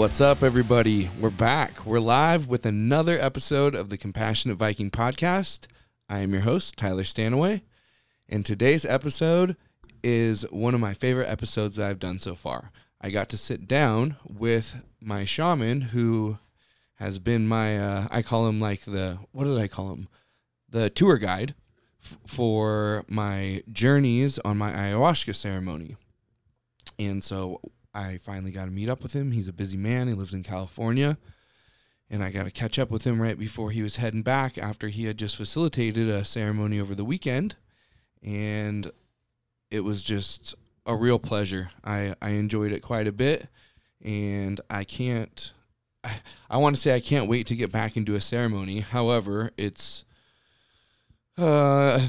What's up, everybody? We're back. We're live with another episode of the Compassionate Viking podcast. I am your host, Tyler Stanaway, and today's episode is one of my favorite episodes that I've done so far. I got to sit down with my shaman who has been my, uh, I call him like the, what did I call him? The tour guide f- for my journeys on my ayahuasca ceremony. And so I finally got to meet up with him. He's a busy man. He lives in California. And I got to catch up with him right before he was heading back after he had just facilitated a ceremony over the weekend. And it was just a real pleasure. I, I enjoyed it quite a bit. And I can't, I, I want to say I can't wait to get back into a ceremony. However, it's uh,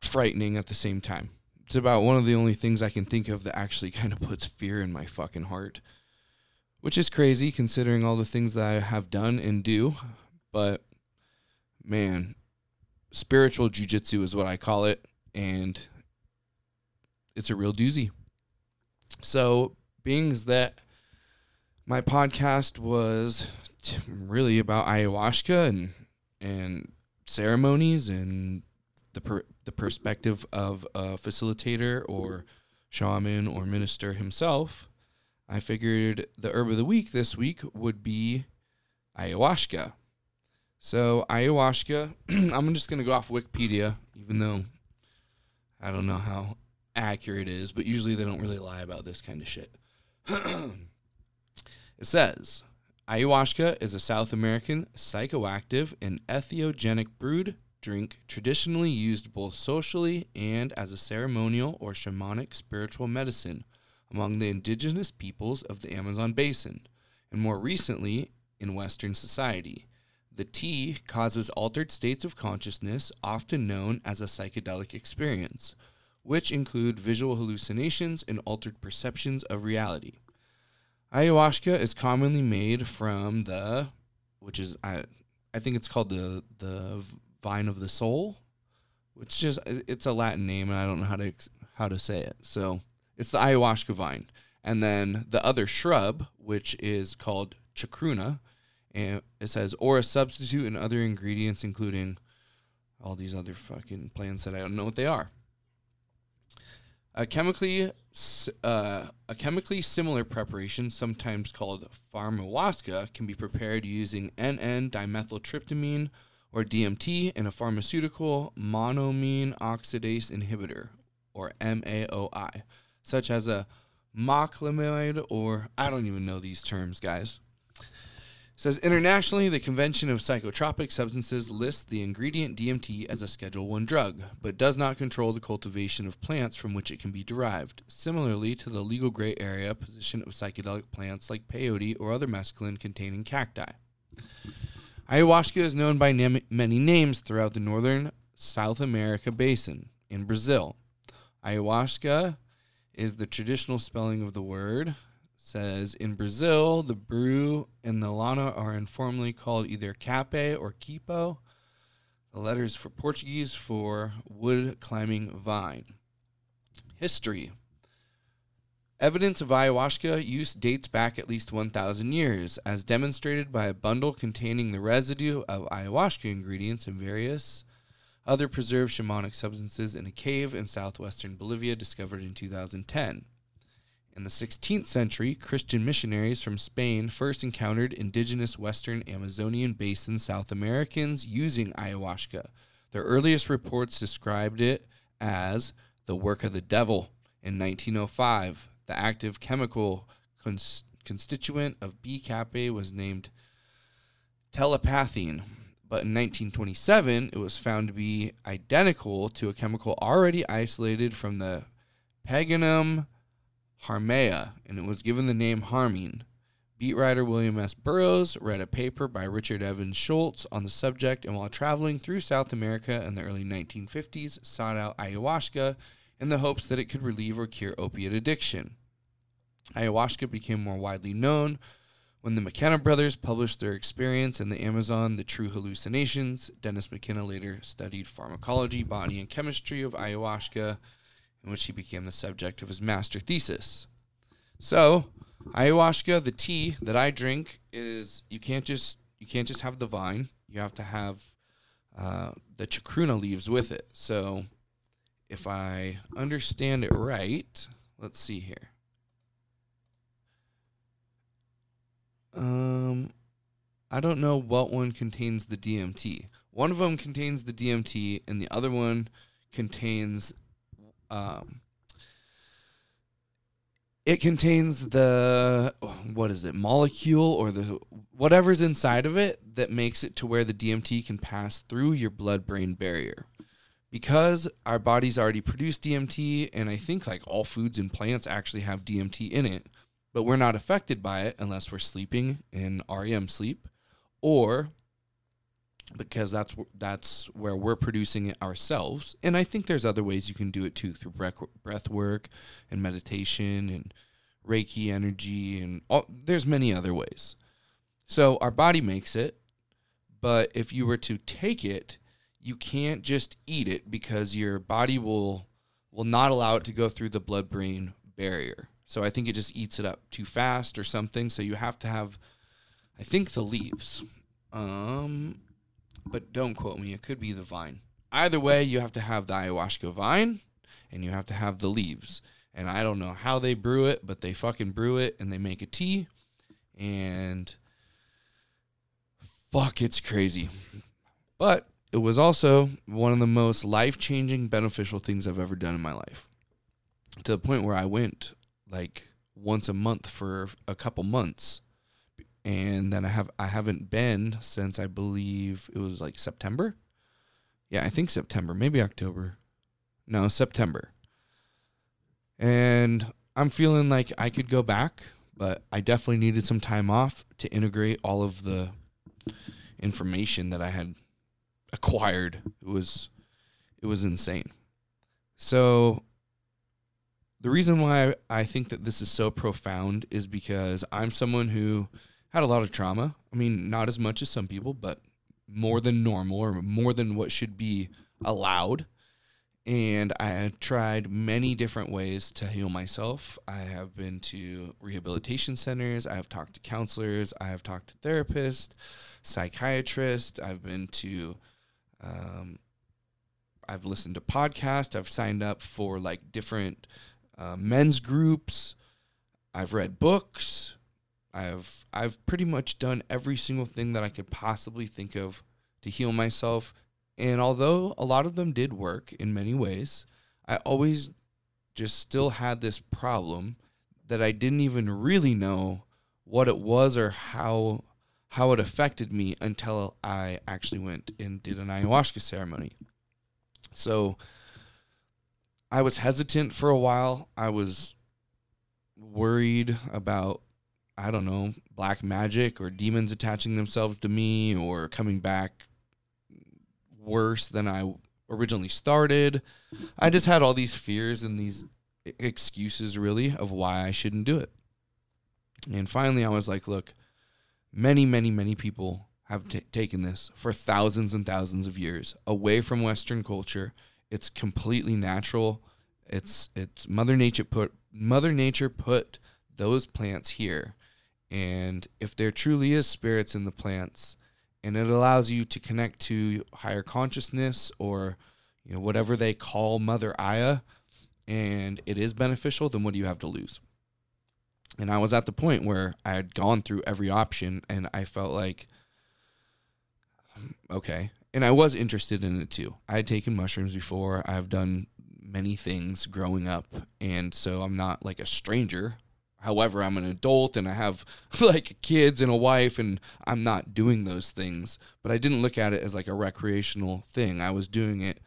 frightening at the same time it's about one of the only things I can think of that actually kind of puts fear in my fucking heart, which is crazy considering all the things that I have done and do. But man, spiritual jujitsu is what I call it, and it's a real doozy. So, being that my podcast was really about ayahuasca and and ceremonies and the the perspective of a facilitator or shaman or minister himself, I figured the herb of the week this week would be ayahuasca. So ayahuasca, I'm just gonna go off Wikipedia, even though I don't know how accurate it is, but usually they don't really lie about this kind of shit. it says ayahuasca is a South American psychoactive and entheogenic brewed drink traditionally used both socially and as a ceremonial or shamanic spiritual medicine among the indigenous peoples of the Amazon basin, and more recently in Western society. The tea causes altered states of consciousness, often known as a psychedelic experience, which include visual hallucinations and altered perceptions of reality. Ayahuasca is commonly made from the, which is I, I think it's called the the vine of the soul, which just it's a Latin name and I don't know how to how to say it. So it's the ayahuasca vine, and then the other shrub, which is called chacruna, and it says or a substitute and other ingredients, including all these other fucking plants that I don't know what they are. A chemically uh, a chemically similar preparation, sometimes called pharmahuasca, can be prepared using N,N-dimethyltryptamine or DMT, and a pharmaceutical monoamine oxidase inhibitor, or MAOI, such as a moclobemide, or I don't even know these terms, guys. It says internationally, the Convention of Psychotropic Substances lists the ingredient DMT as a Schedule 1 drug, but does not control the cultivation of plants from which it can be derived, similarly to the legal gray area position of psychedelic plants like peyote or other mescaline containing cacti. Ayahuasca is known by nam- many names throughout the northern South America basin. In Brazil, ayahuasca is the traditional spelling of the word. says in Brazil, the brew and the liana are informally called either caapi or quipo. The letters for Portuguese for wood climbing vine. History Evidence of ayahuasca use dates back at least 1,000 years, as demonstrated by a bundle containing the residue of ayahuasca ingredients and various other preserved shamanic substances in a cave in southwestern Bolivia discovered in 2010. In the 16th century, Christian missionaries from Spain first encountered indigenous western Amazonian basin South Americans using ayahuasca. Their earliest reports described it as the work of the devil in 1905 the active chemical cons- constituent of B caapi was named telepathine, but in 1927 it was found to be identical to a chemical already isolated from the Peganum harmala, and it was given the name harmine. Beat writer William S. Burroughs read a paper by Richard Evans Schultes on the subject, and while traveling through South America in the early 1950s, sought out ayahuasca in the hopes that it could relieve or cure opiate addiction. Ayahuasca became more widely known when the McKenna brothers published their experience in the Amazon, The True Hallucinations. Dennis McKenna later studied pharmacology, botany, and chemistry of ayahuasca, in which he became the subject of his master thesis. So, ayahuasca, the tea that I drink is you can't just you can't just have the vine. You have to have uh, the chacruna leaves with it. So, if I understand it right, let's see here. Um, I don't know what one contains the DMT. One of them contains the DMT, and the other one contains, um, it contains the what is it molecule or the whatever's inside of it that makes it to where the DMT can pass through your blood brain barrier. Because our bodies already produce DMT, and I think like all foods and plants actually have DMT in it, but we're not affected by it unless we're sleeping in REM sleep, or because that's that's where we're producing it ourselves. And I think there's other ways you can do it too through breath breath work and meditation and Reiki energy and all, there's many other ways. So our body makes it, but if you were to take it, you can't just eat it because your body will will not allow it to go through the blood brain barrier. So I think it just eats it up too fast or something. So you have to have, I think the leaves. Um, but don't quote me. It could be the vine. Either way, you have to have the ayahuasca vine and you have to have the leaves. And I don't know how they brew it, but they fucking brew it and they make a tea. And fuck, it's crazy. But it was also one of the most life changing, beneficial things I've ever done in my life. To the point where I went like once a month for a couple months and then I have I haven't been since I believe it was like September. Yeah, I think September, maybe October. No, September. And I'm feeling like I could go back, but I definitely needed some time off to integrate all of the information that I had acquired. It was it was insane. So the reason why I think that this is so profound is because I'm someone who had a lot of trauma. I mean, not as much as some people, but more than normal or more than what should be allowed. And I tried many different ways to heal myself. I have been to rehabilitation centers. I have talked to counselors. I have talked to therapists, psychiatrists. I've been to, um, I've listened to podcasts. I've signed up for like different uh, men's groups. I've read books. I've I've pretty much done every single thing that I could possibly think of to heal myself. And although a lot of them did work in many ways, I always just still had this problem that I didn't even really know what it was or how how it affected me until I actually went and did an ayahuasca ceremony. So I was hesitant for a while. I was worried about I don't know, black magic or demons attaching themselves to me or coming back worse than I originally started. I just had all these fears and these excuses, really, of why I shouldn't do it. And finally, I was like, look, many, many, many people have t- taken this for thousands and thousands of years away from Western culture. It's completely natural. It's it's Mother Nature put Mother Nature put those plants here and if there truly is spirits in the plants, and it allows you to connect to higher consciousness or you know whatever they call Mother Aya, and it is beneficial, then what do you have to lose? And I was at the point where I had gone through every option, and I felt like, um, okay. And I was interested in it too. I had taken mushrooms before. I've done many things growing up, and so I'm not like a stranger However, I'm an adult and I have like kids and a wife, and I'm not doing those things. But I didn't look at it as like a recreational thing. I was doing it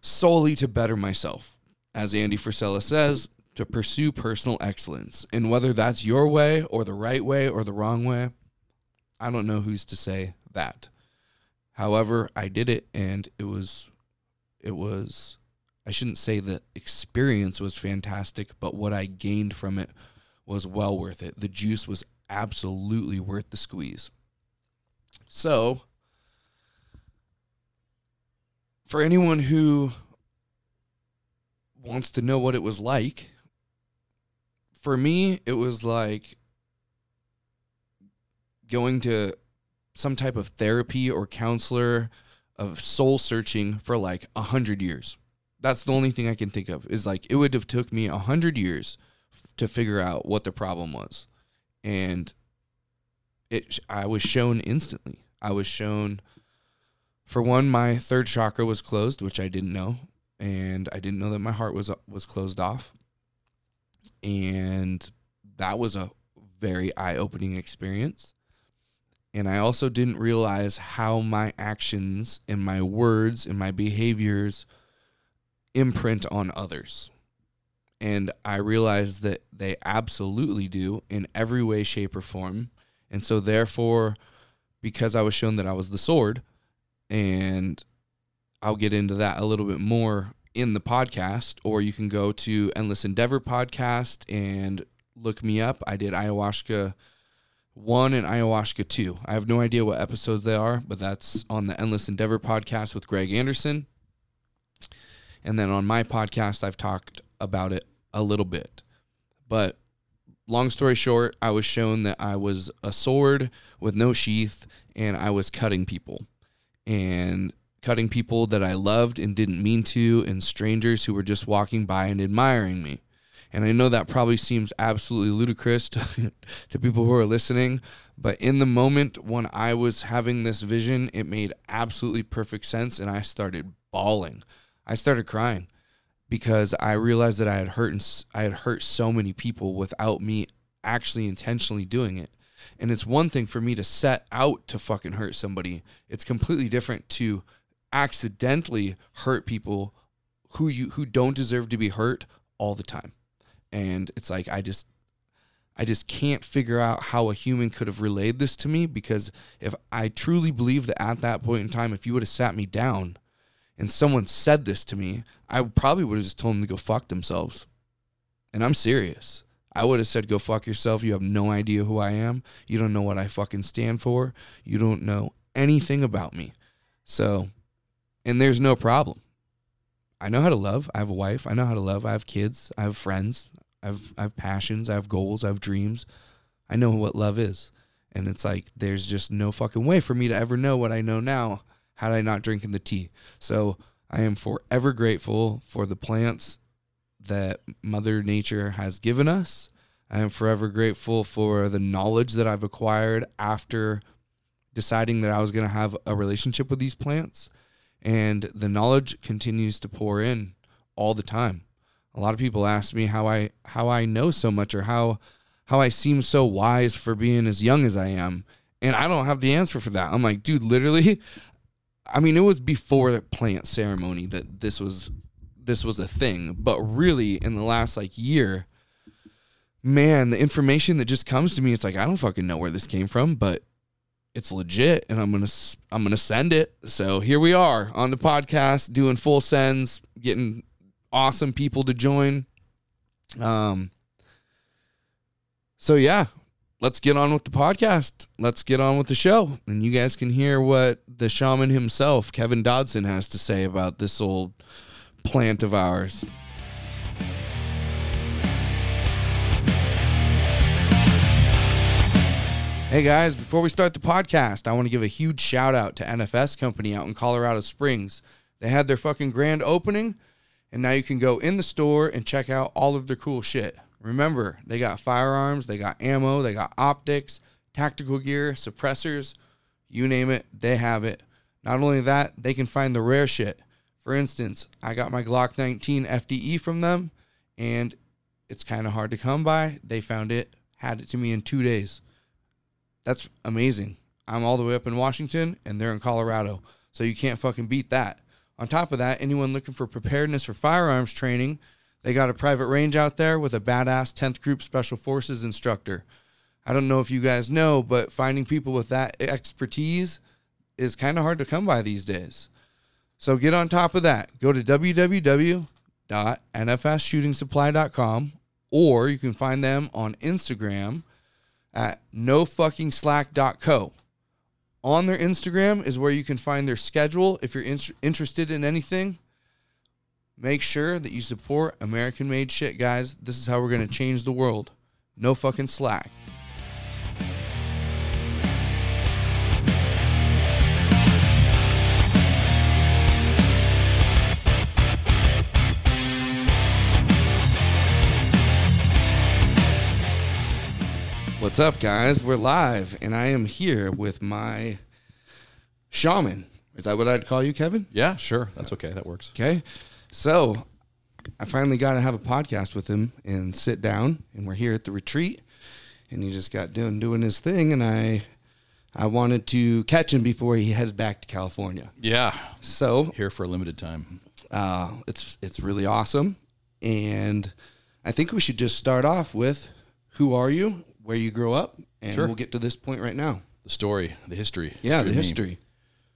solely to better myself. As Andy Frisella says, to pursue personal excellence. And whether that's your way or the right way or the wrong way, I don't know who's to say that. However, I did it and it was, it was, I shouldn't say the experience was fantastic, but what I gained from it was well worth it. The juice was absolutely worth the squeeze. So, for anyone who wants to know what it was like, for me, it was like going to some type of therapy or counselor of soul searching for like a hundred years. That's the only thing I can think of is like it would have took me a hundred years to figure out what the problem was, and it I was shown instantly. I was shown, for one, my third chakra was closed, which I didn't know, and I didn't know that my heart was uh, was closed off, and that was a very eye opening experience. And I also didn't realize how my actions and my words and my behaviors imprint on others. And I realized that they absolutely do in every way, shape, or form. And so, therefore, because I was shown that I was the sword, and I'll get into that a little bit more in the podcast, or you can go to Endless Endeavor podcast and look me up. I did ayahuasca one and ayahuasca two. I have no idea what episodes they are, but that's on the Endless Endeavor podcast with Greg Anderson. And then on my podcast, I've talked about it a little bit. But long story short, I was shown that I was a sword with no sheath and I was cutting people. And cutting people that I loved and didn't mean to, and strangers who were just walking by and admiring me. And I know that probably seems absolutely ludicrous to, to people who are listening, but in the moment when I was having this vision, it made absolutely perfect sense. And I started bawling. I started crying because I realized that I had hurt I had hurt so many people without me actually intentionally doing it. And it's one thing for me to set out to fucking hurt somebody. It's completely different to accidentally hurt people who you who don't deserve to be hurt all the time and it's like I just I just can't figure out how a human could have relayed this to me because if I truly believe that at that point in time, if you would have sat me down and someone said this to me, I probably would have just told them to go fuck themselves. And I'm serious. I would have said, go fuck yourself. You have no idea who I am. You don't know what I fucking stand for. You don't know anything about me. So, and there's no problem. I know how to love. I have a wife. I know how to love. I have kids. I have friends. I have I have passions. I have goals. I have dreams. I know what love is. And it's like there's just no fucking way for me to ever know what I know now had I not drinking the tea. So I am forever grateful for the plants that Mother Nature has given us. I am forever grateful for the knowledge that I've acquired after deciding that I was going to have a relationship with these plants and the knowledge continues to pour in all the time. A lot of people ask me how I how I know so much or how how I seem so wise for being as young as I am. And I don't have the answer for that. I'm like, dude, literally I mean, it was before the plant ceremony that this was this was a thing, but really in the last like year, man, the information that just comes to me, it's like I don't fucking know where this came from, but it's legit and I'm going to I'm going to send it. So here we are on the podcast doing full sends, getting awesome people to join. Um So yeah, let's get on with the podcast. Let's get on with the show and you guys can hear what the shaman himself, Kevin Dodson has to say about this old plant of ours. Hey guys, before we start the podcast, I want to give a huge shout out to NFS Company out in Colorado Springs. They had their fucking grand opening, and now you can go in the store and check out all of their cool shit. Remember, they got firearms, they got ammo, they got optics, tactical gear, suppressors, you name it, they have it. Not only that, they can find the rare shit. For instance, I got my Glock 19 FDE from them, and it's kind of hard to come by. They found it, had it to me in two days. That's amazing. I'm all the way up in Washington and they're in Colorado. So you can't fucking beat that. On top of that, anyone looking for preparedness for firearms training, they got a private range out there with a badass 10th Group Special Forces instructor. I don't know if you guys know, but finding people with that expertise is kind of hard to come by these days. So get on top of that. Go to www.nfsshootingsupply.com or you can find them on Instagram at nofuckingslack.co. On their Instagram is where you can find their schedule if you're in- interested in anything. Make sure that you support American made shit, guys. This is how we're going to change the world. no fucking slack. What's up, guys? We're live, and I am here with my shaman. Is that what I'd call you, Kevin? Yeah, sure. That's okay. That works. Okay. So I finally got to have a podcast with him and sit down, and we're here at the retreat, and he just got doing doing his thing, and I I wanted to catch him before he headed back to California. Yeah. So Here for a limited time. uh, it's it's really awesome, and I think we should just start off with who are you, where you grow up, and Sure. we'll get to this point right now. The story, the history. Yeah, the of me. history.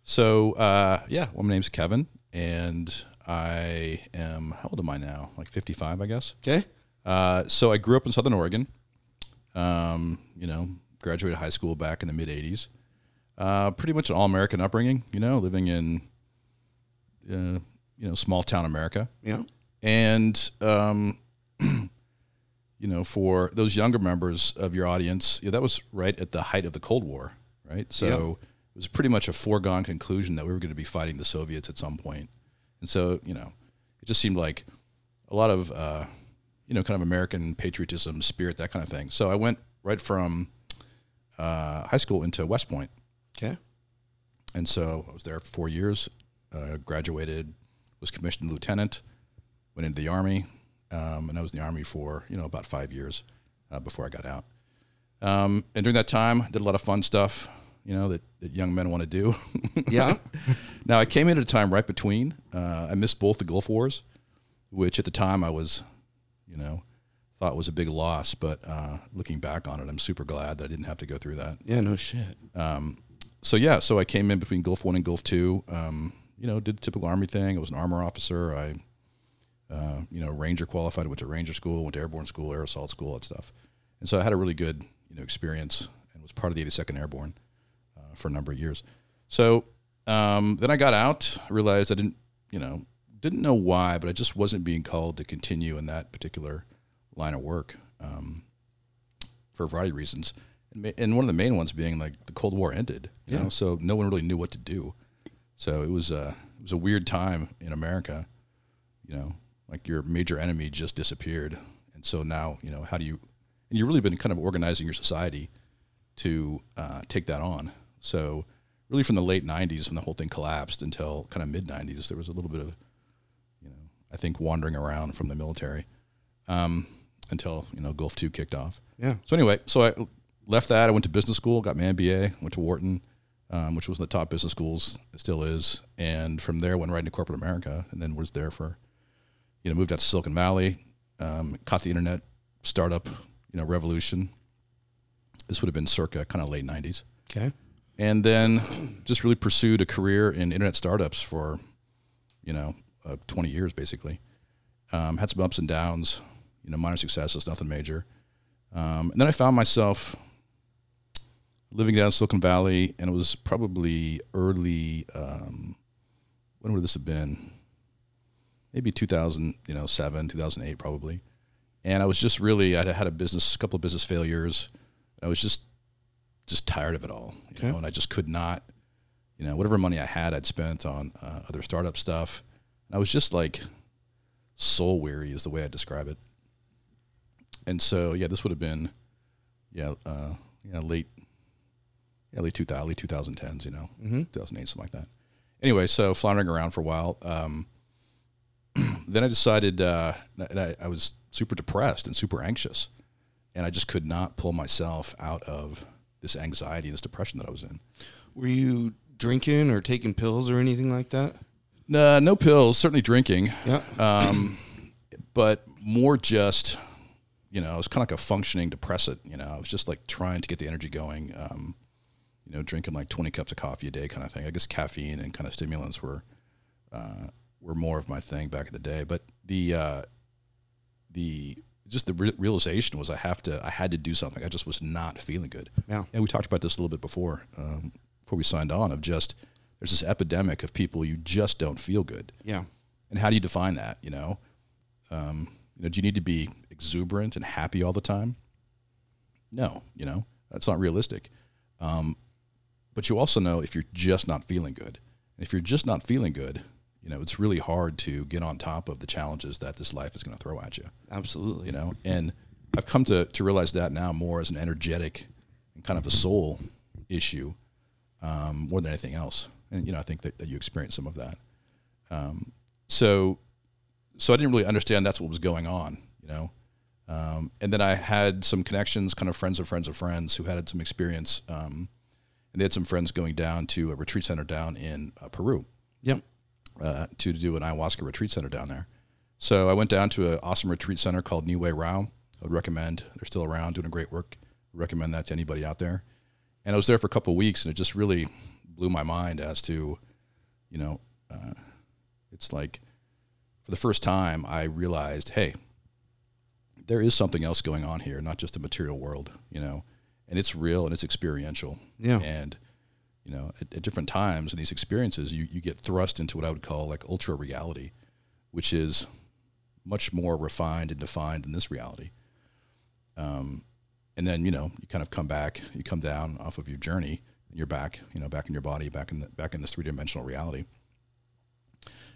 So, uh, yeah, well, my name's Kevin, and I am, how old am I now? Like 55, I guess. Okay. Uh, so I grew up in Southern Oregon. Um, you know, graduated high school back in the mid 80s. Uh, pretty much an all American upbringing, you know, living in, uh, you know, small town America. Yeah. And, um, you know, for those younger members of your audience, yeah, that was right at the height of the Cold War, right? So Yeah. it was pretty much a foregone conclusion that we were going to be fighting the Soviets at some point. And so, you know, it just seemed like a lot of, uh, you know, kind of American patriotism, spirit, that kind of thing. So I went right from uh, high school into West Point. Okay. And so I was there for four years, uh, graduated, was commissioned lieutenant, went into the Army, um, and I was in the Army for, you know, about five years uh, before I got out. Um, and during that time, did a lot of fun stuff, you know, that, that young men want to do. Yeah. now, I came in at a time right between. Uh, I missed both the Gulf Wars, which at the time I was, you know, thought was a big loss. But uh, looking back on it, I'm super glad that I didn't have to go through that yeah. No shit. so yeah, so I came in between Gulf One and Gulf Two. Um, you know, did the typical Army thing. I was an armor officer. I, uh, you know, Ranger qualified. Went to Ranger school. Went to Airborne school, Air Assault school, that stuff. And so I had a really good, you know, experience and was part of the 82nd Airborne uh, for a number of years. So um, then I got out. Realized I didn't, you know, didn't know why, but I just wasn't being called to continue in that particular line of work um, for a variety of reasons. And, and one of the main ones being like the Cold War ended, you Yeah. know, so no one really knew what to do. So it was a it was a weird time in America, you know, like your major enemy just disappeared, and so now you know how do you and you've really been kind of organizing your society to uh, take that on. So really from the late '90s when the whole thing collapsed until kind of mid '90s, there was a little bit of you know I think wandering around from the military um, until you know Gulf Two kicked off. Yeah. So anyway, so I left that. I went to business school, got my MBA, went to Wharton, um, which was the top business schools, it still is. And from there, went right into corporate America, and then was there for, you know, moved out to Silicon Valley, um, caught the internet startup, you know, revolution. This would have been circa kind of late '90s, Okay. and then just really pursued a career in internet startups for, you know, uh, 20 years basically. Um, had some ups and downs, you know, minor successes, nothing major. Um, and then I found myself living down in Silicon Valley, and it was probably early. Um, when would this have been? Maybe 2000, you know, seven, 2008, probably. And I was just really, I had a business, a couple of business failures. I was just, just tired of it all, you Okay. know, and I just could not, you know, whatever money I had, I'd spent on uh, other startup stuff. And I was just like soul weary, is the way I describe it. And so, yeah, this would have been, yeah, uh, you know, late, yeah, late 2000, late 2010s, you know, Mm-hmm. 2008, something like that. Anyway, so floundering around for a while. Um, then I decided, uh, and I, I was super depressed and super anxious, and I just could not pull myself out of this anxiety and this depression that I was in. Were you drinking or taking pills or anything like that? No, no pills, certainly drinking, Yeah. um, but more just, you know, it was kind of like a functioning depressant. You know, I was just like trying to get the energy going. Um, you know, drinking like twenty cups of coffee a day, kind of thing. I guess caffeine and kind of stimulants were uh, were more of my thing back in the day. But the uh, the just the re- realization was I have to I had to do something. I just was not feeling good. Yeah. And we talked about this a little bit before um, before we signed on of just there's this epidemic of people you just don't feel good. Yeah. And how do you define that? You know, um, you know, do you need to be exuberant and happy all the time? No, you know, that's not realistic. Um, but you also know if you're just not feeling good. And if you're just not feeling good, you know, it's really hard to get on top of the challenges that this life is going to throw at you. Absolutely. You know, and I've come to, to realize that now more as an energetic and kind of a soul issue um, more than anything else. And, you know, I think that, that you experienced some of that. Um, so, so I didn't really understand that's what was going on, you know. Um, and then I had some connections, kind of friends of friends of friends who had some experience. Um, and they had some friends going down to a retreat center down in uh, Peru. Yep. Uh, to do an ayahuasca retreat center down there. So I went down to an awesome retreat center called Nihue Rao. I would recommend. They're still around doing a great work. recommend that to anybody out there. And I was there for a couple of weeks, and it just really blew my mind as to, you know, uh, it's like for the first time I realized, hey, there is something else going on here, not just a material world, you know, and it's real and it's experiential. Yeah. And you know, at, at, different times in these experiences, you, you get thrust into what I would call like ultra reality, which is much more refined and defined than this reality. Um, and then you know you kind of come back, you come down off of your journey, and you're back, you know, back in your body, back in the, back in this three dimensional reality.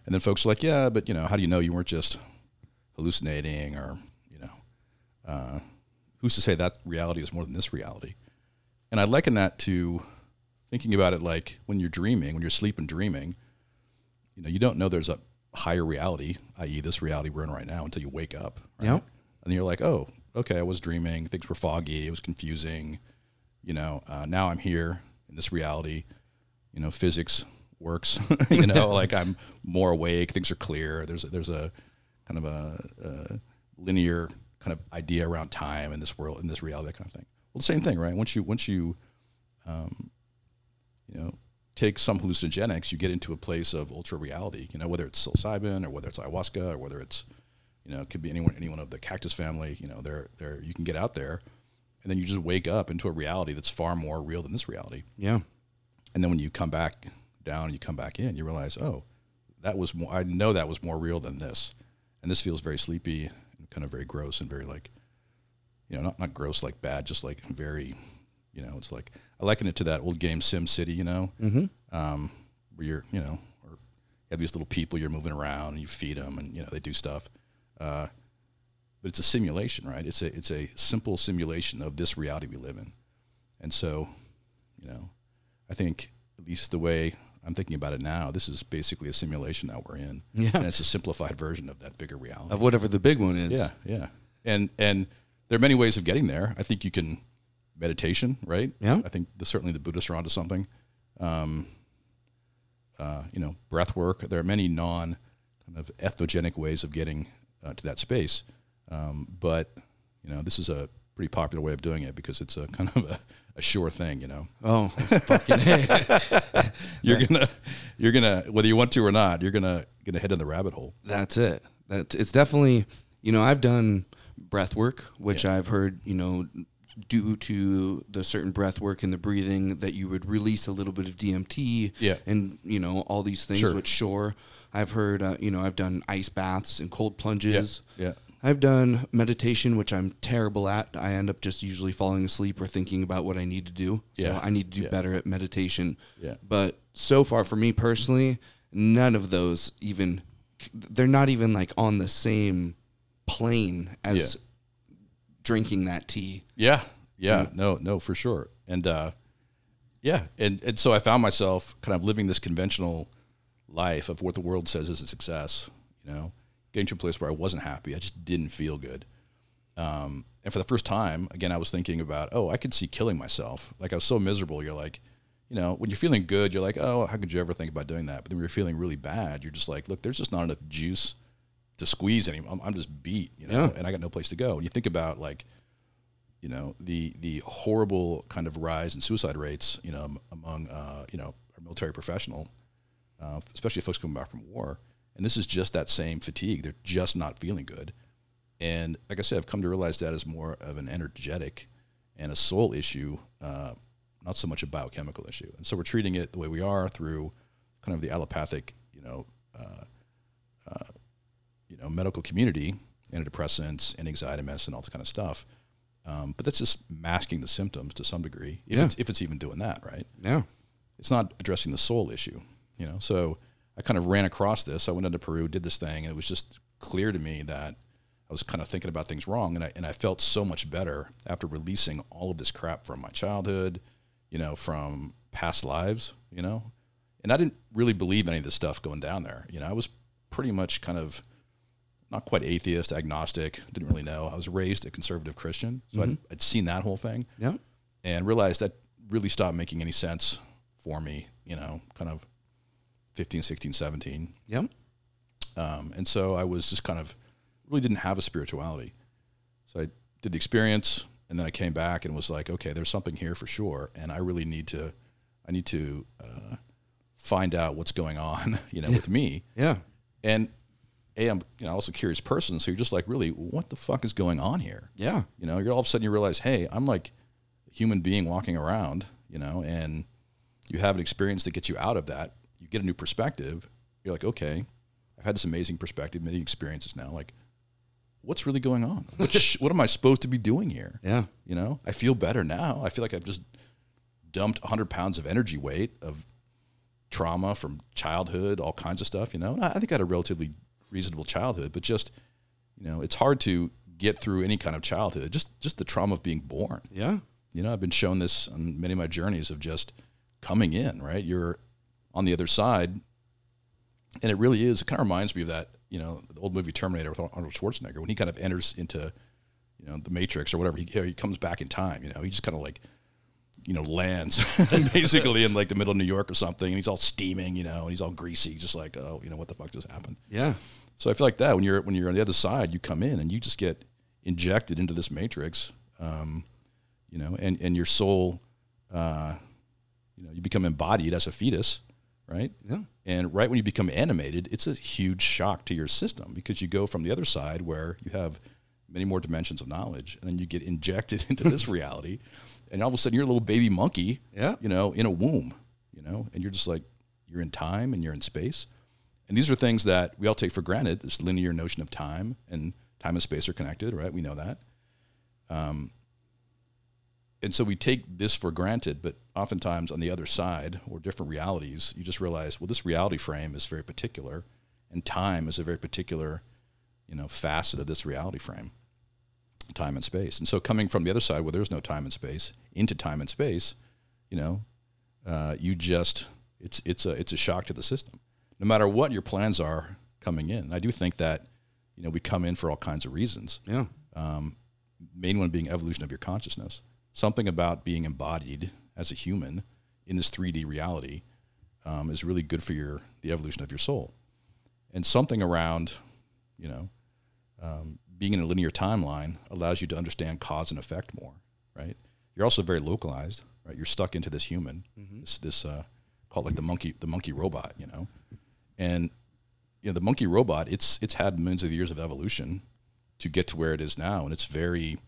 And then folks are like, yeah, but you know, how do you know you weren't just hallucinating or you know, uh, who's to say that reality is more than this reality? And I liken that to thinking about it like when you're dreaming, when you're sleeping dreaming, you know, you don't know there's a higher reality, i.e., this reality we're in right now, until you wake up. Right? Yep. And you're like, oh, okay, I was dreaming. Things were foggy. It was confusing. You know, uh, now I'm here in this reality. You know, physics works. you know, like I'm more awake. Things are clear. There's a, there's a kind of a, a linear kind of idea around time in this world, in this reality, that kind of thing. Well, the same thing, right? Once you once you um, you know, take some hallucinogenics, you get into a place of ultra reality. You know, whether it's psilocybin or whether it's ayahuasca or whether it's, you know, it could be anyone anyone of the cactus family. You know, there there you can get out there, and then you just wake up into a reality that's far more real than this reality. Yeah. And then when you come back down, you come back in, you realize, oh, that was more. I know that was more real than this, and this feels very sleepy and kind of very gross and very like, you know, not not gross like bad, just like very you know, it's like I liken it to that old game SimCity. You know, mm-hmm. um, where you're, you know, or you have these little people you're moving around and you feed them and you know they do stuff. Uh, but it's a simulation, right? It's a it's a simple simulation of this reality we live in, and so, you know, I think at least the way I'm thinking about it now, this is basically a simulation that we're in, Yeah. and it's a simplified version of that bigger reality. Of whatever the big one is. Yeah, yeah. And and there are many ways of getting there. I think you can meditation, right? Yeah. I think the, certainly the Buddhists are onto something. Um, uh, you know, breath work. There are many non kind of entheogenic ways of getting uh, to that space. Um, but you know, this is a pretty popular way of doing it because it's a kind of a, a sure thing. You know, Oh, fucking you're gonna you're gonna whether you want to or not, you're gonna gonna head in the rabbit hole. That's it. That's it's definitely you know I've done breath work, which I've heard you know due to the certain breath work and the breathing that you would release a little bit of DMT. Yeah. and you know all these things. Sure. Which sure, I've heard uh, you know I've done ice baths and cold plunges. Yeah. I've done meditation, which I'm terrible at. I end up just usually falling asleep or thinking about what I need to do. Yeah. So I need to do Yeah. better at meditation. Yeah. But so far for me personally, none of those even they're not even like on the same plane as Yeah. Drinking that tea. Yeah, yeah, no, no, for sure, and uh, yeah, and and so I found myself kind of living this conventional life of what the world says is a success. You know, getting to a place where I wasn't happy. I just didn't feel good. Um, and for the first time, again, I was thinking about, oh, I could see killing myself. Like I was so miserable. You're like, you know, when you're feeling good, you're like, oh, how could you ever think about doing that? But then when you're feeling really bad, you're just like, look, there's just not enough juice to squeeze anymore. I'm, I'm just beat, you know, Yeah. and I got no place to go. And you think about like, you know, the the horrible kind of rise in suicide rates, you know, among uh, you know our military professional, uh, especially folks coming back from war. And this is just that same fatigue. They're just not feeling good. And like I said, I've come to realize that as more of an energetic and a soul issue, uh, not so much a biochemical issue. And so we're treating it the way we are through kind of the allopathic, you know, uh, uh, you know, medical community, antidepressants and anxiety medicine, all this kind of stuff. Um, but that's just masking the symptoms to some degree, if, Yeah. it's, if it's even doing that, right? Yeah. It's not addressing the soul issue, you know. So I kind of ran across this. I went into Peru, did this thing, and it was just clear to me that I was kind of thinking about things wrong, and I and I felt so much better after releasing all of this crap from my childhood, you know, from past lives, you know. And I didn't really believe any of this stuff going down there. You know, I was pretty much kind of not quite atheist, agnostic, didn't really know. I was raised a conservative Christian, so I'd, I'd seen that whole thing Yeah. and realized that really stopped making any sense for me, you know, kind of 15, 16, 17. Yeah. Um, and so I was just kind of really didn't have a spirituality. So I did the experience and then I came back and was like, okay, there's something here for sure. And I really need to, I need to uh, find out what's going on, you know, with me. Yeah. And A, I'm you know, also a curious person. So you're just like, really, what the fuck is going on here? Yeah. You know, you're all of a sudden you realize, hey, I'm like a human being walking around, you know, and you have an experience that gets you out of that. You get a new perspective. You're like, okay, I've had this amazing perspective, many experiences now. Like, what's really going on? What, what am I supposed to be doing here? Yeah. You know, I feel better now. I feel like I've just dumped 100 pounds of energy weight of trauma from childhood, all kinds of stuff, you know. And I I think I had a relatively reasonable childhood, but just, you know, it's hard to get through any kind of childhood, just just the trauma of being born. Yeah. You know, I've been shown this on many of my journeys of just coming in, right? You're on the other side, and it really is. It kind of reminds me of that, you know, the old movie Terminator with Arnold Schwarzenegger when he kind of enters into, you know, the Matrix or whatever. He, he comes back in time. You know, he just kind of like, you know, lands basically in like the middle of New York or something, and he's all steaming, you know, and he's all greasy, just like, oh, you know, what the fuck just happened? Yeah. So I feel like that when you're when you're on the other side, you come in and you just get injected into this matrix, um, you know, and and your soul, uh, you know, you become embodied as a fetus, right? Yeah. And right when you become animated, it's a huge shock to your system because you go from the other side where you have many more dimensions of knowledge, and then you get injected into this reality, and all of a sudden you're a little baby monkey, Yeah. you know, in a womb, you know, and you're just like you're in time and you're in space. And these are things that we all take for granted. This linear notion of time and time and space are connected, right? We know that. Um, and so we take this for granted, but oftentimes on the other side or different realities, you just realize, well, this reality frame is very particular, and time is a very particular, you know, facet of this reality frame, time and space. And so coming from the other side where there's no time and space into time and space, you know, uh, you just it's it's a it's a shock to the system. No matter what your plans are coming in, I do think that you know we come in for all kinds of reasons. Yeah. Um, main one being evolution of your consciousness. Something about being embodied as a human in this 3D reality um, is really good for your the evolution of your soul, and something around you know um, being in a linear timeline allows you to understand cause and effect more. Right? You're also very localized. Right? You're stuck into this human, this this uh, called like the monkey the monkey robot. You know, and you know the monkey robot. It's it's had millions of years of evolution to get to where it is now, and it's very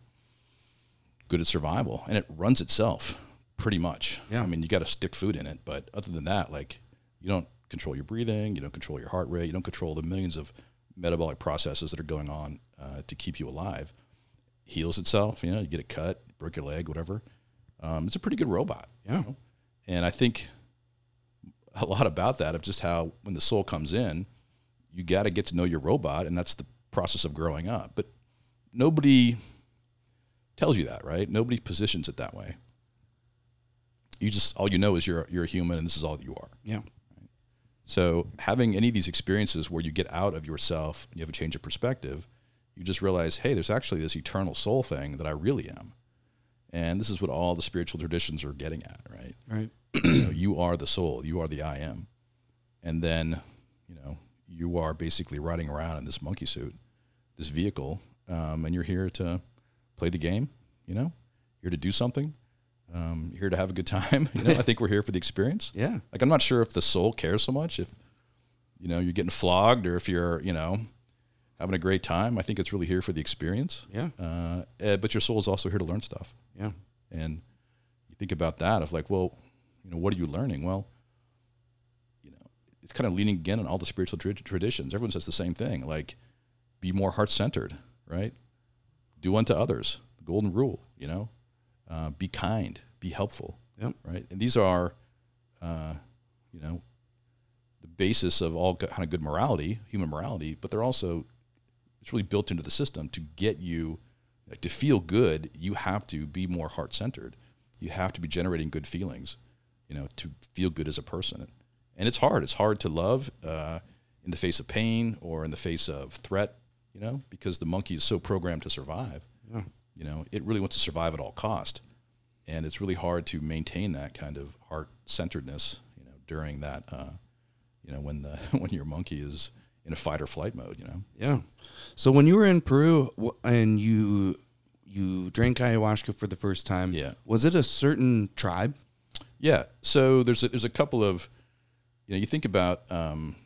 good at survival, and it runs itself pretty much. Yeah. I mean, you got to stick food in it, but other than that, like you don't control your breathing, you don't control your heart rate, you don't control the millions of metabolic processes that are going on uh, to keep you alive. Heals itself, you know, you get a cut, broke your leg, whatever. Um, it's a pretty good robot. Yeah. And I think a lot about that of just how when the soul comes in, you got to get to know your robot, and that's the process of growing up. But nobody tells you that, right? Nobody positions it that way. You just all you know is you're you're a human, and this is all that you are. Yeah. So having any of these experiences where you get out of yourself and you have a change of perspective, you just realize, hey, there's actually this eternal soul thing that I really am. And this is what all the spiritual traditions are getting at, right? Right. You know, you are the soul, you are the I am. And then, you know, you are basically riding around in this monkey suit, this vehicle, um, and you're here to play the game, you know, here to do something, um, here to have a good time. You know, I think we're here for the experience. Yeah. Like, I'm not sure if the soul cares so much if, you know, you're getting flogged or if you're, you know, having a great time. I think it's really here for the experience. Yeah. Uh, eh, but your soul is also here to learn stuff. Yeah. And you think about that of like, well, you know, what are you learning? Well, you know, it's kind of leaning again on all the spiritual tra- traditions. Everyone says the same thing, like, be more heart centered, right? Do unto others. the golden rule, you know, uh, be kind, be helpful, Yep. right? And these are, uh, you know, the basis of all kind of good morality, human morality, but they're also it's really built into the system to get you like, to feel good. You have to be more heart centered. You have to be generating good feelings, you know, to feel good as a person. And it's hard. It's hard to love uh, in the face of pain or in the face of threat, you know, because the monkey is so programmed to survive. Yeah. You know, it really wants to survive at all cost, and it's really hard to maintain that kind of heart centeredness, you know, during that, uh, you know, when the when your monkey is in a fight or flight mode, you know. Yeah. So when you were in Peru and you you drank ayahuasca for the first time, Yeah. was it a certain tribe? Yeah. So there's a, there's a couple of, you know, you think about, um,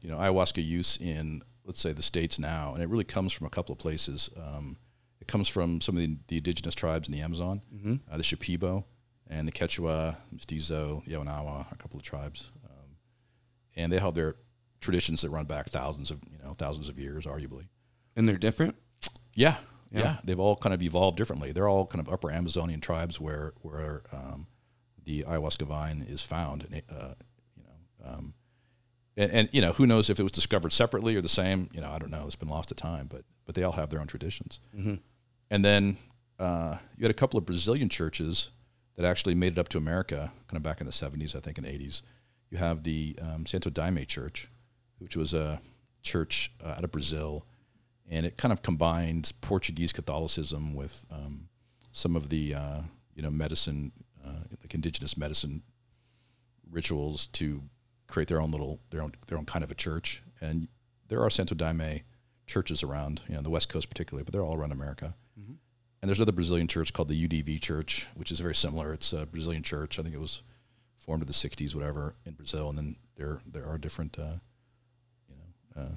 you know, ayahuasca use in let's say the states now, and it really comes from a couple of places. Um, it comes from some of the, the indigenous tribes in the Amazon, uh, the Shipibo and the Quechua, Mestizo, Yawanawa, a couple of tribes, um, and they have their traditions that run back thousands of you know thousands of years, arguably. And they're different? Yeah, yeah, Yeah. They've all kind of evolved differently. They're all kind of upper Amazonian tribes where where um, the ayahuasca vine is found. And, uh, you know, um, and, and you know who knows if it was discovered separately or the same. You know, I don't know. It's been lost to time, but but they all have their own traditions. And then uh, you had a couple of Brazilian churches that actually made it up to America, kind of back in the '70s, I think, and '80s. You have the um, Santo Daime Church, which was a church uh, out of Brazil, and it kind of combined Portuguese Catholicism with um, some of the uh, you know medicine, uh, like indigenous medicine rituals to create their own little their own their own kind of a church. And there are Santo Daime churches around, you know, the West Coast particularly, but they're all around America. And there's another Brazilian church called the UDV Church, which is very similar. It's a Brazilian church. I think it was formed in the '60s, whatever, in Brazil. And then there there are different, uh, you know, uh,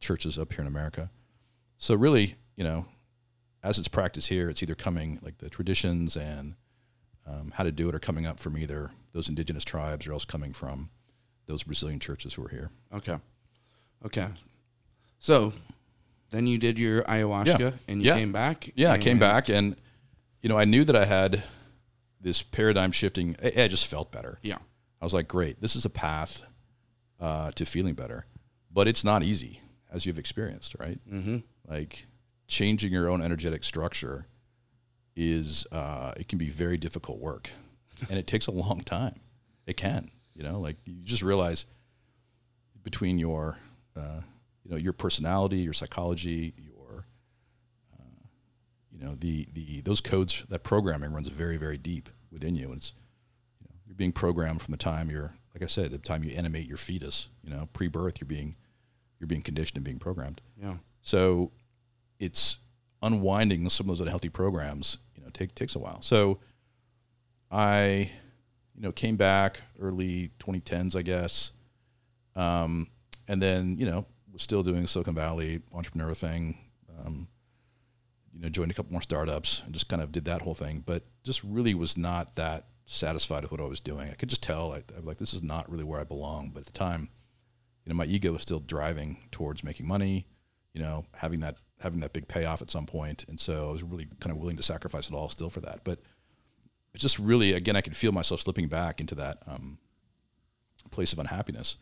churches up here in America. So really, you know, as it's practiced here, it's either coming like the traditions and um, how to do it are coming up from either those indigenous tribes or else coming from those Brazilian churches who are here. Okay. Okay. So then you did your ayahuasca Yeah. and you Yeah. came back. Yeah, I came back and you know I knew that I had this paradigm shifting. I, I just felt better. Yeah. I was like, great, this is a path uh, to feeling better, but it's not easy as you've experienced, right? Mm-hmm. Like changing your own energetic structure is uh, it can be very difficult work, and it takes a long time. It can, you know, like you just realize between your, uh, you know, your personality, your psychology, your, uh, you know, the the those codes that programming runs very very deep within you, and it's you know, you're being programmed from the time you're like I said, the time you animate your fetus, you know, pre-birth, you're being you're being conditioned and being programmed. Yeah. So it's unwinding some of those unhealthy programs, you know, take takes a while. So I, you know, came back early 2010s, I guess, um, and then you know was still doing Silicon Valley entrepreneur thing. Um, you know, joined a couple more startups and just kind of did that whole thing, but just really was not that satisfied with what I was doing. I could just tell, like, I'm like, this is not really where I belong. But at the time, you know, my ego was still driving towards making money, you know, having that having that big payoff at some point, and so I was really kind of willing to sacrifice it all still for that. But it's just really, again, I could feel myself slipping back into that um, place of unhappiness.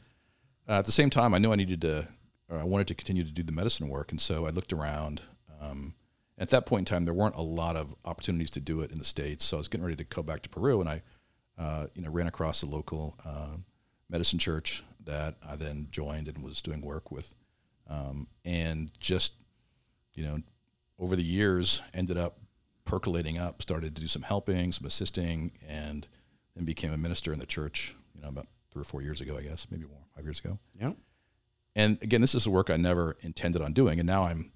Uh, at the same time, I knew I needed to, or I wanted to continue to do the medicine work, and so I looked around. Um, at that point in time, there weren't a lot of opportunities to do it in the states, so I was getting ready to go back to Peru, and I, uh, you know, ran across a local uh, medicine church that I then joined and was doing work with, um, and just, you know, over the years, ended up percolating up, started to do some helping, some assisting, and then became a minister in the church. You know, about three or four years ago, I guess, maybe more, five years ago. Yeah. And again, this is a work I never intended on doing, and now I'm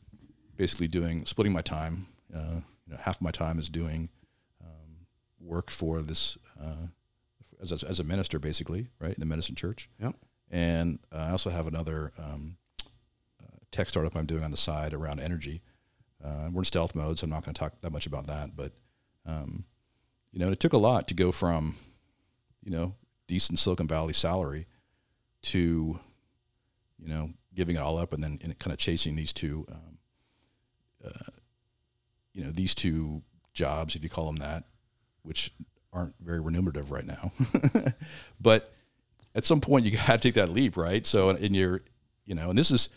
basically doing splitting my time. Uh, you know, half my time is doing um, work for this uh, as, a, as a minister, basically, right in the medicine church. Yeah. And I also have another um, tech startup I'm doing on the side around energy. Uh, we're in stealth mode, so I'm not going to talk that much about that. But um, you know, it took a lot to go from you know decent Silicon Valley salary to you know giving it all up and then and kind of chasing these two um, uh, you know these two jobs, if you call them that, which aren't very remunerative right now. but at some point, you got to take that leap, right? So, in your, you know, and this is,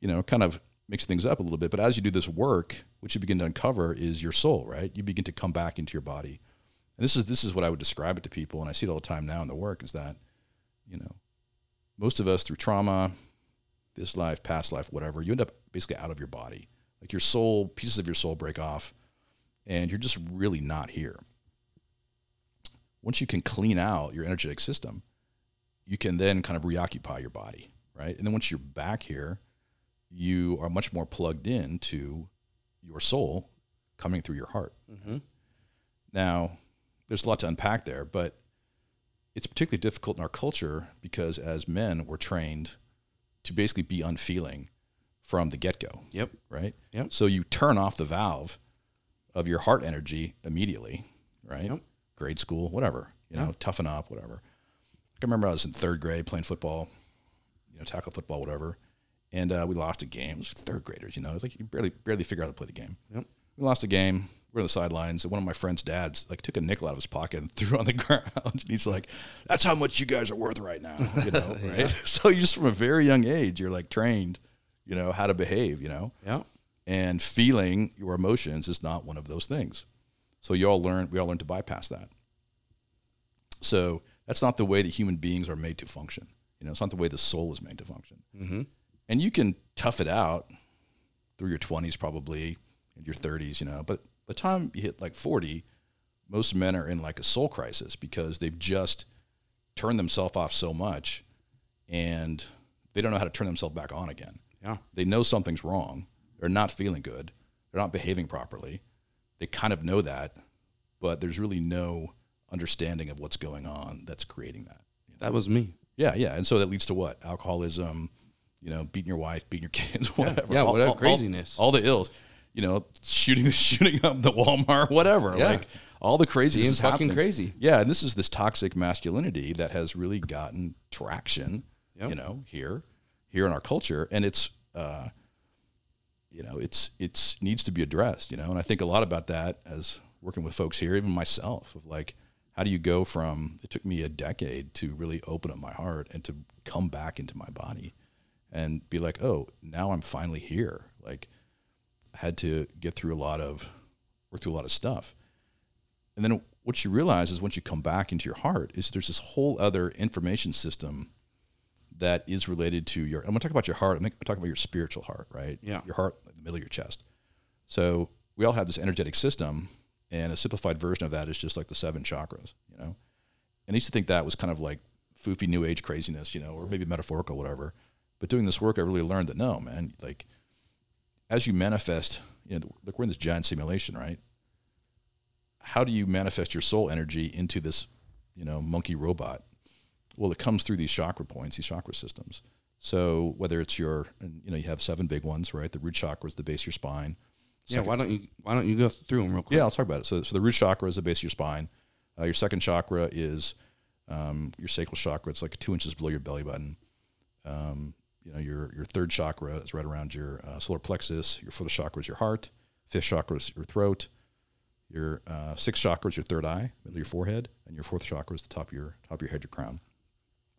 you know, kind of mix things up a little bit. But as you do this work, what you begin to uncover is your soul, right? You begin to come back into your body. And this is this is what I would describe it to people, and I see it all the time now in the work is that, you know, most of us through trauma, this life, past life, whatever, you end up basically out of your body. Like your soul, pieces of your soul break off, and you're just really not here. Once you can clean out your energetic system, you can then kind of reoccupy your body, right? And then once you're back here, you are much more plugged in to your soul coming through your heart. Mm-hmm. Now, there's a lot to unpack there, but it's particularly difficult in our culture because as men, we're trained to basically be unfeeling from the get go. Yep. Right. Yep. So you turn off the valve of your heart energy immediately. Right. Yep. Grade school, whatever. You know, toughen up, whatever. I remember I was in third grade playing football, you know, tackle football, whatever, and uh, we lost a game. It was third graders, you know, it's like you barely barely figure out how to play the game. Yep. We lost a game. We're on the sidelines, and one of my friend's dads like took a nickel out of his pocket and threw it on the ground. And he's like, "That's how much you guys are worth right now," you know, right? So you just from a very young age, you're like trained, you know, how to behave, you know, Yeah. and feeling your emotions is not one of those things. So you all learn, we all learn to bypass that. So that's not the way that human beings are made to function. You know, it's not the way the soul is made to function. Mm-hmm. And you can tough it out through your 20s, probably, and your 30s, you know. But by the time you hit like 40, most men are in like a soul crisis because they've just turned themselves off so much and they don't know how to turn themselves back on again. Yeah. They know something's wrong. They're not feeling good. They're not behaving properly. They kind of know that, but there's really no understanding of what's going on that's creating that. That was me. Yeah, yeah. And so that leads to what? Alcoholism, you know, beating your wife, beating your kids, whatever. yeah, All- whatever all- craziness. All, the ills. You know, shooting shooting up the Walmart, whatever. Yeah. Like all the craziness Being is fucking happening. crazy. Yeah, and this is this toxic masculinity that has really gotten traction, Yep. you know, here, here in our culture, and it's, uh, you know, it's it's needs to be addressed, you know, and I think a lot about that as working with folks here, even myself, of like, how do you go from? It took me a decade to really open up my heart and to come back into my body, and be like, oh, now I'm finally here. Like, I had to get through a lot of, work through a lot of stuff. And then what you realize is once you come back into your heart is there's this whole other information system that is related to your. I'm going to talk about your heart. I'm going to talk about your spiritual heart, right? Yeah. Your heart, the middle of your chest. So we all have this energetic system, and a simplified version of that is just like the seven chakras, you know. And I used to think that was kind of like foofy new age craziness, you know, or maybe metaphorical, whatever. But doing this work, I really learned that no, man, like as you manifest, you know, look, we're in this giant simulation, right? How do you manifest your soul energy into this, you know, monkey robot? Well, it comes through these chakra points, these chakra systems. So whether it's your, and, you know, you have seven big ones, right? The root chakra is the base of your spine. Yeah. Why don't you Why don't you go through them real quick? Yeah, I'll talk about it. So, so the root chakra is the base of your spine. Uh, your second chakra is um, your sacral chakra. It's like two inches below your belly button. Um, you know, your your third chakra is right around your uh, solar plexus. Your fourth chakra is your heart. Fifth chakra is your throat. Your uh, sixth chakra is your third eye, middle of your forehead, and your fourth chakra is the top of your top of your head, your crown.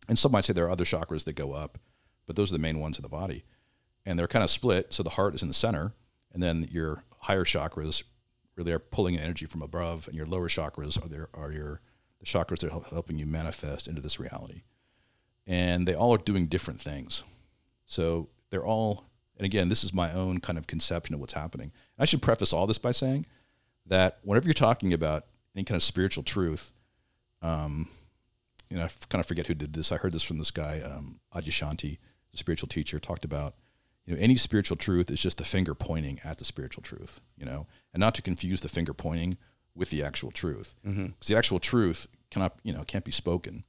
And some might say there are other chakras that go up, but those are the main ones in the body, and they're kind of split. So the heart is in the center, and then your higher chakras really are pulling energy from above, and your lower chakras are there are your the chakras that are helping you manifest into this reality, and they all are doing different things. So they're all, and again, this is my own kind of conception of what's happening. I should preface all this by saying that whenever you're talking about any kind of spiritual truth, um, you know, I kind of forget who did this. I heard this from this guy, um, Adyashanti, the spiritual teacher, talked about, you know, any spiritual truth is just the finger pointing at the spiritual truth, you know, and not to confuse the finger pointing with the actual truth. Because the actual truth cannot, you know, can't be spoken.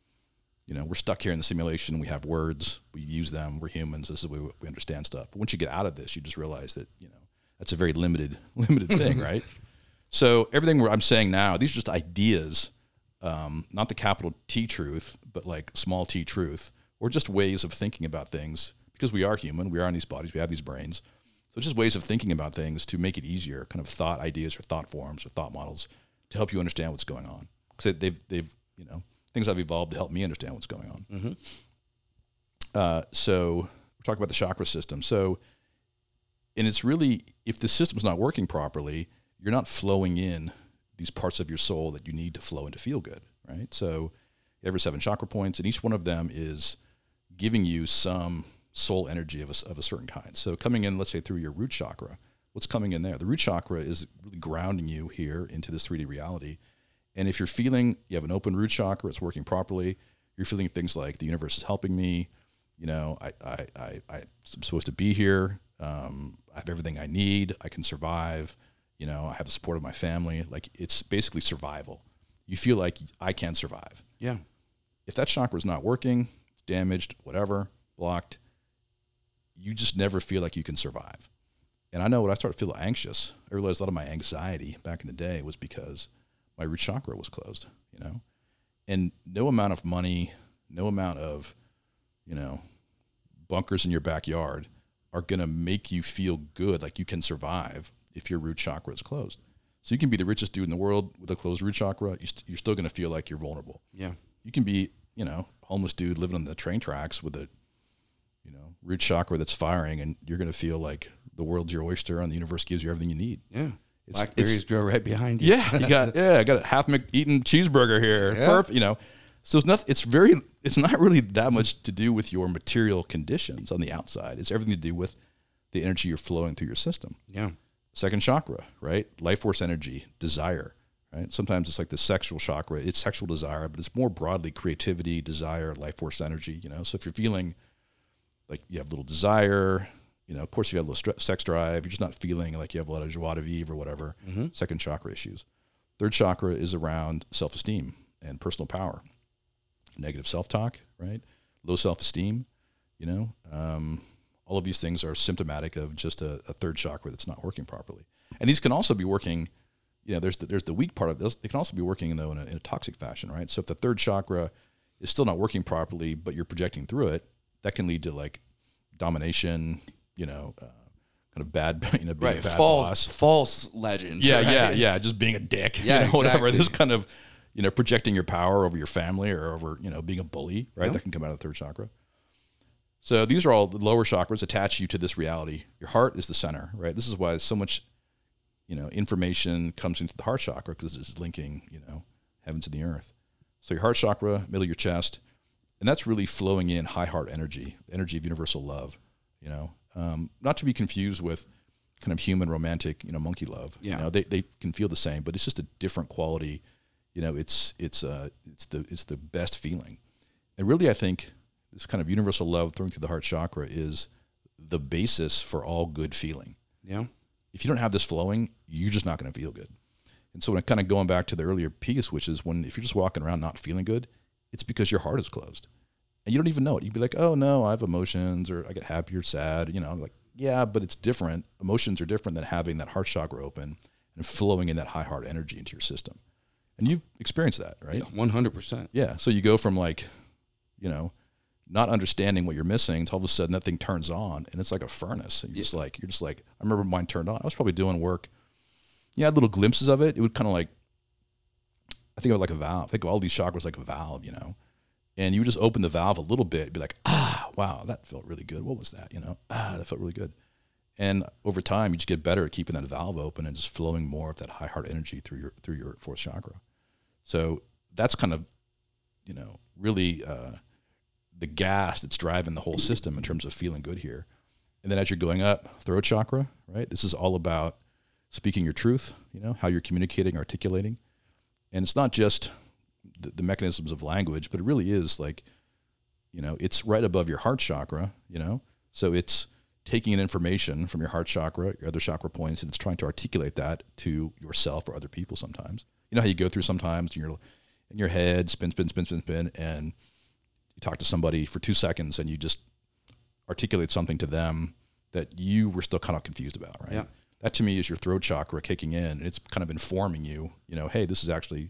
You know, we're stuck here in the simulation. We have words. We use them. We're humans. This is the way we understand stuff. But once you get out of this, you just realize that, you know, that's a very limited, limited thing, right? So everything I'm saying now, these are just ideas, um, not the capital T truth, but like small t truth, or just ways of thinking about things because we are human. We are in these bodies. We have these brains. So just ways of thinking about things to make it easier, kind of thought ideas or thought forms or thought models to help you understand what's going on. Because they've they've you know things I've evolved to help me understand what's going on. Mm-hmm. Uh, so we're talking about the chakra system. So, and it's really if the system's not working properly, you're not flowing in these parts of your soul that you need to flow and to feel good, right? So, every seven chakra points, and each one of them is giving you some soul energy of a, of a certain kind. So, coming in, let's say through your root chakra, what's coming in there? The root chakra is really grounding you here into this 3D reality. And if you're feeling you have an open root chakra, it's working properly, you're feeling things like the universe is helping me, you know, I, I, I, I'm supposed to be here. Um, I have everything I need. I can survive. You know, I have the support of my family. Like it's basically survival. You feel like I can survive. Yeah. If that chakra is not working, damaged, whatever, blocked, you just never feel like you can survive. And I know when I started feeling anxious, I realized a lot of my anxiety back in the day was because my root chakra was closed, you know? And no amount of money, no amount of, you know, bunkers in your backyard are going to make you feel good, like you can survive if your root chakra is closed. So you can be the richest dude in the world with a closed root chakra, you're still going to feel like you're vulnerable. Yeah. You can be, you know, homeless dude living on the train tracks with a, you know, root chakra that's firing, and you're going to feel like the world's your oyster and the universe gives you everything you need. Yeah. It's- Blackberries it's- grow right behind you. Yeah, you got yeah, I got a half eaten cheeseburger here. Yeah. Perfect, you know. So it's not. It's very. It's not really that much to do with your material conditions on the outside. It's everything to do with the energy you're flowing through your system. Yeah. Second chakra, right? Life force energy, desire, right? Sometimes it's like the sexual chakra. It's sexual desire, but it's more broadly creativity, desire, life force energy. You know. So if you're feeling like you have little desire, you know, of course, if you have a little sex drive, you're just not feeling like you have a lot of joie de vivre or whatever. Second chakra issues. Third chakra is around self esteem and personal power, negative self talk, right? Low self esteem, you know. Um, all of these things are symptomatic of just a, a third chakra that's not working properly. And these can also be working, you know, there's the, there's the weak part of this. They can also be working, though, in a, in a toxic fashion, right? So if the third chakra is still not working properly, but you're projecting through it, that can lead to like domination, you know, uh, kind of bad, you know, being Right. a bad False, boss. false legends. Yeah, right? yeah, yeah. Just being a dick, you Yeah, know, whatever. exactly. This kind of, you know, projecting your power over your family or over, you know, being a bully, right? That can come out of the third chakra. So these are all the lower chakras attach you to this reality. Your heart is the center, right? This is why so much, you know, information comes into the heart chakra because it's linking, you know, heaven to the earth. So your heart chakra, middle of your chest, and that's really flowing in high heart energy, energy of universal love. You know, um, not to be confused with kind of human romantic, you know, monkey love. Yeah. You know, they, they can feel the same, but it's just a different quality. You know, it's it's uh it's the it's the best feeling, and really, I think this kind of universal love through through the heart chakra is the basis for all good feeling. Yeah. If you don't have this flowing, you're just not going to feel good. And so, when kind of going back to the earlier piece, which is when if you're just walking around not feeling good, it's because your heart is closed, and you don't even know it. You'd be like, "Oh no, I have emotions, or I get happy or sad." You know, like yeah, but it's different. Emotions are different than having that heart chakra open and flowing in that high heart energy into your system. And you've experienced that, right? Yeah, One hundred percent. Yeah. So you go from like, you know, not understanding what you're missing to all of a sudden that thing turns on and it's like a furnace. And you're just like, you're just like, I remember mine turned on. I was probably doing work. Yeah, I had little glimpses of it. It would kind of like, I think of it like a valve. I think of all these chakras like a valve, you know. And you just open the valve a little bit, be like, ah, wow, that felt really good. What was that? You know, ah, that felt really good. And over time, you just get better at keeping that valve open and just flowing more of that high heart energy through your through your fourth chakra. So that's kind of, you know, really uh, the gas that's driving the whole system in terms of feeling good here. And then as you're going up, throat chakra, right? This is all about speaking your truth, you know, how you're communicating, articulating. And it's not just the, the mechanisms of language, but it really is like, you know, it's right above your heart chakra, you know? So it's taking in information from your heart chakra, your other chakra points, and it's trying to articulate that to yourself or other people sometimes. You know how you go through sometimes in your in your head, spin, spin, spin, spin, spin, and you talk to somebody for two seconds and you just articulate something to them that you were still kind of confused about, right? Yeah. That to me is your throat chakra kicking in, and it's kind of informing you, you know, hey, this is actually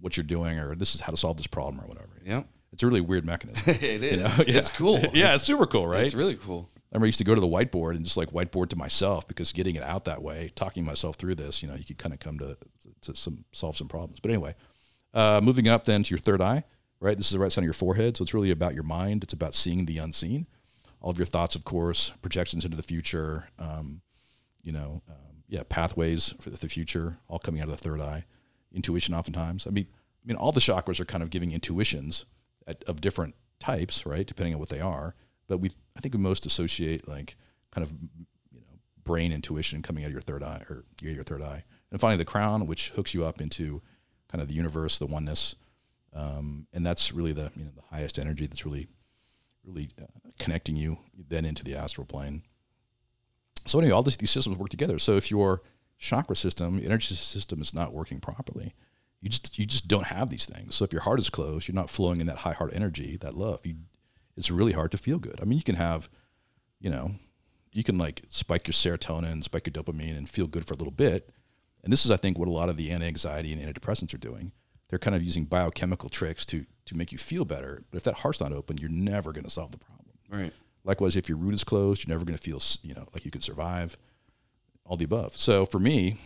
what you're doing, or this is how to solve this problem, or whatever. Yeah. It's a really weird mechanism. it is. you know? It's cool. yeah, it's super cool, right? It's really cool. I remember I used to go to the whiteboard and just like whiteboard to myself because getting it out that way, talking myself through this, you know, you could kind of come to, to some solve some problems. But anyway, uh, moving up then to your third eye, right? This is the right side of your forehead. So it's really about your mind. It's about seeing the unseen. All of your thoughts, of course, projections into the future, um, you know, um, yeah, pathways for the future, all coming out of the third eye. Intuition, oftentimes. I mean, I mean, all the chakras are kind of giving intuitions at, of different types, right? Depending on what they are. But we, I think we most associate like kind of, you know, brain intuition coming out of your third eye or your third eye. And finally, the crown, which hooks you up into kind of the universe, the oneness, um, and that's really the you know the highest energy that's really really uh, connecting you then into the astral plane. So anyway, all this, these systems work together. So if your chakra system, energy system is not working properly, you just you just don't have these things. So if your heart is closed, you're not flowing in that high heart energy, that love. You, it's really hard to feel good. I mean, you can have, you know, you can like spike your serotonin, spike your dopamine, and feel good for a little bit. And this is, I think, what a lot of the anti-anxiety and antidepressants are doing. They're kind of using biochemical tricks to to make you feel better. But if that heart's not open, you're never going to solve the problem. Right. Likewise, if your root is closed, you're never going to feel, you know, like you can survive. All the above. So for me,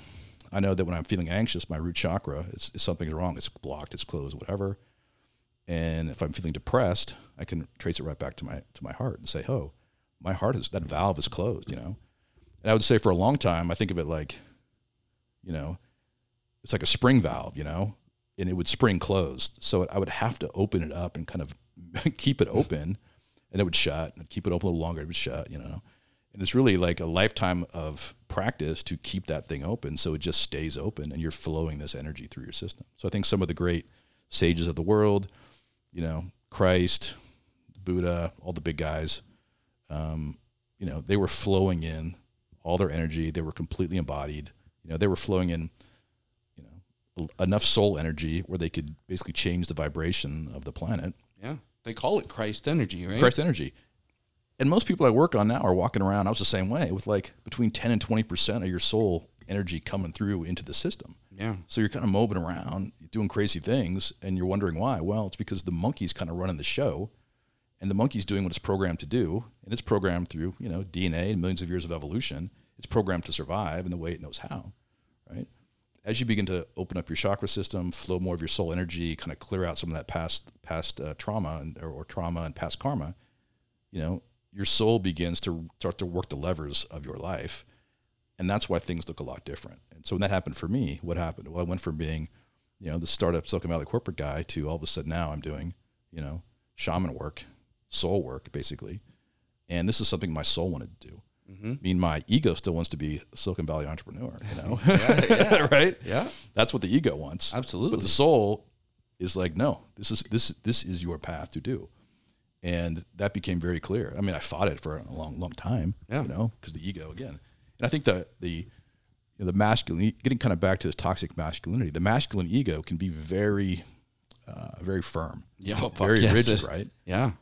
I know that when I'm feeling anxious, my root chakra is, is something's wrong. It's blocked, it's closed, whatever. And if I'm feeling depressed, I can trace it right back to my to my heart and say, "Oh, my heart is that valve is closed." You know. And I would say for a long time, I think of it like, you know, it's like a spring valve. You know, and it would spring closed. So I would have to open it up and kind of keep it open, and it would shut. And keep it open a little longer, it would shut. You know, and it's really like a lifetime of practice to keep that thing open, so it just stays open, and you're flowing this energy through your system. So I think some of the great sages of the world, you know, Christ, Buddha, all the big guys, um, you know, they were flowing in all their energy. They were completely embodied. You know, they were flowing in you know, enough soul energy where they could basically change the vibration of the planet. Yeah. They call it Christ energy, right? Christ energy. And most people I work on now are walking around, I was the same way, with like between 10 and 20% of your soul energy coming through into the system. Yeah. So you're kind of moping around, doing crazy things, and you're wondering why. Well, it's because the monkey's kind of running the show, and the monkey's doing what it's programmed to do, and it's programmed through, you know, DNA and millions of years of evolution. It's programmed to survive in the way it knows how, right? as you begin to open up your chakra system, flow more of your soul energy, kind of clear out some of that past past uh, trauma and, or, or, trauma and past karma, you know, your soul begins to start to work the levers of your life, and that's why things look a lot different. And so when that happened for me, what happened? Well, I went from being, you know, the startup Silicon Valley corporate guy to all of a sudden now I'm doing, you know, shaman work, soul work, basically, and this is something my soul wanted to do. Mm-hmm. I mean, my ego still wants to be a Silicon Valley entrepreneur, you know, yeah, yeah. right? Yeah, that's what the ego wants. Absolutely. But the soul is like, no, this is this this is your path to do, and that became very clear. I mean, I fought it for a long, long time, yeah. you know, because the ego again, and I think the the you know, the masculine, getting kind of back to this toxic masculinity, the masculine ego can be very, uh, very firm, yeah, oh, very yes, rigid, right? Yeah,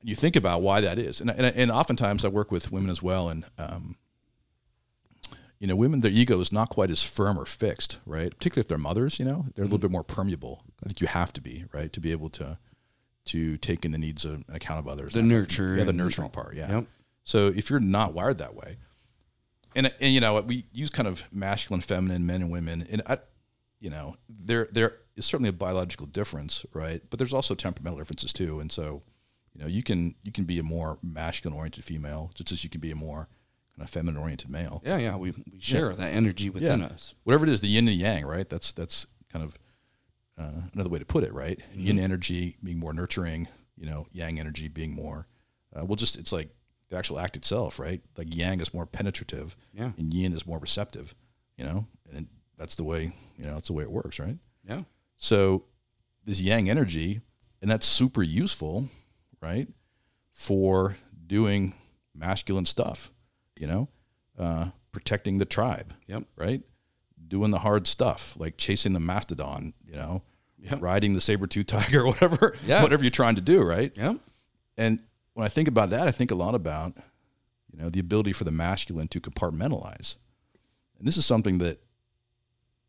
And you think about why that is, and and, and oftentimes I work with women as well, and um, you know, women their ego is not quite as firm or fixed, right? Particularly if they're mothers, you know, they're a little mm-hmm. bit more permeable. I think you have to be right to be able to to take in the needs of account of others. The nurture, yeah, the nurturing part, yeah. Yep. So if you're not wired that way, and and you know, we use kind of masculine, feminine, men and women, and I, you know, there there is certainly a biological difference, right? But there's also temperamental differences too, and so you know, you can you can be a more masculine oriented female, just as you can be a more kind of feminine oriented male. Yeah, yeah, we, we share yeah. that energy within yeah. us. Whatever it is, the yin and yang, right? That's that's kind of uh, another way to put it, right? Mm-hmm. Yin energy being more nurturing, you know, yang energy being more. Uh, well, just it's like the actual act itself, right? Like yang is more penetrative, yeah, and yin is more receptive, you know, and that's the way you know that's the way it works, right? Yeah. So this yang energy, and that's super useful right? For doing masculine stuff, you know, uh, protecting the tribe. Yep. Right. Doing the hard stuff like chasing the mastodon, you know, yep. riding the saber tooth tiger, whatever, yeah. whatever you're trying to do. Right. Yeah. And when I think about that, I think a lot about, you know, the ability for the masculine to compartmentalize. And this is something that,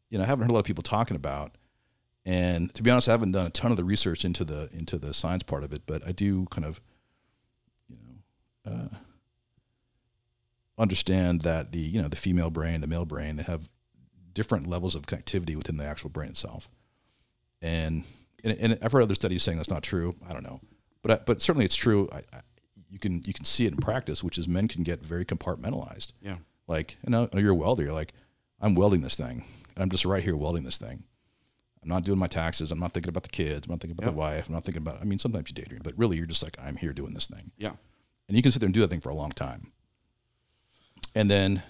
you know, I haven't heard a lot of people talking about and to be honest, I haven't done a ton of the research into the into the science part of it, but I do kind of, you know, uh, understand that the you know the female brain, the male brain, they have different levels of connectivity within the actual brain itself. And and, and I've heard other studies saying that's not true. I don't know, but I, but certainly it's true. I, I, you can you can see it in practice, which is men can get very compartmentalized. Yeah. Like you know, oh, you're a welder. You're like, I'm welding this thing. I'm just right here welding this thing. I'm not doing my taxes. I'm not thinking about the kids. I'm not thinking about Yep. the wife. I'm not thinking about. I mean, sometimes you daydream, but really, you're just like, I'm here doing this thing Yeah. and you can sit there and do that thing for a long time. And then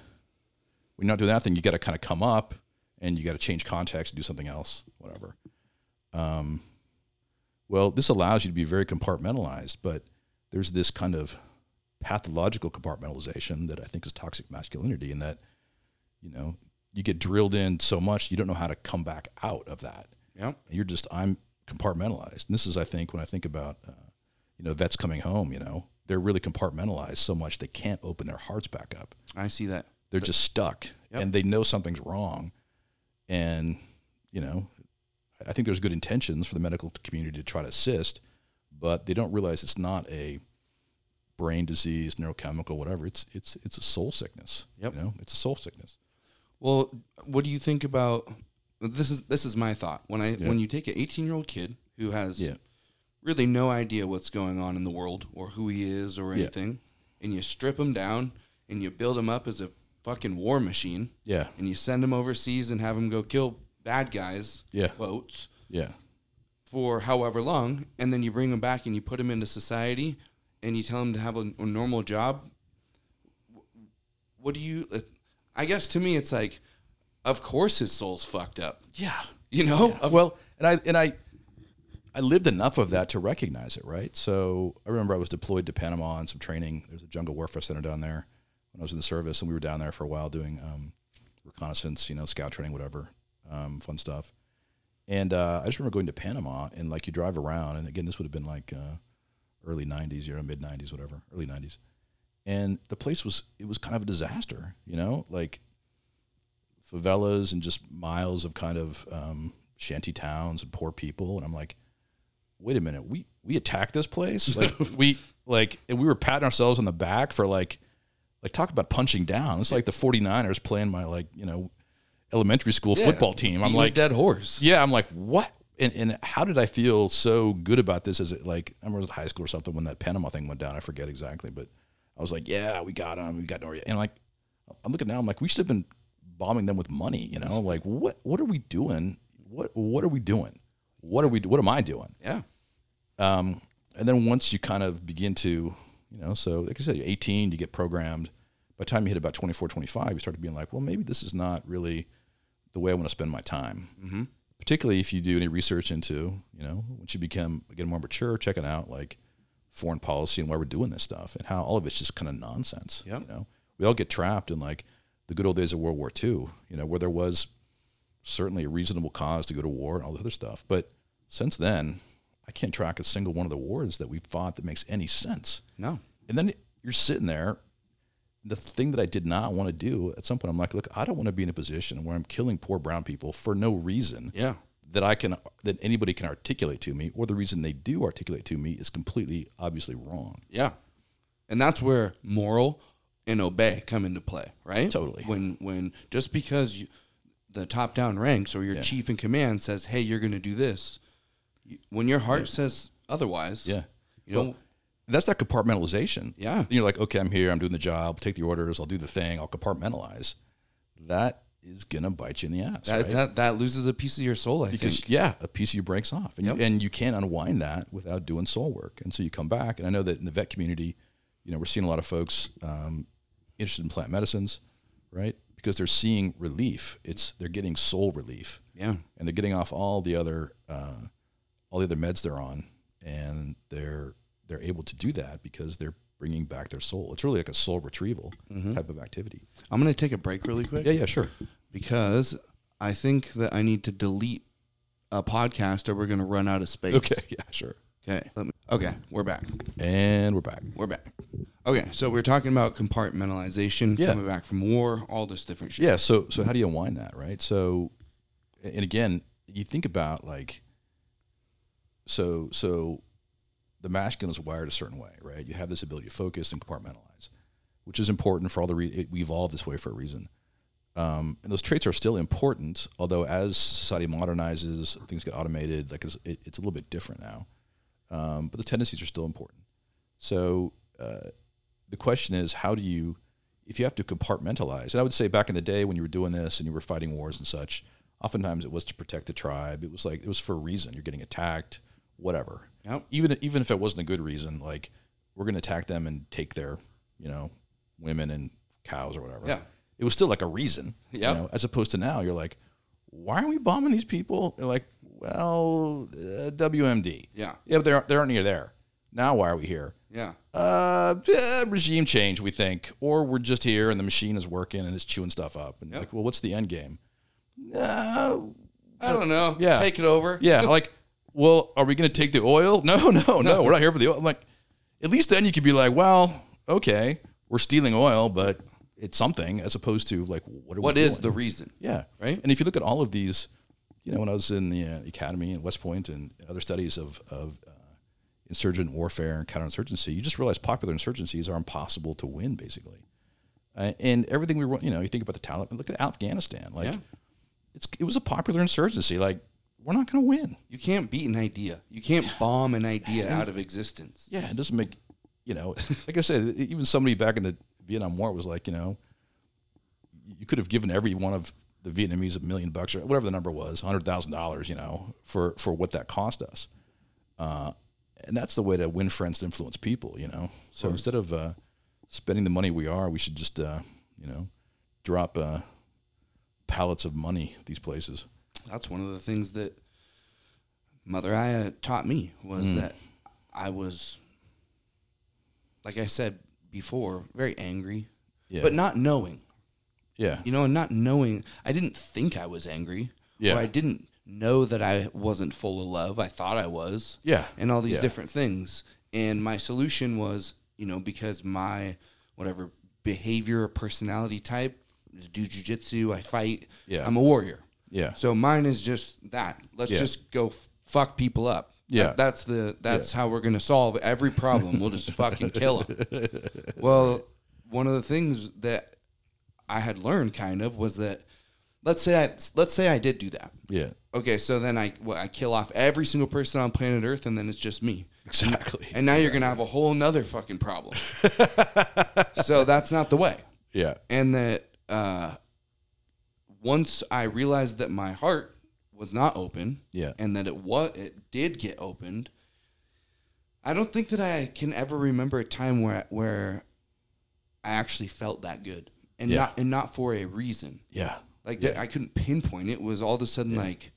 when you're not doing that thing, you got to kind of come up and you got to change context and do something else, whatever. Um, well, this allows you to be very compartmentalized, but there's this kind of pathological compartmentalization that I think is toxic masculinity, in that you know you get drilled in so much you don't know how to come back out of that. Yep. You're just I'm compartmentalized. And this is, I think, when I think about uh, you know vets coming home, you know they're really compartmentalized so much they can't open their hearts back up. I see that. They're just stuck, Yep. and they know something's wrong. And you know, I think there's good intentions for the medical community to try to assist, but they don't realize it's not a brain disease, neurochemical, whatever. It's it's it's a soul sickness. Yep. You know, it's a soul sickness. Well, what do you think about this? Is this is my thought when I Yeah. when you take an 18 year old kid who has Yeah. really no idea what's going on in the world or who he is or Yeah. anything, and you strip him down and you build him up as a fucking war machine, Yeah. and you send him overseas and have him go kill bad guys, Yeah. quotes, Yeah. for however long, and then you bring him back and you put him into society, and you tell him to have a, a normal job. What do you? uh, I guess to me, it's like, of course his soul's fucked up. Yeah. You know, Of- well, and I and I I lived enough of that to recognize it, right? So I remember I was deployed to Panama on some training. There's a jungle warfare center down there when I was in the service, and we were down there for a while doing um, reconnaissance, you know, scout training, whatever, um, fun stuff. And uh, I just remember going to Panama, and like you drive around, and again, this would have been like uh, early '90s, you know, mid '90s, whatever, early '90s, and the place was it was kind of a disaster, you know, like favelas and just miles of kind of um, shanty towns and poor people. And I'm like, wait a minute, we we attacked this place, like we like, and we were patting ourselves on the back for like, like talk about punching down. It's like the 49ers playing my like you know elementary school Yeah, football team. I'm like, dead horse. yeah, I'm like, what? And, and how did I feel so good about this? Is it like I remember it was high school or something when that Panama thing went down. I forget exactly, but I was like, yeah, we got him, we got Noriega. And like, I'm looking now, I'm like, we should have been bombing them with money. You know, like what what are we doing? What what are we doing? What are we? What am I doing? Yeah. Um, and then once you kind of begin to, you know, so like I said, you're 18, you get programmed. By the time you hit about 24, 25, you start being like, well, maybe this is not really the way I want to spend my time. Mhm. Particularly if you do any research into, you know, once you become get more mature, checking out like foreign policy and why we're doing this stuff and how all of it's just kind of nonsense. Yep. You know, we all get trapped in like the good old days of World War II, you know, where there was certainly a reasonable cause to go to war and all the other stuff. But since then, I can't track a single one of the wars that we fought that makes any sense. No. And then you're sitting there. The thing that I did not want to do at some point, I'm like, look, I don't want to be in a position where I'm killing poor brown people for no reason Yeah. that I can that anybody can articulate to me, or the reason they do articulate to me is completely obviously wrong. Yeah. And that's where moral and obey come into play, right? Totally. When when just because you, the top down ranks or your Yeah. chief in command says, "Hey, you're going to do this," when your heart says otherwise, Yeah. you know, Well, That's that compartmentalization. yeah, Then you're like, okay, I'm here, I'm doing the job, take the orders, I'll do the thing, I'll compartmentalize. That is gonna bite you in the ass. that, right? that that loses a piece of your soul. I because think. yeah, a piece of you breaks off, and Yep. you, and you can't unwind that without doing soul work. And so you come back, and I know that in the vet community, you know, we're seeing a lot of folks um, interested in plant medicines, right? Because they're seeing relief. It's they're getting soul relief, Yeah. and they're getting off all the other uh, all the other meds they're on, and they're they're able to do that because they're bringing back their soul. It's really like a soul retrieval mm-hmm. type of activity. I'm going to take a break really quick Yeah, yeah, sure. because I think that I need to delete a podcast or we're going to run out of space. Okay, yeah, sure. Okay. Me, okay. We're back. And we're back. We're back. Okay. So we're talking about compartmentalization, Yeah. coming back from war, all this different shit. Yeah. So so how do you unwind that, right? So, and again, you think about like, so so, the masculine is wired a certain way, right? You have this ability to focus and compartmentalize. which is important for all the re- we evolved this way for a reason. Um, and those traits are still important, although as society modernizes, things get automated. Like it's, it, it's a little bit different now, um, but the tendencies are still important. So uh, the question is, how do you, if you have to compartmentalize? And I would say back in the day when you were doing this and you were fighting wars and such, oftentimes it was to protect the tribe. It was like it was for a reason. You're getting attacked, whatever. Yep. Even even if it wasn't a good reason, like we're going to attack them and take their, you know, women and cows or whatever. Yeah. It was still like a reason. Yep. You know, as opposed to now, you're like, why are we bombing these people? They're like, well, uh, WMD. Yeah. Yeah, but they aren't, they aren't near there. Now, why are we here? Yeah. Uh, eh, regime change, we think, or we're just here and the machine is working and it's chewing stuff up. And Yep. like, well, what's the end game? Uh, I don't know. Yeah. Take it over. yeah, like, well, are we going to take the oil? No, no, no, we're not here for the oil. I'm like, at least then you could be like, well, okay, we're stealing oil, but it's something, as opposed to like, what are What is doing? the reason? Yeah. Right? And if you look at all of these, you know, when I was in the uh, academy in West Point and other studies of, of uh, insurgent warfare and counterinsurgency, you just realize popular insurgencies are impossible to win, basically. Uh, and everything we, you know, you think about the Taliban, look at Afghanistan. Like, Yeah. it's, it was a popular insurgency. Like, we're not going to win. You can't beat an idea. You can't bomb an idea out of existence. Yeah, it doesn't make, you know, like I said, even somebody back in the Vietnam War was like, you know, you could have given every one of the Vietnamese a million bucks or whatever the number was, hundred thousand dollars, you know, for for what that cost us. Uh, and that's the way to win friends to influence people, you know. So instead of uh, spending the money we are, we should just, uh, you know, drop uh, pallets of money at these places. That's one of the things that Mother Aya taught me was Mm. that I was, like I said before, very angry, Yeah, but not knowing. yeah, You know, and not knowing. I didn't think I was angry. Yeah. Or I didn't know that I wasn't full of love. I thought I was. yeah, and all these Yeah. different things. And my solution was, you know, because my whatever behavior or personality type is do jujitsu, I fight, Yeah. I'm a warrior. Yeah, So mine is just that. Let's Yeah. just go f- fuck people up. Yeah. That- that's the that's how we're gonna solve every problem. we'll just fucking kill them. Well, one of the things that I had learned kind of was that let's say I let's say I did do that. yeah, Okay, so then I well, I kill off every single person on planet Earth, and then it's just me. exactly. And now you're gonna have a whole nother fucking problem. so that's not the way. yeah, And that uh, once I realized that my heart was not open, yeah, and that it was it did get opened, I don't think that I can ever remember a time where where I actually felt that good, and Yeah. not and not for a reason. yeah, Like that, I couldn't pinpoint it. it. Was all of a sudden like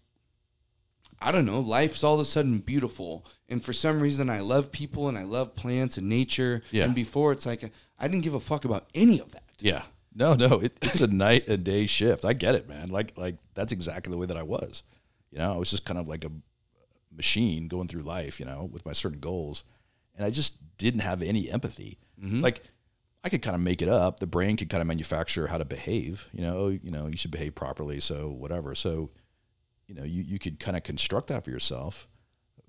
I don't know. Life's all of a sudden beautiful, and for some reason, I love people and I love plants and nature. Yeah. And before, it's like I didn't give a fuck about any of that. Yeah. No, no, it, it's a night and day shift. I get it, man. Like, like that's exactly the way that I was. You know, I was just kind of like a machine going through life, you know, with my certain goals, and I just didn't have any empathy. Mm-hmm. Like, I could kind of make it up. The brain could kind of manufacture how to behave. You know, oh, you know, you should behave properly. So whatever. So, you know, you you could kind of construct that for yourself.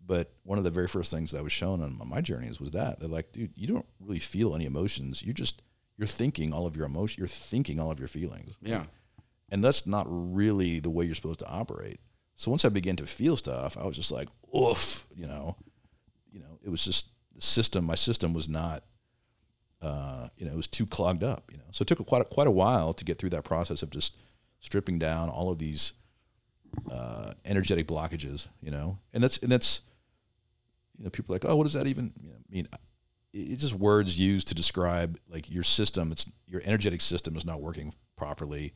But one of the very first things that I was shown on my journeys was that they're like, dude, you don't really feel any emotions. You're just you're thinking all of your emotion. You're thinking all of your feelings, Yeah. and that's not really the way you're supposed to operate. So once I began to feel stuff, I was just like, oof, you know, you know, it was just the system. My system was not, uh, you know, it was too clogged up. You know, so it took quite a, quite a while to get through that process of just stripping down all of these uh, energetic blockages. You know, and that's and that's, you know, people are like, oh, what does that even you know, mean? It's just words used to describe like your system. It's your energetic system is not working properly.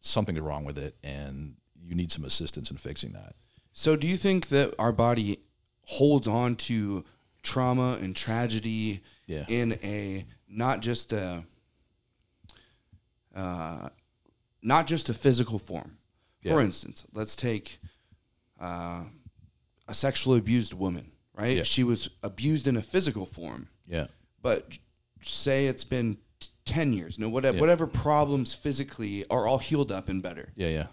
Something's wrong with it, and you need some assistance in fixing that. So, do you think that our body holds on to trauma and tragedy Yeah. in a not just a uh, not just a physical form? For instance, let's take uh, a sexually abused woman. Right? Yeah. She was abused in a physical form, Yeah. but say it's been t- ten years. No, whatever, Yeah. whatever problems physically are all healed up and better Yeah. Yeah.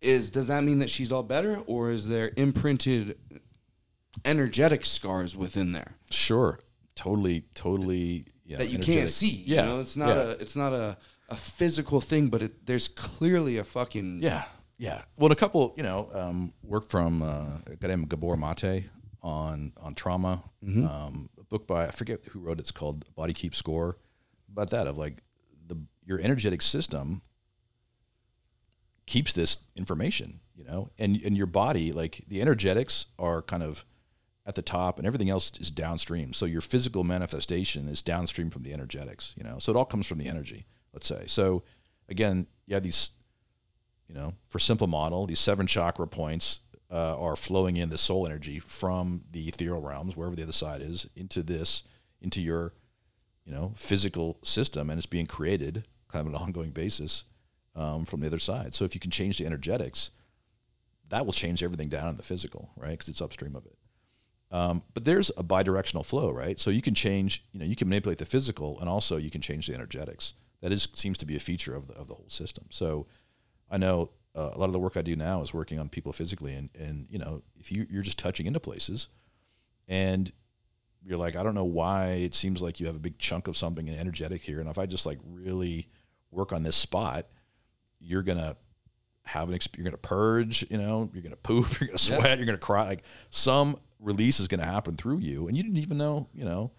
is does that mean that she's all better or is there imprinted energetic scars within there Sure. Totally. Totally. know, that you energetic- can't see. Yeah, You know, it's not yeah. a it's not a, a physical thing, but it, there's clearly a fucking Yeah, yeah. Well, a couple, you know, um, work from uh, a guy named Gabor Mate on on trauma. Um, a book by I forget who wrote it. It's called Body Keep Score. About that of like the your energetic system keeps this information, you know, and and your body like the energetics are kind of at the top and everything else is downstream. So your physical manifestation is downstream from the energetics, you know. So it all comes from the energy, let's say. So again, you have these you know, for simple model, these seven chakra points uh, are flowing in the soul energy from the ethereal realms, wherever the other side is, into this, into your, you know, physical system, and it's being created kind of an ongoing basis um, from the other side. So if you can change the energetics, that will change everything down in the physical, right? Because it's upstream of it. Um, but there's a bidirectional flow, right? So you can change, you know, you can manipulate the physical, and also you can change the energetics. That is seems to be a feature of the of the whole system. So I know uh, a lot of the work I do now is working on people physically, and and you know, if you you're just touching into places, and you're like, I don't know why it seems like you have a big chunk of something and energetic here, and if I just like really work on this spot, you're gonna have an exp- you're gonna purge, you know, you're gonna poop, you're gonna sweat, you're gonna cry, like some release is gonna happen through you, and you didn't even know, you know,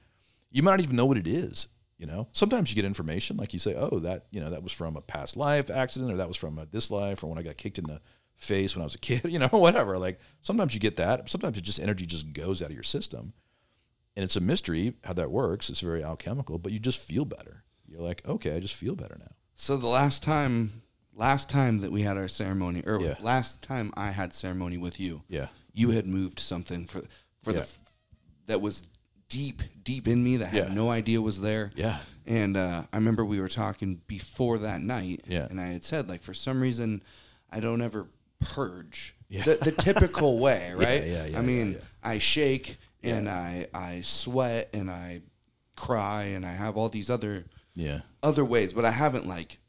you might not even know what it is. You know, sometimes you get information like you say, "Oh, that you know that was from a past life accident, or that was from a, this life, or when I got kicked in the face when I was a kid." You know, whatever. Like sometimes you get that. Sometimes it just energy just goes out of your system, and it's a mystery how that works. It's very alchemical, but you just feel better. You're like, okay, I just feel better now. So the last time, last time that we had our ceremony, or Yeah. last time I had ceremony with you, Yeah, you had moved something for for Yeah. the that was deep, deep in me that I had Yeah. no idea was there. yeah, And uh, I remember we were talking before that night, Yeah. and I had said like for some reason I don't ever purge Yeah. the, the typical way, right? yeah, yeah, I mean, yeah, yeah. I shake and I I sweat and I cry and I have all these other yeah, other ways, but I haven't like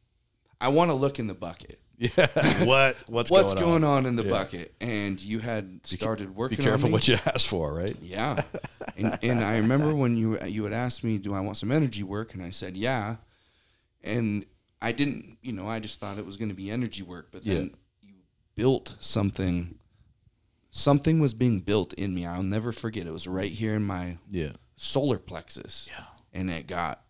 I want to look in the bucket. Yeah. what what's, What's going, going on? on in the Yeah. bucket? And you had started working. Be careful what you ask for, right? Yeah, and, and I remember when you you had asked me, "Do I want some energy work?" and I said, "Yeah," and I didn't, you know, I just thought it was going to be energy work, but then you built something. Something was being built in me. I'll never forget. It was right here in my Yeah, solar plexus. Yeah. and it got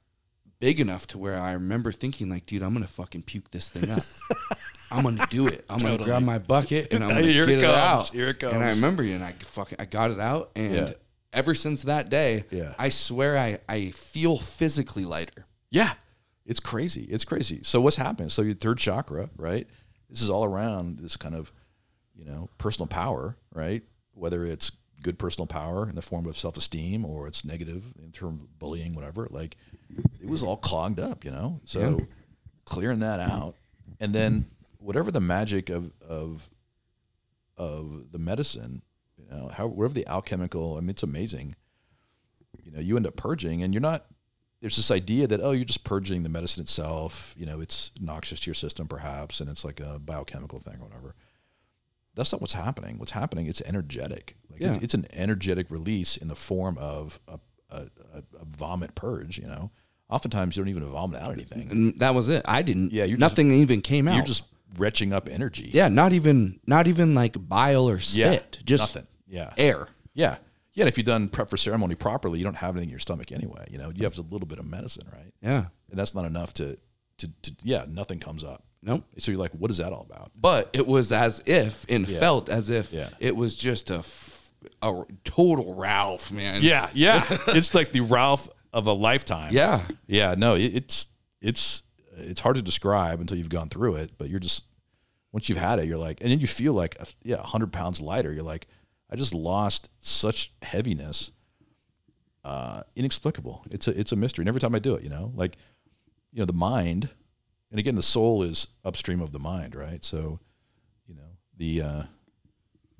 big enough to where I remember thinking, like, dude, I'm gonna fucking puke this thing up. I'm gonna do it. I'm gonna grab my bucket and I'm gonna Here get it, comes. out. Here it comes. And I remember, and I fucking I got it out, and Yeah. ever since that day, Yeah. I swear I I feel physically lighter. Yeah. It's crazy. It's crazy. So what's happening? So your third chakra, right? This is all around this kind of, you know, personal power, right? Whether it's good personal power in the form of self-esteem or it's negative in terms of bullying, whatever. Like it was all clogged up, you know. So clearing that out, and then whatever the magic of of of the medicine, you know, how whatever the alchemical. I mean, it's amazing. You know, you end up purging, and you're not there's this idea that oh you're just purging the medicine itself you know it's noxious to your system perhaps and it's like a biochemical thing or whatever that's not what's happening what's happening it's energetic like it's, Yeah. it's an energetic release in the form of a, a, a vomit purge you know oftentimes you don't even vomit out anything And that was it. I didn't. Yeah, Yeah, you're just- nothing even came out. you're just retching up energy yeah, not even not even like bile or Yeah, spit. just nothing yeah air. yeah yeah and if you've done prep for ceremony properly you don't have anything in your stomach anyway you know you have a little bit of medicine right Yeah. and that's not enough to to, to yeah nothing comes up Nope. so you're like what is that all about but it was as if and Yeah. felt as if Yeah. it was just a, f- a total Ralph man. Yeah, yeah. it's like the Ralph of a lifetime. yeah, Yeah, no, it, it's it's it's hard to describe until you've gone through it, but you're just once you've had it, you're like and then you feel like yeah, 100 pounds lighter. You're like I just lost such heaviness. Uh inexplicable. It's a it's a mystery. And every time I do it, you know, like you know, the mind and again the soul is upstream of the mind, right? So, you know, the uh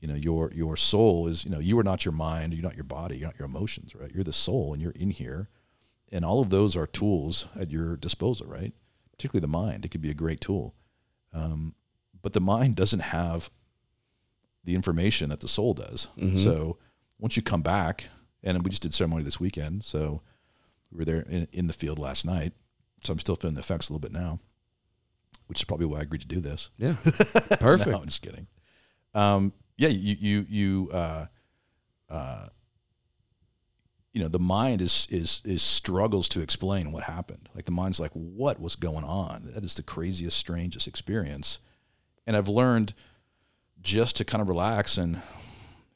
you know your your soul is you know you are not your mind you're not your body you're not your emotions right you're the soul and you're in here and all of those are tools at your disposal right particularly the mind it could be a great tool um, but the mind doesn't have the information that the soul does so once you come back and we just did ceremony this weekend so we were there in, in the field last night, so I'm still feeling the effects a little bit now, which is probably why I agreed to do this. Yeah. Perfect. no, I'm just kidding. Um, yeah, you you you uh, uh, you know, the mind is is is struggles to explain what happened. Like the mind's like, what was going on? That is the craziest, strangest experience. And I've learned just to kind of relax and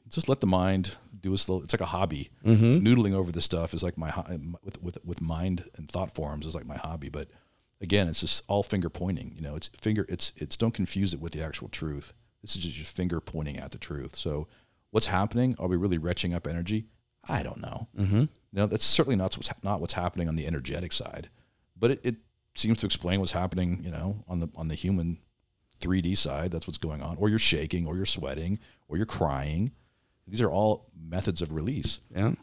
just let the mind do its little. It's like a hobby. Mm-hmm. Noodling over this stuff is like my with with with mind and thought forms is like my hobby. But again, it's just all finger pointing. You know, it's finger. It's it's don't confuse it with the actual truth. This is just your finger pointing at the truth. So, what's happening? Are we really retching up energy? I don't know. Mm-hmm. No, that's certainly not what's not what's happening on the energetic side, but it, it seems to explain what's happening. You know, on the on the human 3D side, that's what's going on. Or you're shaking, or you're sweating, or you're crying. These are all methods of release. Yeah.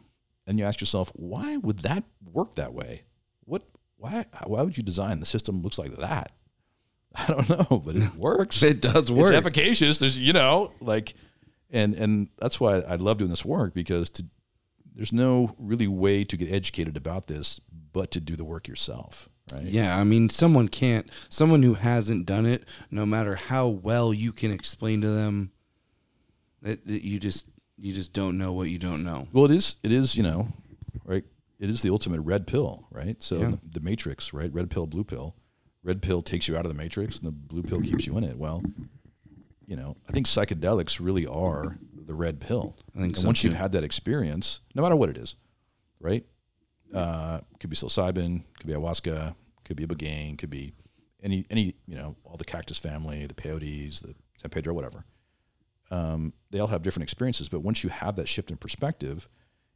And you ask yourself, why would that work that way? What? Why? Why would you design the system looks like that? I don't know, but it works. It does work. It's efficacious. There's, you know, like, and and that's why I love doing this work because to, there's no really way to get educated about this but to do the work yourself, right? Yeah, I mean, someone can't, someone who hasn't done it, no matter how well you can explain to them, that that you just, you just don't know what you don't know. Well, it is. It is. You know, right? It is the ultimate red pill, right? So Yeah. the, the Matrix, right? Red pill, blue pill. Red pill takes you out of the Matrix, and the blue pill keeps you in it. Well, you know, I think psychedelics really are the red pill. I think and so, once too. you've had that experience, no matter what it is, right? Uh, could be psilocybin, could be ayahuasca, could be a ibogaine, could be any any you know all the cactus family, the peyotes, the San Pedro, whatever. Um, they all have different experiences, but once you have that shift in perspective,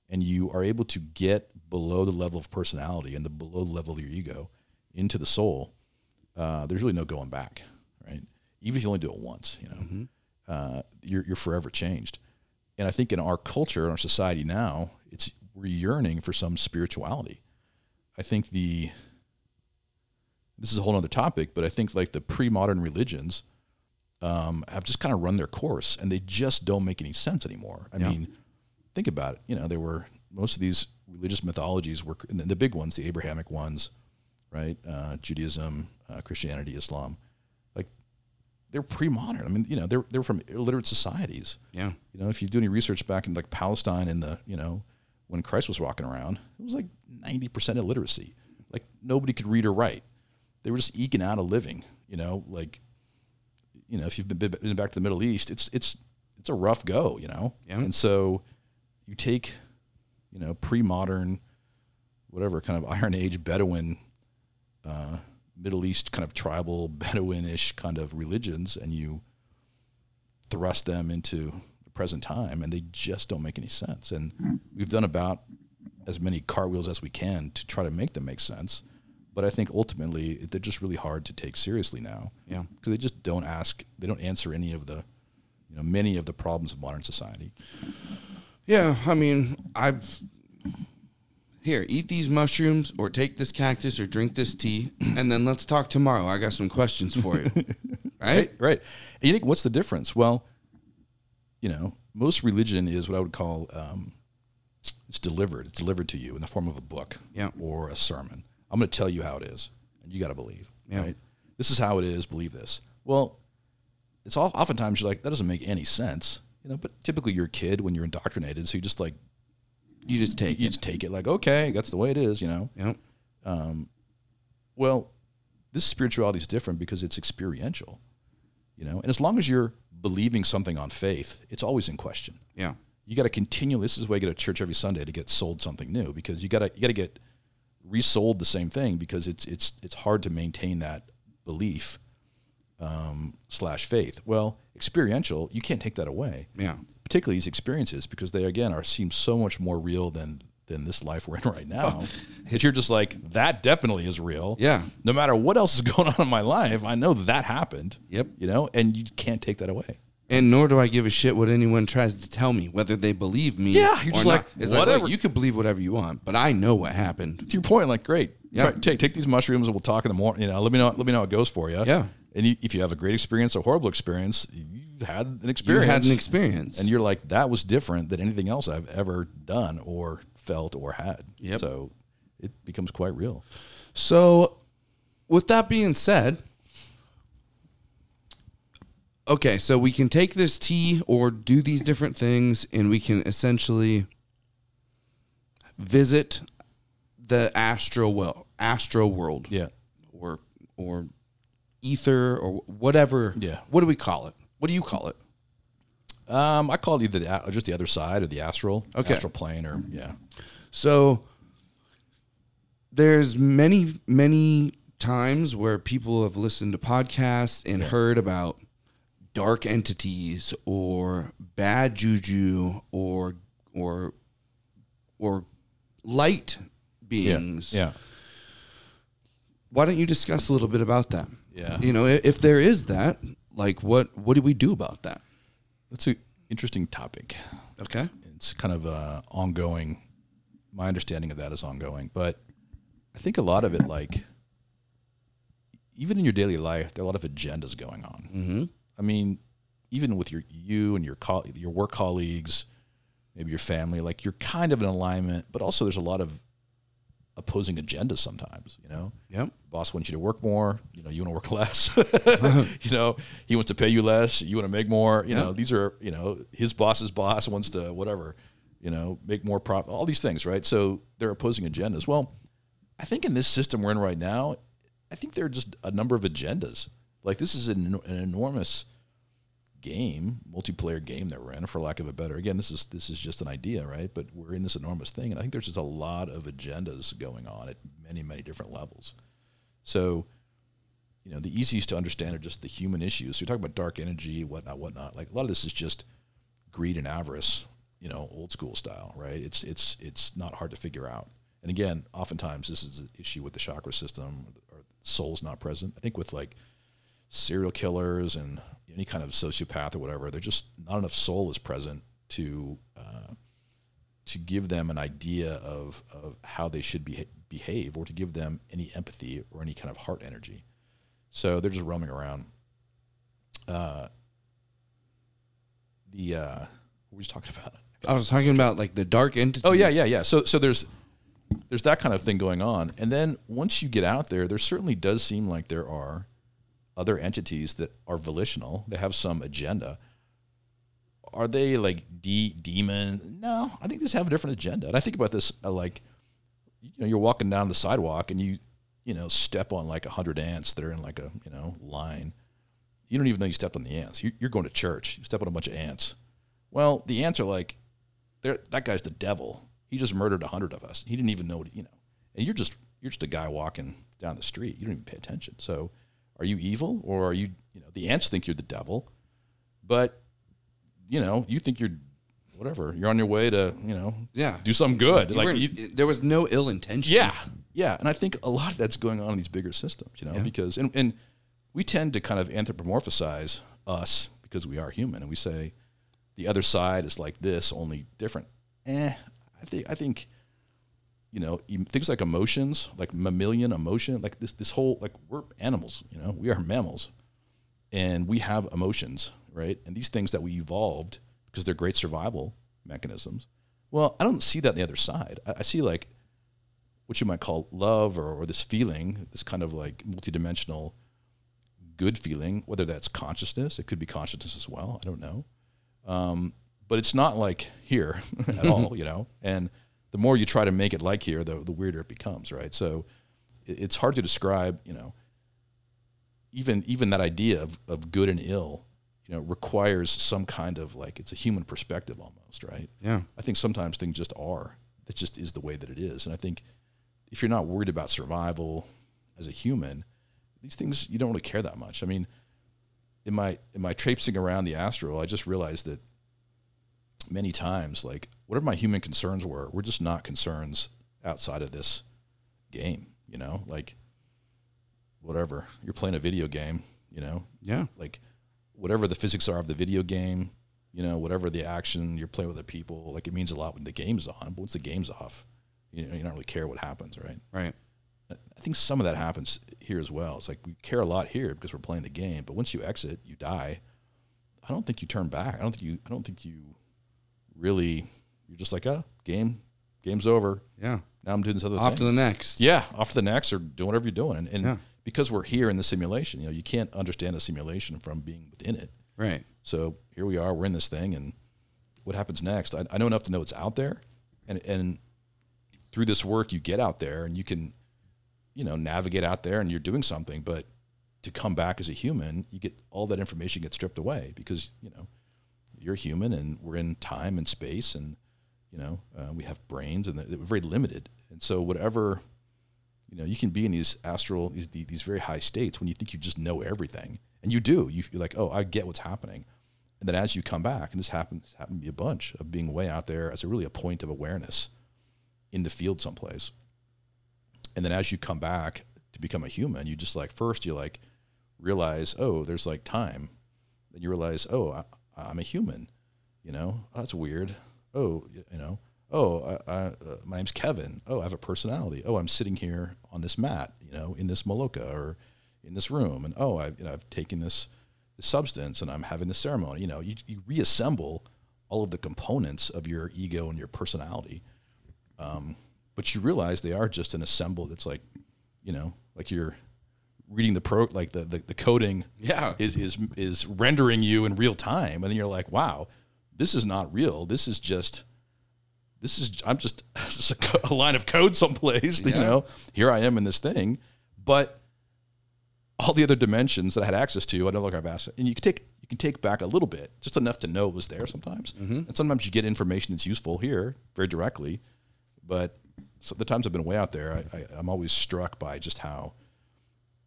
and you are able to get below the level of personality and the below the level of your ego into the soul, uh, there's really no going back, right? Even if you only do it once, you know, uh, you're you're forever changed. And I think in our culture, in our society now, it's we're yearning for some spirituality. I think the this is a whole other topic, but I think like the pre-modern religions um, have just kind of run their course, and they just don't make any sense anymore. I Yeah. mean, think about it. You know, there were most of these religious mythologies were the big ones, the Abrahamic ones, right? Uh, Judaism, uh, Christianity, Islam, they're pre-modern. I mean, you know, they're they're from illiterate societies. Yeah. You know, if you do any research back in like Palestine in the, you know, when Christ was walking around, it was like 90% illiteracy. Like nobody could read or write. They were just eking out a living, you know, like, you know, if you've been, been back to the Middle East, it's, it's, it's a rough go, you know? Yeah. And so you take, you know, pre-modern, whatever kind of Iron Age Bedouin, uh, Middle East kind of tribal Bedouin-ish kind of religions, and you thrust them into the present time, and they just don't make any sense. And we've done about as many cartwheels as we can to try to make them make sense. But I think ultimately they're just really hard to take seriously now Yeah. because they just don't ask, they don't answer any of the, you know, many of the problems of modern society. Yeah, I mean, I've here eat these mushrooms or take this cactus or drink this tea, and then let's talk tomorrow. I got some questions for you. right? Right. And you think, what's the difference? Well, you know, most religion is what I would call um, it's delivered. It's delivered to you in the form of a book Yeah. or a sermon. I'm going to tell you how it is, and you got to believe. Yeah. Right. This is how it is. Believe this. Well, it's all, oftentimes you're like that doesn't make any sense. You know, but typically you're a kid when you're indoctrinated, so you just like You just take you it. just take it like okay, that's the way it is. You know. Yep. Um, well, this spirituality is different because it's experiential, you know. And as long as you're believing something on faith, it's always in question. Yeah. You got to continue. This is why you go to church every Sunday to get sold something new because you got to you got to get resold the same thing because it's it's it's hard to maintain that belief um, slash faith. Well, experiential, you can't take that away Yeah. Particularly these experiences because they again are seem so much more real than than this life we're in right now. that you're just like that definitely is real. Yeah. No matter what else is going on in my life, I know that happened. Yep. You know, and you can't take that away. And nor do I give a shit what anyone tries to tell me, whether they believe me. Yeah, you're just not. like, it's whatever. Like, look, you can believe whatever you want, but I know what happened. To your point, like great. Yeah. Try, take take these mushrooms and we'll talk in the morning. You know, let me know let me know how it goes for you. Yeah. And you, if you have a great experience or horrible experience, you've had an You experience. had an experience. and you're like that was different than anything else I've ever done or felt or had. Yep. So it becomes quite real. So, with that being said, okay, so we can take this tea or do these different things, and we can essentially visit the astro well astro world Yeah. or or ether or whatever. Yeah. What do we call it? What do you call it? Um, I call it either the, just the other side or the astral, Okay. astral plane, or yeah, So there's many many times where people have listened to podcasts and heard about dark entities or bad juju or or or light beings. yeah, Why don't you discuss a little bit about that? Yeah. You know, if there is that, like what what do we do about that? That's an interesting topic. Okay. It's kind of uh, ongoing. My understanding of that is ongoing, but I think a lot of it, like even in your daily life, there are a lot of agendas going on. Mm-hmm. I mean, even with your you and your co- your work colleagues, maybe your family, like you're kind of in alignment, but also there's a lot of opposing agendas sometimes. You know, Yep. boss wants you to work more. You know, you want to work less. you know, he wants to pay you less. You want to make more. You know, these are you know his boss's boss wants to whatever. You know, make more profit. All these things, right? So they're opposing agendas. Well, I think in this system we're in right now, I think there are just a number of agendas. Like this is an, an enormous game, multiplayer game that we're in, for lack of a better. Again, this is this is just an idea, right? But we're in this enormous thing, and I think there's just a lot of agendas going on at many, many different levels. So, you know, the easiest to understand are just the human issues. So you're talking about dark energy, whatnot, whatnot. Like a lot of this is just greed and avarice, you know, old school style, right? It's it's it's not hard to figure out. And again, oftentimes this is an issue with the chakra system or soul's not present. I think with like serial killers and any kind of sociopath or whatever, they're just not enough soul is present to uh, to give them an idea of of how they should be, behave or to give them any empathy or any kind of heart energy. So they're just roaming around. Uh, the uh, what were we just talking about? I was talking about like the dark entities. Oh yeah, yeah, yeah. So so there's there's that kind of thing going on, and then once you get out there, there certainly does seem like there are other entities that are volitional. They have some agenda. Are they like de- demon? No, I think they just have a different agenda. And I think about this uh, like, you know, you're walking down the sidewalk and you, you know, step on like a hundred ants that are in like a you know line. You don't even know you stepped on the ants. You- You're going to church. You step on a bunch of ants. Well, the ants are like, they're, that guy's the devil. He just murdered a hundred of us. He didn't even know, what, you know. And you're just you're just a guy walking down the street. You don't even pay attention. So, are you evil or are you? You know, the ants think you're the devil, but you know, you think you're whatever. You're on your way to you know Yeah. do something good. You like you, there was no ill intention. yeah, yeah, and I think a lot of that's going on in these bigger systems, you know, because and, and we tend to kind of anthropomorphize us because we are human, and we say the other side is like this, only different. Eh, I think I think you know things like emotions, like mammalian emotion, like this this whole like we're animals, you know, we are mammals, and we have emotions, right? And these things that we evolved because they're great survival mechanisms. Well, I don't see that on the other side. I, I see like what you might call love or, or this feeling, this kind of like multidimensional good feeling, whether that's consciousness, it could be consciousness as well. I don't know. Um, but it's not like here at all, you know? And the more you try to make it like here, the, the weirder it becomes, right? So it, it's hard to describe, you know, even, even that idea of, of good and ill, you know, requires some kind of like, it's a human perspective almost, right? Yeah. I think sometimes things just are. That just is the way that it is. And I think if you're not worried about survival as a human, these things you don't really care that much. I mean, in my in my traipsing around the astral, I just realized that many times, like whatever my human concerns were, were just not concerns outside of this game. You know, like whatever you're playing a video game. You know, Yeah. like whatever the physics are of the video game, you know, whatever the action you're playing with the people, like it means a lot when the game's on. But once the game's off, you know, you don't really care what happens, right? Right. I think some of that happens here as well. It's like we care a lot here because we're playing the game, but once you exit, you die. I don't think you turn back. I don't think you. I don't think you really. You're just like, oh, game, game's over. Yeah. Now I'm doing this other Off thing. to the next. yeah, off to the next or doing whatever you're doing. And, and Yeah. because we're here in the simulation, you know, you can't understand a simulation from being within it. Right. So here we are, we're in this thing, and what happens next? I, I know enough to know it's out there, and and through this work, you get out there and you can, you know, navigate out there, and you're doing something. But to come back as a human, you get all that information gets stripped away because you know you're human, and we're in time and space, and you know uh, we have brains, and they're very limited. And so whatever you know, you can be in these astral, these these very high states when you think you just know everything, and you do. You feel like, oh, I get what's happening, and then as you come back, and this happens happened to be a bunch of being way out there as a really a point of awareness in the field someplace, and then as you come back to become a human, you just like first you like realize, oh, there's like time, then you realize, oh, I'm a human, you know, oh, that's weird. Oh, you know, oh, I, I, uh, my name's Kevin. Oh, I have a personality. Oh, I'm sitting here on this mat, you know, in this maloka or in this room, and oh, I've you know, I've taken this, this substance and I'm having this ceremony. You know, you, you reassemble all of the components of your ego and your personality, um, but you realize they are just an assembled. It's like, you know, like you're reading the pro, like the the, the coding Yeah. is is is rendering you in real time, and then you're like, wow, this is not real. This is just this is I'm just, just a, a line of code someplace. You know, here I am in this thing, but all the other dimensions that I had access to, I don't look I've asked, and you can take you can take back a little bit, just enough to know it was there sometimes, mm-hmm. and sometimes you get information that's useful here very directly, but so the times I've been way out there, I, I, I'm always struck by just how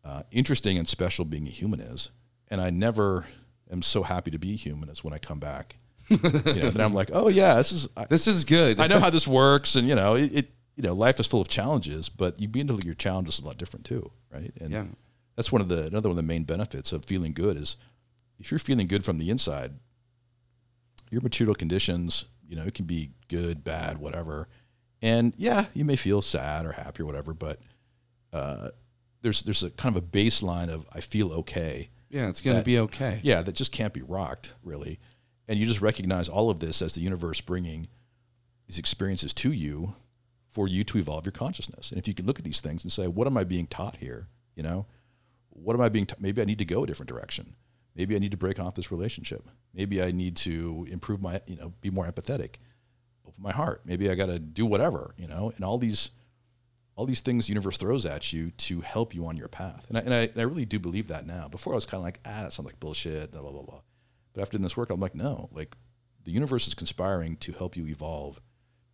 uh, interesting and special being a human is, and I never am so happy to be human as when I come back. you know, then I'm like, oh yeah, this is I, This is good. I know how this works, and you know, it, it you know, life is full of challenges, but you begin to look at your challenges a lot different too, right? And Yeah. that's one of the another one of the main benefits of feeling good is if you're feeling good from the inside, your material conditions, you know, it can be good, bad, whatever, and yeah, you may feel sad or happy or whatever, but uh, there's there's a kind of a baseline of I feel okay, Yeah, it's gonna be okay. yeah, that just can't be rocked, really. And you just recognize all of this as the universe bringing these experiences to you for you to evolve your consciousness. And if you can look at these things and say, what am I being taught here? You know, what am I being? ta- Maybe I need to go a different direction. Maybe I need to break off this relationship. Maybe I need to improve my, you know, be more empathetic, open my heart. Maybe I got to do whatever, you know. And all these, all these things the universe throws at you to help you on your path. And I, and I, and I really do believe that now. Before I was kind of like, ah, that sounds like bullshit, blah, blah, blah, blah. But after doing this work, I'm like, no, like the universe is conspiring to help you evolve,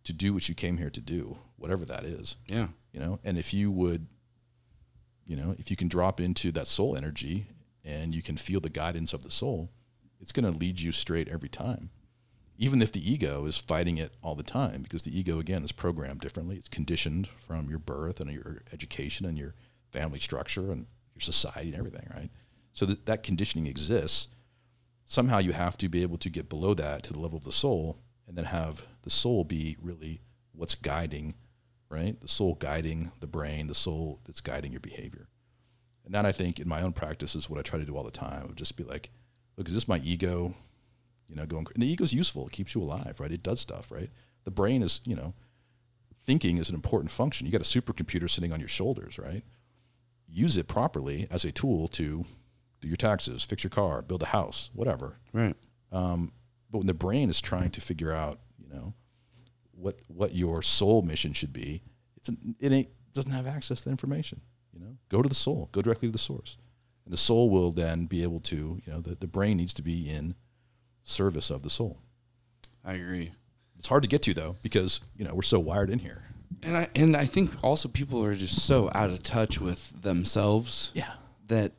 to do what you came here to do, whatever that is, Yeah. you know? And if you would, you know, if you can drop into that soul energy and you can feel the guidance of the soul, it's going to lead you straight every time. Even if the ego is fighting it all the time, because the ego, again, is programmed differently. It's conditioned from your birth and your education and your family structure and your society and everything, right? So that, that conditioning exists. Somehow you have to be able to get below that to the level of the soul and then have the soul be really what's guiding, right? The soul guiding the brain, the soul that's guiding your behavior. And that I think in my own practice is what I try to do all the time. Just be like, look, is this my ego? You know, going. And the ego's useful. It keeps you alive, right? It does stuff, right? The brain is, you know, thinking is an important function. You got a supercomputer sitting on your shoulders, right? Use it properly as a tool to do your taxes, fix your car, build a house, whatever. Right. Um, but when the brain is trying to figure out, you know, what what your soul mission should be, it's an, it ain't doesn't have access to information. You know, go to the soul, go directly to the source, and the soul will then be able to, you know, the, the brain needs to be in service of the soul. I agree. It's hard to get to though because you know we're so wired in here. And I and I think also people are just so out of touch with themselves Yeah, that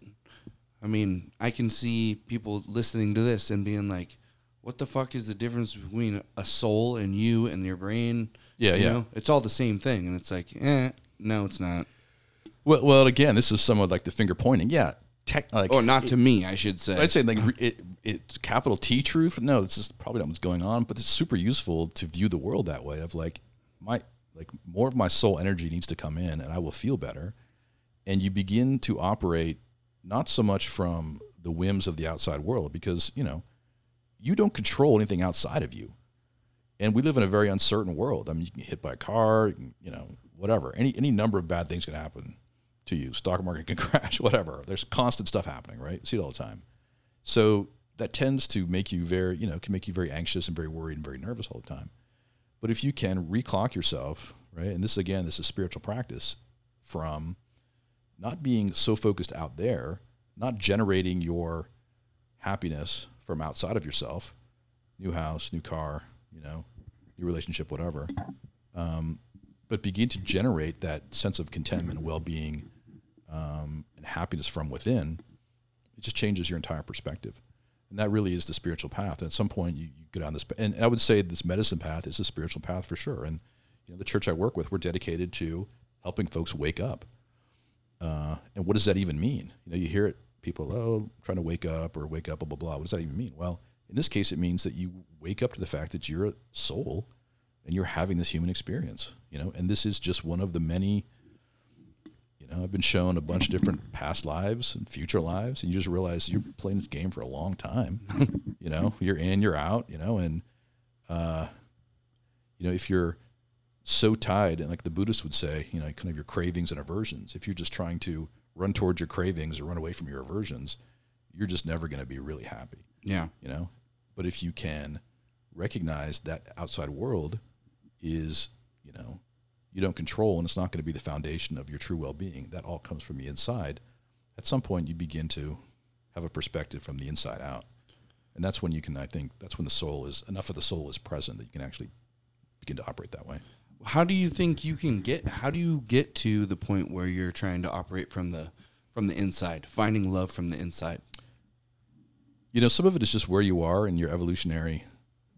I mean, I can see people listening to this and being like, "What the fuck is the difference between a soul and you and your brain?" Yeah, You yeah. know? it's all the same thing, and it's like, eh, no, it's not. Well, well, again, this is somewhat like the finger pointing. Yeah, tech, like Or not to me, I should say. I'd say like it, it's capital T truth. No, this is probably not what's going on, but it's super useful to view the world that way. Of like my like more of my soul energy needs to come in, and I will feel better. And you begin to operate not so much from the whims of the outside world, because you know you don't control anything outside of you. And we live in a very uncertain world. I mean, you can get hit by a car, you know, whatever. Any any number of bad things can happen to you. Stock market can crash, whatever. There's constant stuff happening, right? See it all the time. So that tends to make you very, you know, can make you very anxious and very worried and very nervous all the time. But if you can reclock yourself, right? And this again, this is spiritual practice from not being so focused out there, not generating your happiness from outside of yourself, new house, new car, you know, new relationship, whatever. Um, but begin to generate that sense of contentment and well-being um, and happiness from within. It just changes your entire perspective, and that really is the spiritual path. And at some point, you, you go down this, and I would say this medicine path is a spiritual path for sure. And you know, the church I work with, we're dedicated to helping folks wake up. Uh, and what does that even mean? You know, you hear it, people, oh, trying to wake up or wake up, blah blah blah. What does that even mean? Well, in this case, it means that you wake up to the fact that you're a soul and you're having this human experience. You know, and this is just one of the many. You know, I've been shown a bunch of different past lives and future lives, and you just realize you're playing this game for a long time. you know, you're in, you're out. You know, and uh, you know if you're so tied, and like the Buddhists would say, you know, kind of your cravings and aversions. If you're just trying to run towards your cravings or run away from your aversions, you're just never going to be really happy. Yeah. You know, but if you can recognize that outside world is, you know, you don't control and it's not going to be the foundation of your true well-being. That all comes from the inside. At some point, you begin to have a perspective from the inside out, and that's when you can. I think that's when the soul is enough of the soul is present that you can actually begin to operate that way. How do you think you can get? How do you get to the point where you're trying to operate from the from the inside, finding love from the inside? You know, some of it is just where you are in your evolutionary,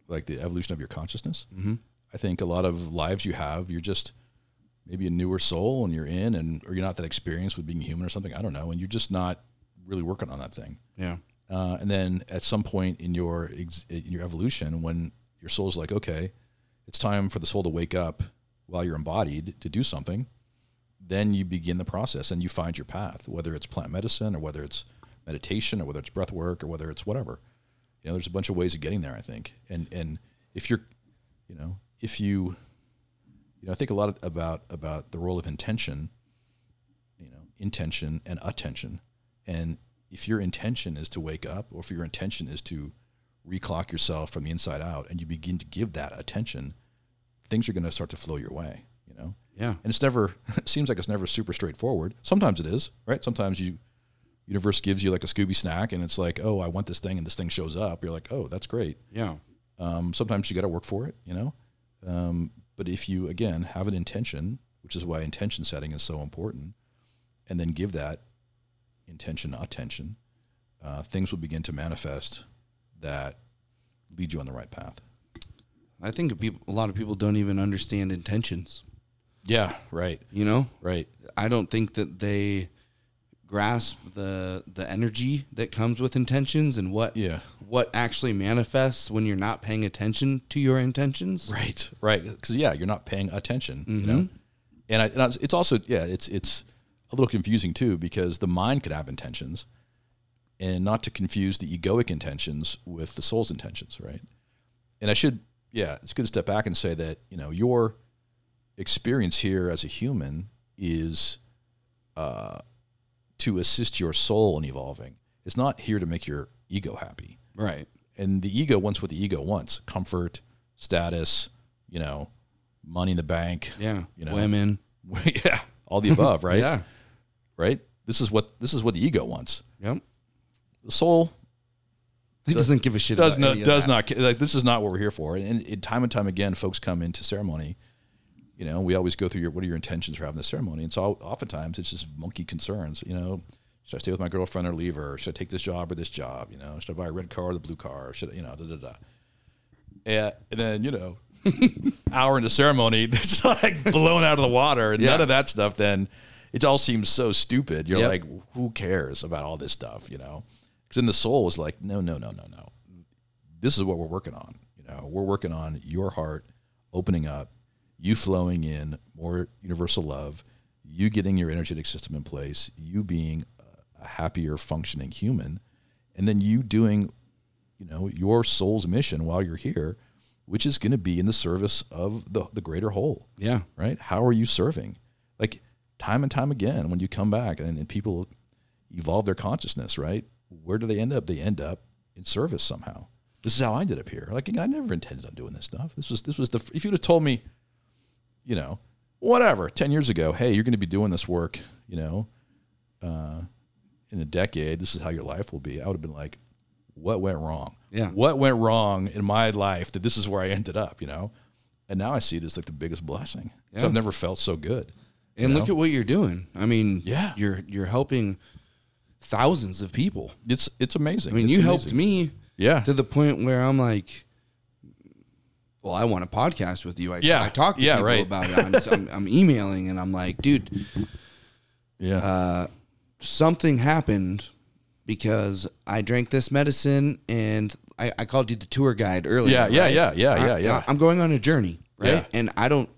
like the evolution of your consciousness. Mm-hmm. I think a lot of lives you have, you're just maybe a newer soul and you're in, and or you're not that experienced with being human or something. I don't know, and you're just not really working on that thing. Yeah. Uh, and then at some point in your ex- in your evolution, when your soul's like, okay, it's time for the soul to wake up while you're embodied to do something, then you begin the process and you find your path, whether it's plant medicine or whether it's meditation or whether it's breath work or whether it's whatever. You know, there's a bunch of ways of getting there, I think. And and if you're, you know, if you, you know, I think a lot about about the role of intention, you know, intention and attention. And if your intention is to wake up, or if your intention is to reclock yourself from the inside out, and you begin to give that attention, things are going to start to flow your way. You know, Yeah. and it's never it seems like it's never super straightforward. Sometimes it is, right? Sometimes you universe gives you like a Scooby snack, and it's like, oh, I want this thing, and this thing shows up. You're like, oh, that's great. Yeah. Um, sometimes you got to work for it, you know. Um, but if you again have an intention, which is why intention setting is so important, and then give that intention attention, uh, things will begin to manifest that lead you on the right path. I think a lot of people don't even understand intentions. Yeah, right, You know, right. I don't think that they grasp the the energy that comes with intentions and what Yeah, what actually manifests when you're not paying attention to your intentions. Right, right. Because yeah, you're not paying attention. You Mhm. know, and, I, and I- it's also yeah, it's it's a little confusing too because the mind could have intentions, and not to confuse the egoic intentions with the soul's intentions, right? And I should yeah, it's good to step back and say that you know your experience here as a human is uh, to assist your soul in evolving. It's not here to make your ego happy Right. and the ego wants what the ego wants comfort status you know money in the bank Yeah. You know. Women. yeah all the above right Yeah. right this is what this is what the ego wants Yep. the soul He doesn't give a shit. does about not does that. not like this is not what we're here for and, and time and time again folks come into ceremony you know we always go through your what are your intentions for having the ceremony and so oftentimes it's just monkey concerns you know should I stay with my girlfriend or leave her? Should I take this job or this job? You know, should I buy a red car or the blue car? Should I, you know, da da da. And, and then you know, hour into ceremony, it's like blown out of the water, and none of that stuff. Then it all seems so stupid. You're Yep. like, who cares about all this stuff? You know, because then the soul is like, no, no, no, no, no. This is what we're working on. You know, we're working on your heart opening up, you flowing in more universal love, you getting your energetic system in place, you being a happier functioning human, and then you doing, you know, your soul's mission while you're here which is going to be in the service of the the greater whole Yeah. right? How are you serving? Like time and time again, when you come back and, and people evolve their consciousness, right? Where do they end up? They end up in service somehow. This is how I ended up here. Like I never intended on doing this stuff. This was this was the if you'd have told me, you know, whatever, ten years ago, hey, you're going to be doing this work, you know, uh, in a decade. This is how your life will be. I would have been like, what went wrong? Yeah. What went wrong in my life that this is where I ended up? You know, and now I see it as like the biggest blessing. So Yeah. I've never felt so good. And You look at what you're doing. I mean, Yeah. you're you're helping thousands of people. It's it's amazing. I mean, It's you helped me Yeah. to the point where I'm like, well, I want a podcast with you. I, Yeah. I talk to Yeah, people right. about it. I'm, I'm, I'm emailing and I'm like, dude, Yeah. uh, something happened because I drank this medicine and I, I called you the tour guide earlier. Yeah, yeah, right? yeah, yeah, I- yeah, yeah. I'm going on a journey, right? Yeah. And I don't,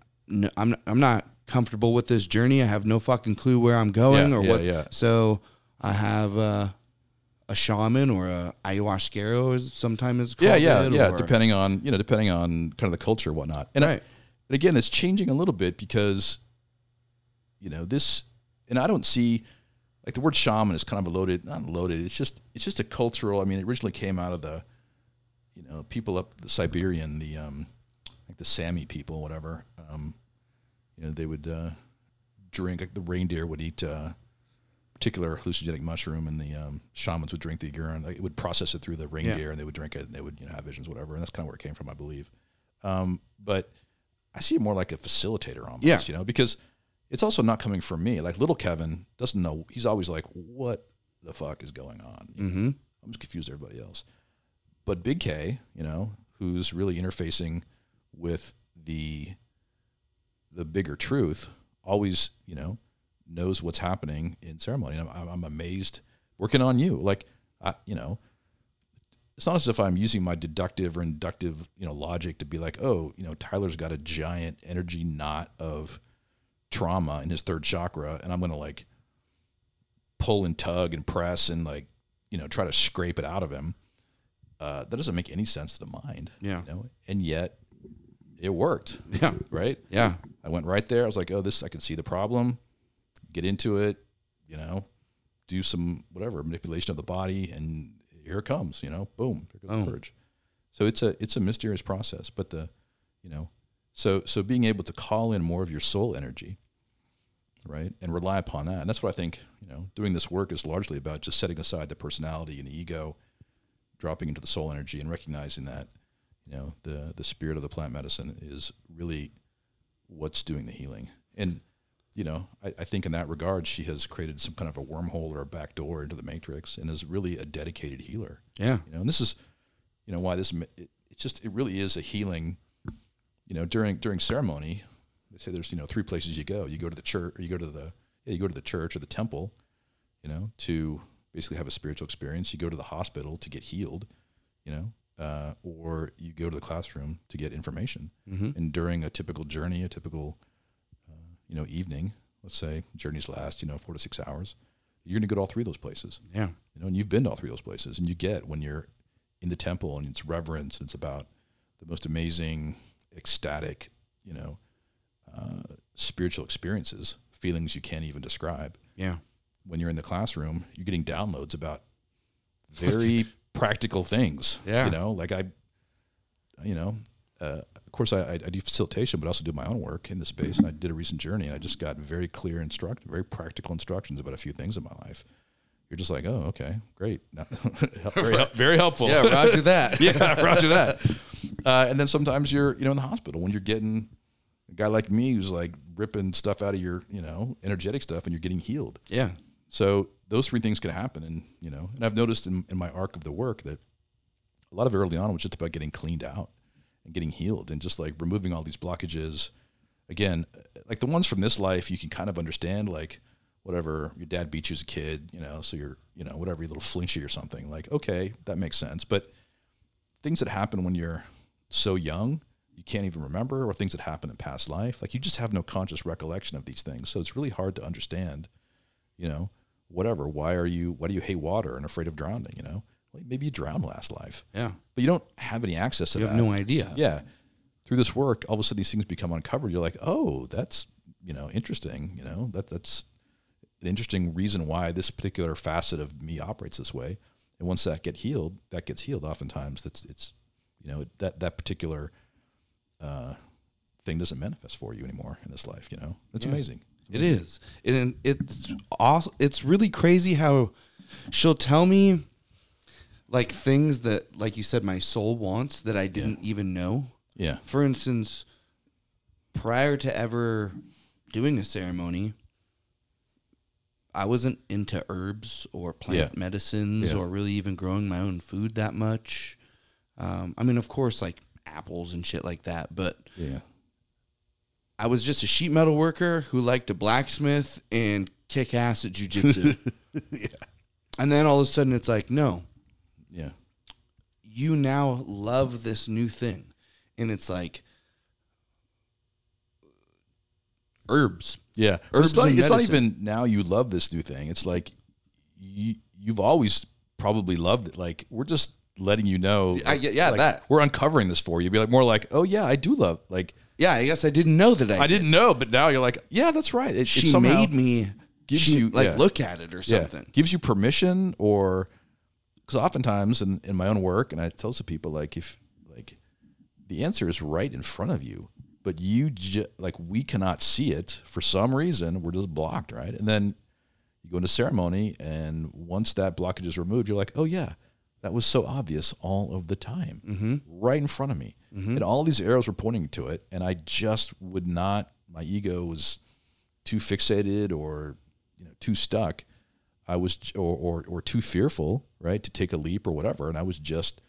I'm, I'm not comfortable with this journey. I have no fucking clue where I'm going Yeah, or yeah, what. yeah. So I have uh, a shaman or a ayahuasquero, is sometimes it's called. yeah, yeah, yeah. Depending on you know, depending on kind of the culture and whatnot. And, I- and again, it's changing a little bit because you know this, and I don't see like the word shaman is kind of a loaded, not loaded. It's just it's just a cultural. I mean, it originally came out of the you know people up the Siberian, the um like the Sami people, whatever. Um, you know, they would uh, drink like the reindeer would eat. Uh, particular hallucinogenic mushroom, and the um, shamans would drink the urine. It would process it through the reindeer, and they would drink it, and they would you know have visions, whatever. And that's kind of where it came from, I believe. Um, but I see it more like a facilitator almost, Yeah. you know, because it's also not coming from me. Like little Kevin doesn't know. He's always like, "What the fuck is going on?" Mm-hmm. I'm just confused everybody else. But Big K, you know, who's really interfacing with the the bigger truth, always, you know, knows what's happening in ceremony. And I'm, I'm amazed working on you. Like, I, you know, it's not as if I'm using my deductive or inductive, you know, logic to be like, oh, you know, Tyler's got a giant energy knot of trauma in his third chakra, and I'm going to like pull and tug and press and like, you know, try to scrape it out of him. Uh, that doesn't make any sense to the mind, Yeah. you know. And yet, it worked, Yeah. right? Yeah. I went right there. I was like, oh, this, I can see the problem, get into it, you know, do some whatever manipulation of the body, and here it comes, you know, boom, there goes Oh. the purge. So it's a it's a mysterious process, but the, you know, so so being able to call in more of your soul energy, right, and rely upon that, and that's what I think, you know, doing this work is largely about just setting aside the personality and the ego, dropping into the soul energy, and recognizing that, you know, the the spirit of the plant medicine is really what's doing the healing. And, you know, I, I think in that regard, she has created some kind of a wormhole or a back door into the matrix and is really a dedicated healer. Yeah. You know, and this is, you know, why this, it, it just, it really is a healing, you know, during, during ceremony, they say there's, you know, three places you go. You go to the church, or you go to the, yeah, you go to the church or the temple, you know, to basically have a spiritual experience. You go to the hospital to get healed, you know, uh, or you go to the classroom to get information Mm-hmm. and during a typical journey, a typical, you know, evening, let's say journeys last, you know, four to six hours, you're going to go to all three of those places, Yeah. you know, and you've been to all three of those places, and you get when you're in the temple and it's reverence, and it's about the most amazing, ecstatic, you know, uh, spiritual experiences, feelings you can't even describe. Yeah. When you're in the classroom, you're getting downloads about very practical things. Yeah. You know, like I, you know, uh, of course I, I, do facilitation, but I also do my own work in the space. And I did a recent journey, and I just got very clear instruct, very practical instructions about a few things in my life. You're just like, oh, okay, great, very, very helpful. Yeah. Roger that. yeah, roger that. Uh, and then sometimes you're, you know, in the hospital when you're getting a guy like me who's like ripping stuff out of your, you know, energetic stuff, and you're getting healed. Yeah. So those three things can happen, and you know, and I've noticed in, in my arc of the work that a lot of early on was just about getting cleaned out and getting healed, and just like removing all these blockages. Again, like the ones from this life, you can kind of understand, like whatever your dad beat you as a kid, you know, so you're, you know, whatever, you're a little flinchy or something. Like, okay, that makes sense. But things that happen when you're so young, you can't even remember, or things that happen in past life, like you just have no conscious recollection of these things. So it's really hard to understand, you know, whatever. Why are you, why do you hate water and afraid of drowning? You know, well, maybe you drowned last life, Yeah. but you don't have any access to You that. have no idea. yeah. Through this work, all of a sudden these things become uncovered. You're like, oh, that's you know interesting. You know that that's an interesting reason why this particular facet of me operates this way. And once that get healed, that gets healed. Oftentimes, that's it's you know that that particular uh, thing doesn't manifest for you anymore in this life. You know, it's Yeah. amazing. It is. And it's awesome. It's really crazy how she'll tell me like things that, like you said, my soul wants that I didn't even know. Yeah, For instance, prior to ever doing a ceremony, I wasn't into herbs or plant Yeah. medicines Yeah. or really even growing my own food that much. Um, I mean, of course, like apples and shit like that, but yeah, I was just a sheet metal worker who liked to blacksmith and kick ass at jujitsu. yeah, and then all of a sudden it's like, no, you now love this new thing. And it's like herbs. yeah. Herbs it's not, it's not even now you love this new thing. It's like you you've always probably loved it. Like we're just letting you know. I yeah, like, that. we're uncovering this for you. Be like more like, oh yeah, I do love. Like Yeah, I guess I didn't know that I, I didn't know, but now you're like, yeah, that's right. It, it She somehow made me gives she, you- like yeah. look at it or yeah, something. gives you permission, or because oftentimes in, in my own work, and I tell to people like if like the answer is right in front of you, but you ju- like we cannot see it for some reason. We're just blocked, right? And then you go into ceremony, and once that blockage is removed, you're like, oh yeah, that was so obvious all of the time, Mm-hmm. right in front of me, and all these arrows were pointing to it, and I just would not. My ego was too fixated or you know too stuck. I was or, or or too fearful, right, to take a leap or whatever, and I was just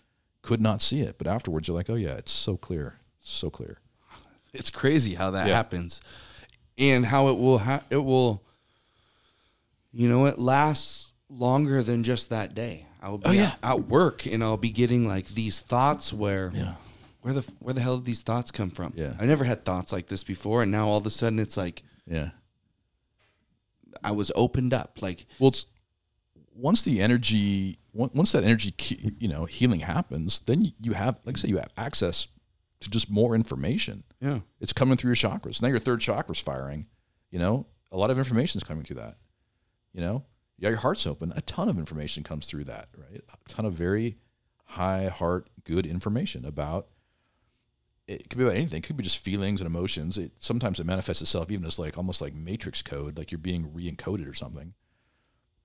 could not see it. But afterwards, you're like, oh yeah, it's so clear, so clear. It's crazy how that Yeah. happens, and how it will ha- it will. You know, it lasts longer than just that day. I will be Oh, yeah. at work, and I'll be getting like these thoughts where, Yeah. where the where the hell did these thoughts come from? Yeah. I never had thoughts like this before, and now all of a sudden it's like Yeah. I was opened up. Like Well, it's once the energy, once that energy, you know, healing happens, then you- have, like I say, you have access to just more information. yeah, It's coming through your chakras. Now your third chakra's firing. You know, a lot of information is coming through that. You know, yeah, your heart's open. A ton of information comes through that, right? A ton of very high heart, good information about. It could be about anything. It could be just feelings and emotions. It sometimes it manifests itself even as like almost like matrix code, like you're being re-encoded or something.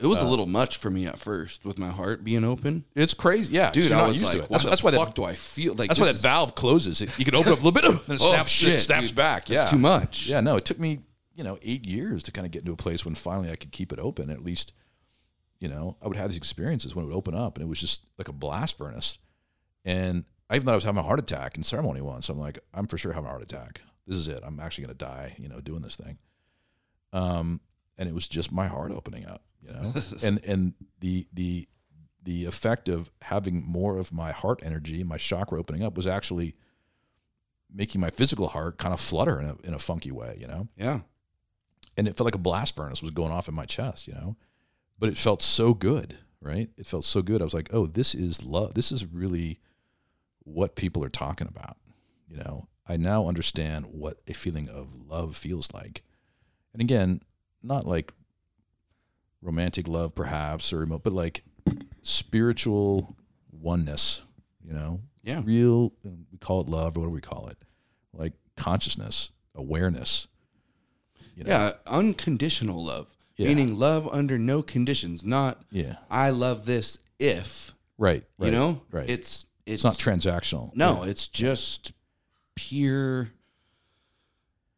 It Uh, was a little much for me at first with my heart being open. It's crazy, yeah, Dude, I was used like, to it. That's, that's why fuck that, do I feel like? that's why that is- valve closes. It, you can open up a little bit, and it Oh, snaps, shit, it snaps dude. back. Yeah, too much. Yeah, no, it took me, you know, eight years to kind of get into a place when finally I could keep it open. At least, you know, I would have these experiences when it would open up, and it was just like a blast furnace. And I even thought I was having a heart attack in ceremony once. I'm like, I'm for sure having a heart attack. This is it. I'm actually going to die, you know, doing this thing. Um, and it was just my heart opening up, you know, and and the the the effect of having more of my heart energy, my chakra opening up, was actually making my physical heart kind of flutter in a in a funky way, you know Yeah, and it felt like a blast furnace was going off in my chest, you know. But it felt so good, right? It felt so good. I was like, "Oh, this is love. This is really what people are talking about." You know, I now understand what a feeling of love feels like. And again, not like romantic love perhaps or emo- but like spiritual oneness, you know. Yeah. Real we call it love or what do we call it? Like consciousness, awareness. You know? yeah, unconditional love, Yeah. meaning love under no conditions. Not Yeah. I love this if Right. right you know. Right. It's it's, it's not transactional. No, it's just pure.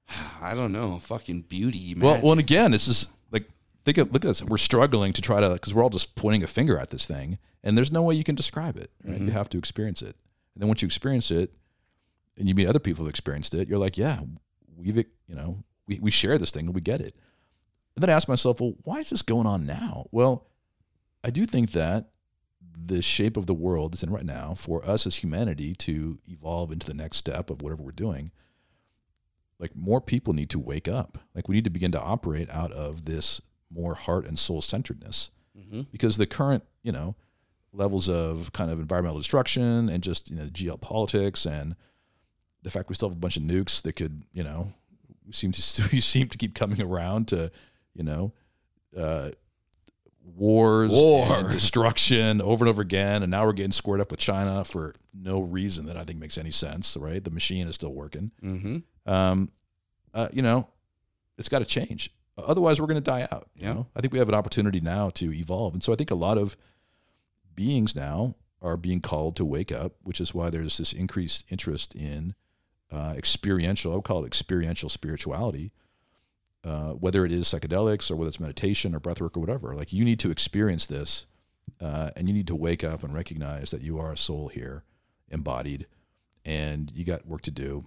I don't know, fucking beauty. Well, magic. well, and again, this is like think of look at this. We're struggling to try to because we're all just pointing a finger at this thing, and there's no way you can describe it. Right? Mm-hmm. You have to experience it, and then once you experience it, and you meet other people who've experienced it, you're like, yeah, we've you know we we share this thing and we get it. And then I ask myself, well, why is this going on now? Well, I do think that the shape of the world is in right now for us as humanity to evolve into the next step of whatever we're doing like more people need to wake up like we need to begin to operate out of this more heart and soul centeredness Mhm. because the current you know levels of kind of environmental destruction and just you know geopolitics and the fact we still have a bunch of nukes that could you know seem to we seem to keep coming around to you know uh, wars War. and destruction over and over again and now we're getting squared up with China for no reason that I think makes any sense right the machine is still working Mm-hmm. um, uh, you know, it's got to change. Otherwise, we're going to die out. You Yeah. know, I think we have an opportunity now to evolve, and so I think a lot of beings now are being called to wake up, which is why there's this increased interest in uh, experiential. I would call it experiential spirituality. Uh, whether it is psychedelics or whether it's meditation or breathwork or whatever, like you need to experience this, uh, and you need to wake up and recognize that you are a soul here, embodied, and you got work to do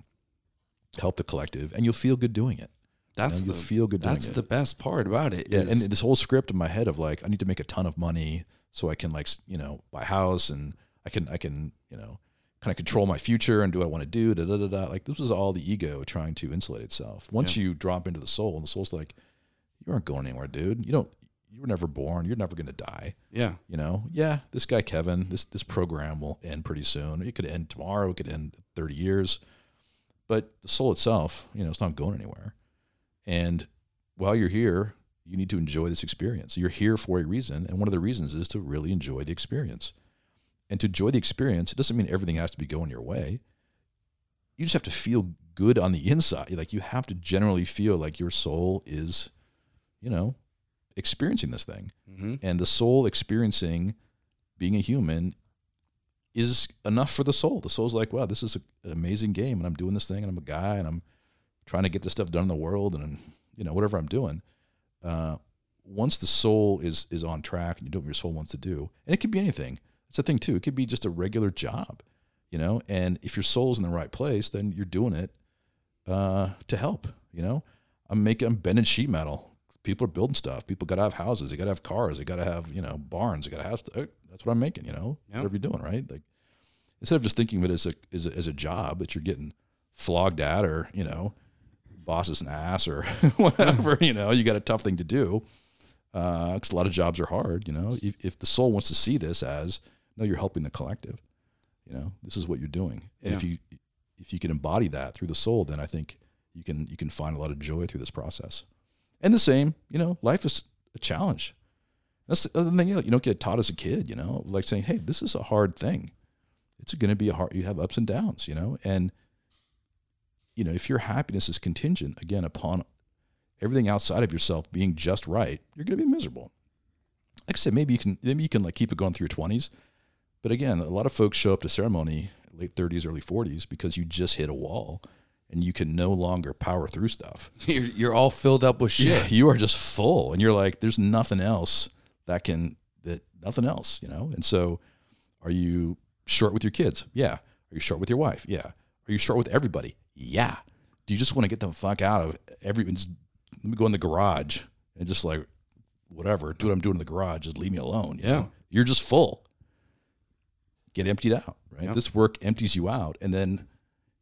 help the collective, and you'll feel good doing it. That's you know, the feel good that's it. the best part about it. yeah, is- and this whole script in my head of like, I need to make a ton of money so I can like, you know, buy a house and I can, I can, you know, kind of control my future and do what I want to do. Da, da, da, da. Like this was all the ego trying to insulate itself. Once you drop into the soul, and the soul's like, you aren't going anywhere, dude. You don't. You were never born. You're never going to die. yeah, You know, yeah, this guy Kevin, this this program will end pretty soon. It could end tomorrow. It could end thirty years, but the soul itself, you know, it's not going anywhere. And while you're here, you need to enjoy this experience. You're here for a reason, and one of the reasons is to really enjoy the experience. And to enjoy the experience, it doesn't mean everything has to be going your way. You just have to feel good on the inside. Like you have to generally feel like your soul is, you know, experiencing this thing mm-hmm. and the soul experiencing being a human is enough for the soul. The soul's like, wow, this is a, an amazing game, and I'm doing this thing, and I'm a guy, and I'm trying to get this stuff done in the world, and you know whatever I'm doing. Uh, once the soul is is on track, and you do what your soul wants to do, and it could be anything. It's a thing too. It could be just a regular job, you know. And if your soul's in the right place, then you're doing it uh, to help. You know, I'm making I'm bending sheet metal. People are building stuff. People got to have houses. They got to have cars. They got to have you know barns. They got to have. St- that's what I'm making. You know, Yeah. whatever you're doing, right? Like instead of just thinking of it as a as a, as a job that you're getting flogged at, or you know, boss is an ass, or whatever. you know, you got a tough thing to do. Uh, because a lot of jobs are hard. You know, if, if the soul wants to see this as no, you're helping the collective. You know, this is what you're doing, and if you if you can embody that through the soul, then I think you can you can find a lot of joy through this process. And the same, you know, life is a challenge. That's the other thing you, know, you don't get taught as a kid, you know, like saying, "Hey, this is a hard thing. It's going to be a hard. You have ups and downs, you know, and you know if your happiness is contingent again upon everything outside of yourself being just right, you're going to be miserable. Like I said, maybe you can maybe you can like keep it going through your twenties, but again, a lot of folks show up to ceremony late thirties, early forties because you just hit a wall and you can no longer power through stuff. you're you're all filled up with shit. Yeah, you are just full, and you're like, there's nothing else that can that nothing else, you know. And so, are you short with your kids? Yeah. Are you short with your wife? Yeah. Are you short with everybody? Yeah. Do you just want to get the fuck out of every? Just, let me go in the garage and just like whatever, do what I'm doing in the garage. Just leave me alone. you Yeah. know? You're just full. Get emptied out, right? Yeah. This work empties you out, and then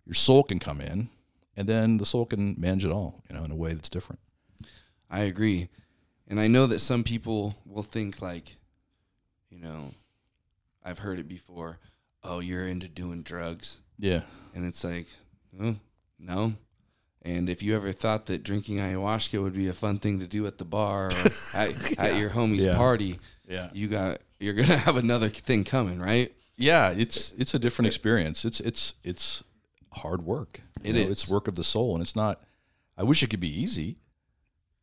your soul can come in, and then the soul can manage it all, you know, in a way that's different. I agree. And I know that some people will think like, you know, I've heard it before. Oh, you're into doing drugs, Yeah. and it's like, oh, no. And if you ever thought that drinking ayahuasca would be a fun thing to do at the bar or at, at your homie's Yeah. party, Yeah. you got you're gonna have another thing coming, right? Yeah, it's it's a different experience. It's it's it's hard work. You It know, is. It's work of the soul, and it's not. I wish it could be easy.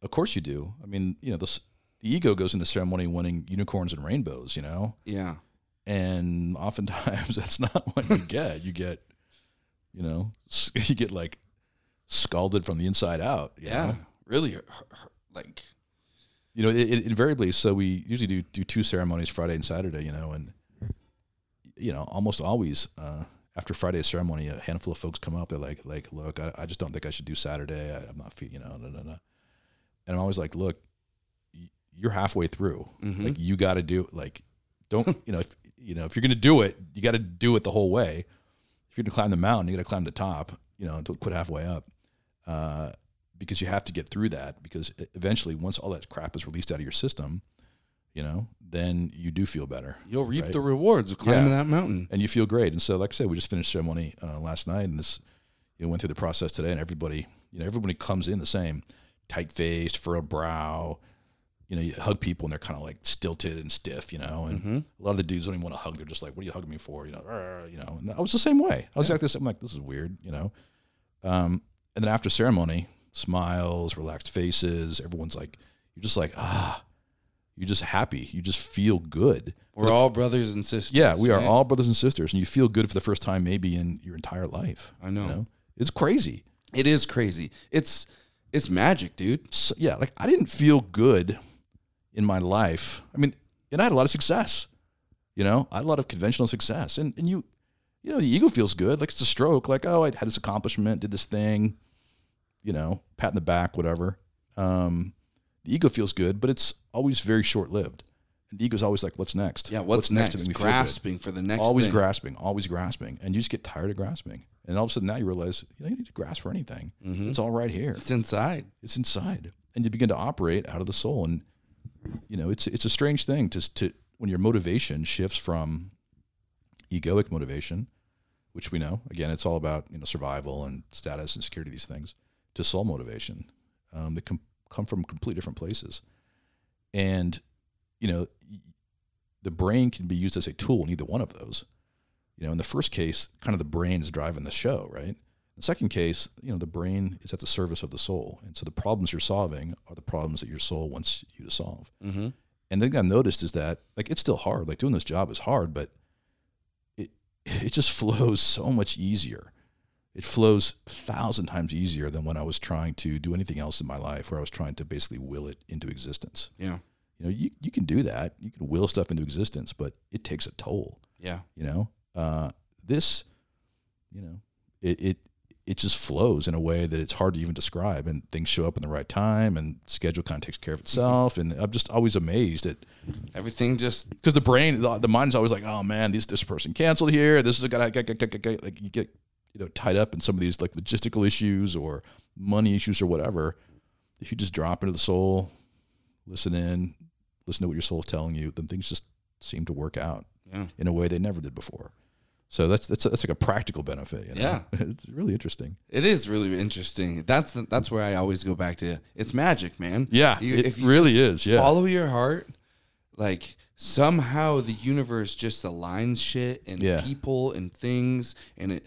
Of course you do. I mean, you know, the the ego goes into ceremony wanting unicorns and rainbows. You know, Yeah, and oftentimes that's not what you get. You get, you know, you get like scalded from the inside out. you yeah, know? really, like you know, it, it invariably. So we usually do do two ceremonies, Friday and Saturday. You know, and you know, almost always uh, after Friday's ceremony, a handful of folks come up. They're like, like, look, I, I just don't think I should do Saturday. I, I'm not, fe- you know, no, no, no. And I'm always like, look, y- you're halfway through. Mhm. Like, you got to do like, don't you know, if you know, if you're gonna do it, you got to do it the whole way. You're gonna climb the mountain, you got to climb the top. You know, don't quit halfway up. Uh, because you have to get through that because eventually once all that crap is released out of your system you know then you do feel better. You'll reap Right. the rewards of climbing Yeah. that mountain. and you feel great. And so, like I said, we just finished ceremony uh, last night, and this you know went through the process today, and everybody you know everybody comes in the same, tight faced, furrowed brow. You know, you hug people and they're kind of like stilted and stiff, you know. And Mhm. a lot of the dudes don't even want to hug. They're just like, "What are you hugging me for?" You know, you know. And I was the same way. I was exactly the same. I'm like, this is weird, you know. Um, and then after ceremony, smiles, relaxed faces. Everyone's like, you're just like, ah, you're just happy. You just feel good. We're all brothers and sisters. Yeah, we are right? all brothers and sisters, and you feel good for the first time maybe in your entire life. I know. You know, it's crazy. It is crazy. It's it's magic, dude. So, yeah, like I didn't feel good in my life. I mean, and I had a lot of success. You know, I had a lot of conventional success, and and you, you know, the ego feels good. Like it's a stroke. Like oh, I had this accomplishment, did this thing. You know, pat in the back, whatever. Um, the ego feels good, but it's always very short lived. And the ego's always like, "What's next? Yeah, what's, next? to make me? Grasping for the next always thing. grasping, always grasping, and you just get tired of grasping. And all of a sudden, now you realize you don't need to grasp for anything. Mhm. It's all right here. It's inside. It's inside, and you begin to operate out of the soul. And you know, it's it's a strange thing to to when your motivation shifts from egoic motivation, which we know again, it's all about you know survival and status and security, these things, to soul motivation. Um, that com- come from completely different places, and you know, the brain can be used as a tool in either one of those. You know, in the first case, kind of the brain is driving the show, right? The second case, you know, the brain is at the service of the soul. And so the problems you're solving are the problems that your soul wants you to solve. Mm-hmm. And the thing I've noticed is that like it's still hard. Like doing this job is hard, but it it just flows so much easier. It flows a thousand times easier than when I was trying to do anything else in my life where I was trying to basically will it into existence. Yeah. You know, you, you can do that. You can will stuff into existence, but it takes a toll Yeah. you know uh, this you know it, it it just flows in a way that it's hard to even describe and things show up in the right time and schedule kind of takes care of mm-hmm. itself and i'm just always amazed at Everything just because the brain the, the mind is always like oh man this this person canceled here this is a guy like you get you know tied up in some of these like logistical issues or money issues or whatever if you just drop into the soul listen in listen to what your soul's telling you then things just seem to work out yeah. in a way they never did before. So that's that's that's like a practical benefit. You know? Yeah. it's really interesting. It is really interesting. That's the, that's where I always go back to. It's magic, man. Yeah, You- it if you really is. Yeah, Follow your heart. Like somehow the universe just aligns shit and Yeah. people and things, and it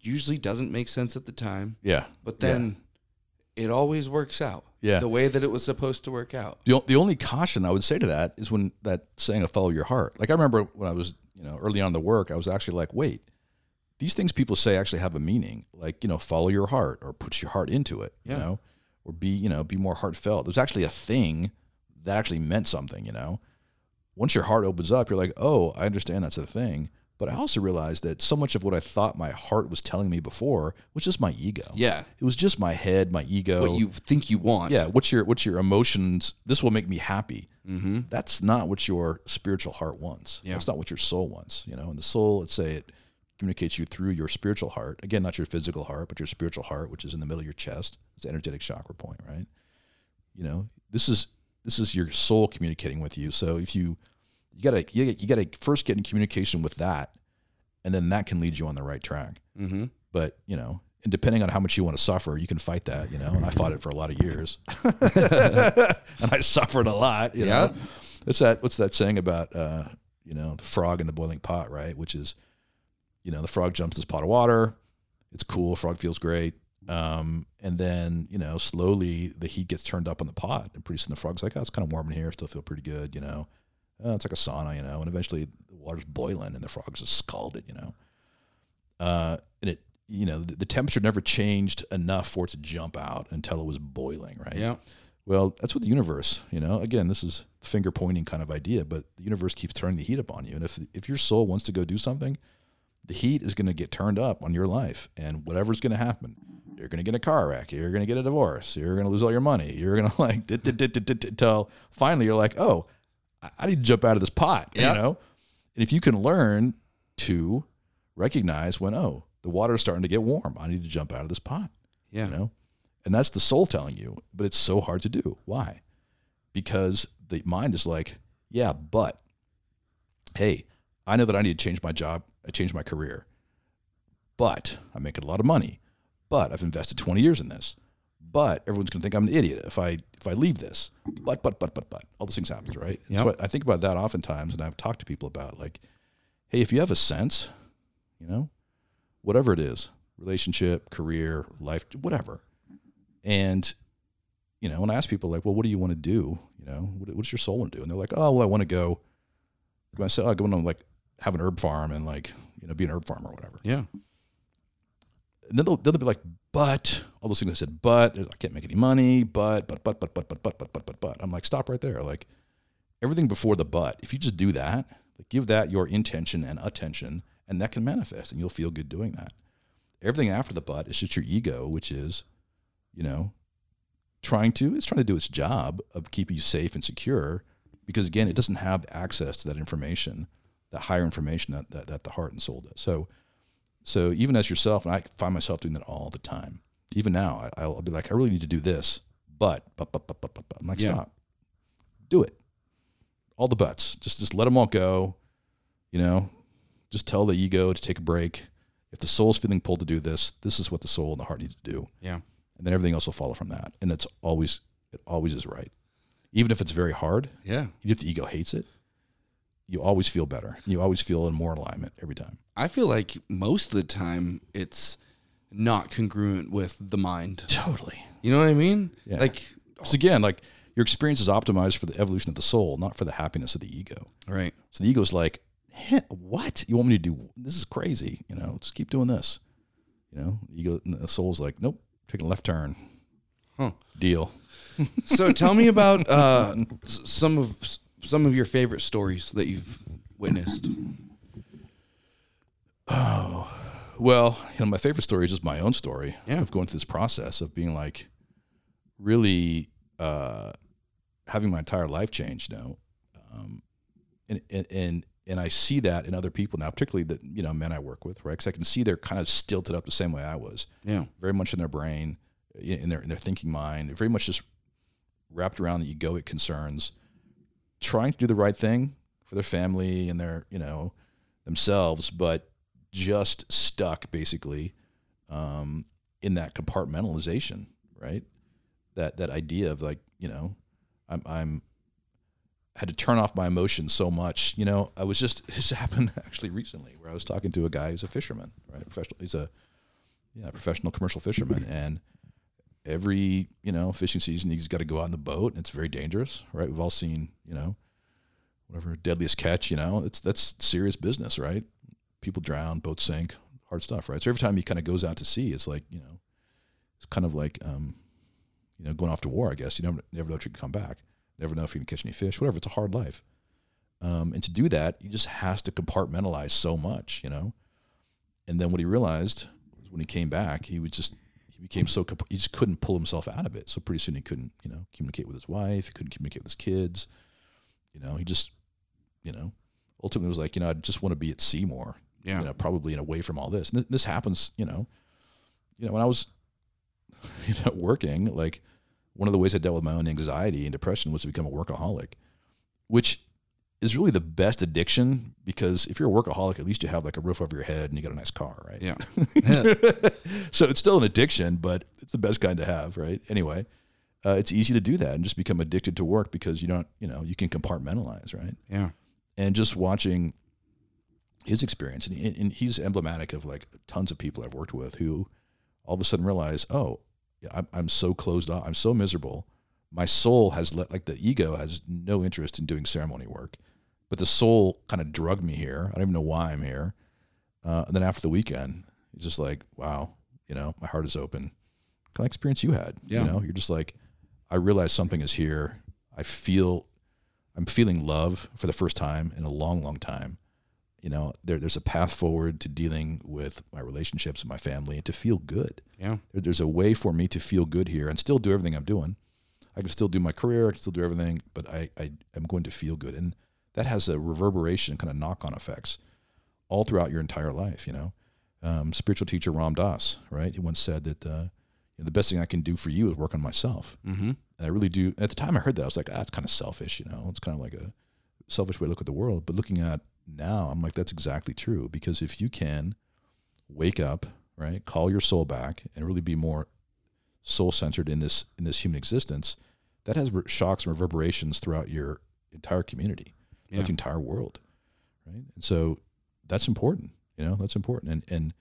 usually doesn't make sense at the time, yeah. but then it always works out. Yeah. The way that it was supposed to work out. The, the only caution I would say to that is when that saying of follow your heart. Like I remember when I was, you know, early on in the work, I was actually like, wait, these things people say actually have a meaning. Like, you know, follow your heart or put your heart into it, you Yeah. know, or be, you know, be more heartfelt. There's actually a thing that actually meant something, you know. Once your heart opens up, you're like, oh, I understand that's a thing. But I also realized that so much of what I thought my heart was telling me before was just my ego. Yeah. It was just my head, my ego. What you think you want. Yeah, what's your what's your emotions? This will make me happy. Mm-hmm. That's not what your spiritual heart wants. Yeah. That's not what your soul wants. You know, and the soul, let's say it communicates you through your spiritual heart. Again, not your physical heart, but your spiritual heart, which is in the middle of your chest. It's the energetic chakra point, right? You know, this is this is your soul communicating with you. So if you you gotta you you gotta first get in communication with that, and then that can lead you on the right track. Mm-hmm. but you know and depending on how much you want to suffer you can fight that you know and i fought it for a lot of years. And i suffered a lot you Yeah. know what's that what's that saying about uh you know the frog in the boiling pot right? Which is you know the frog jumps this pot of water it's cool frog feels great um, and then you know slowly the heat gets turned up on the pot and pretty soon the frog's like oh it's kind of warm in here still feel pretty good you know uh, it's like a sauna you know and eventually the water's boiling and the frog's are scalded you know. Uh, and it you know the, the temperature never changed enough for it to jump out until it was boiling right? Yeah. well that's what the universe you know again this is finger pointing kind of idea but the universe keeps turning the heat up on you. And if if your soul wants to go do something the heat is going to get turned up on your life and whatever's going to happen you're going to get a car wreck you're going to get a divorce you're going to lose all your money you're going to like till finally you're like oh I- need to jump out of this pot Yeah. you know and if you can learn to recognize when oh the water is starting to get warm i need to jump out of this pot Yeah. you know and that's the soul telling you but it's so hard to do why because the mind is like Yeah, but hey, I know that I need to change my job, I change my career. But I'm making a lot of money. But I've invested 20 years in this. But everyone's going to think I'm an idiot if I if I leave this. But but but but but all those things happen, right? Yep. So I, I think about that oftentimes, and I've talked to people about like, hey, if you have a sense, you know, whatever it is, relationship, career, life, whatever, and you know, when I ask people like, well, what do you want to do? You know, what, what's your soul want to do? And they're like, oh, well, I want to go. I say, oh, I want to like have an herb farm and like you know be an herb farmer or whatever. Yeah. And then they'll, they'll be like, but all those things I said, but I can't make any money, but but but but but but but but but but but. I'm like, stop right there. Like everything before the but. If you just do that, like give that your intention and attention, and that can manifest, and you'll feel good doing that. Everything after the but is just your ego, which is, you know, trying to it's trying to do its job of keeping you safe and secure, because again, it doesn't have access to that information, that higher information that that, that the heart and soul does. So. So even as yourself, and I find myself doing that all the time. Even now, I, I'll be like, I really need to do this, but, but, but, but, but, but, but. I'm like, Yeah. stop, do it. All the buts, just, just let them all go. You know, just tell the ego to take a break. If the soul's feeling pulled to do this, this is what the soul and the heart need to do, Yeah. and then everything else will follow from that. And it's always, it always is right, even if it's very hard. Yeah. Even if the ego hates it, you always feel better. You always feel in more alignment every time. I feel like most of the time it's not congruent with the mind. Totally. You know what I mean? Yeah. Like, Because again, like your experience is optimized for the evolution of the soul, not for the happiness of the ego. right. So the ego's like, "Heh, what? You want me to do? This is crazy. You know, just keep doing this. You know, the ego, and the soul's like, nope, taking a left turn. Huh. Deal. So tell me about uh, some of some of your favorite stories that you've witnessed. Oh, well, you know, my favorite story is just my own story Yeah. of going through this process of being like, really uh, having my entire life change. You know, um, and and and and I see that in other people now, particularly the you know men I work with, right? Because I can see they're kind of stilted up the same way I was. Yeah. very much in their brain, in their in their thinking mind, very much just wrapped around the egoic concerns, trying to do the right thing for their family and their you know themselves, but just stuck basically um, in that compartmentalization, right? That that idea of like you know, I'm I'm had to turn off my emotions so much. You know, I was just this happened actually recently where I was talking to a guy who's a fisherman, right? Professional. He's a yeah, professional commercial fisherman, and every you know fishing season he's got to go out in the boat, and it's very dangerous, right? We've all seen you know whatever deadliest catch, you know, it's that's serious business, right? People drown, boats sink, hard stuff, right? So every time he kind of goes out to sea, it's like you know, it's kind of like um, you know going off to war. I guess you never never know if you can come back, never know if you can catch any fish, whatever. It's a hard life, um, and to do that, he just has to compartmentalize so much, you know. And then what he realized was when he came back, he was just he became so he just couldn't pull himself out of it. So pretty soon he couldn't, you know, communicate with his wife. He couldn't communicate with his kids. You know, he just, you know, ultimately was like, you know, I just want to be at sea more. Yeah. You know, probably in away from all this. And th- this happens, you know, you know, when I was, you know, working, like one of the ways I dealt with my own anxiety and depression was to become a workaholic, which is really the best addiction because if you're a workaholic, at least you have like a roof over your head and you got a nice car, right? Yeah. so it's still an addiction, but it's the best kind to have, right? Anyway, uh, it's easy to do that and just become addicted to work because you don't, you know, you can compartmentalize, right? Yeah. And just watching his experience, and, he- and he's emblematic of like tons of people I've worked with who all of a sudden realize, oh, I'm, I'm so closed off, I'm so miserable. My soul has let, like the ego has no interest in doing ceremony work, but the soul kind of drugged me here. I don't even know why I'm here. Uh, and then after the weekend, it's just like, wow, you know, my heart is open. Kind of experience you had. Yeah. You know, you're just like, I realize something is here. I feel, I'm feeling love for the first time in a long, long time. You know, there, there's a path forward to dealing with my relationships and my family and to feel good. Yeah. There- There's a way for me to feel good here and still do everything I'm doing. I can still do my career, I can still do everything, but I, I am going to feel good. And that has a reverberation, kind of knock on effects all throughout your entire life, you know. Um, spiritual teacher Ram Dass, right? He once said that uh, you know, the best thing I can do for you is work on myself. Mm-hmm. And I really do. At the time I heard that, I was like, ah, it's kind of selfish, you know. It's kind of like a selfish way to look at the world, but looking at now, I'm like, that's exactly true. Because if you can wake up, right, call your soul back, and really be more soul centered in this in this human existence, that has re- shocks and reverberations throughout your entire community, Yeah. the entire world, right? And so that's important. You know, that's important. And and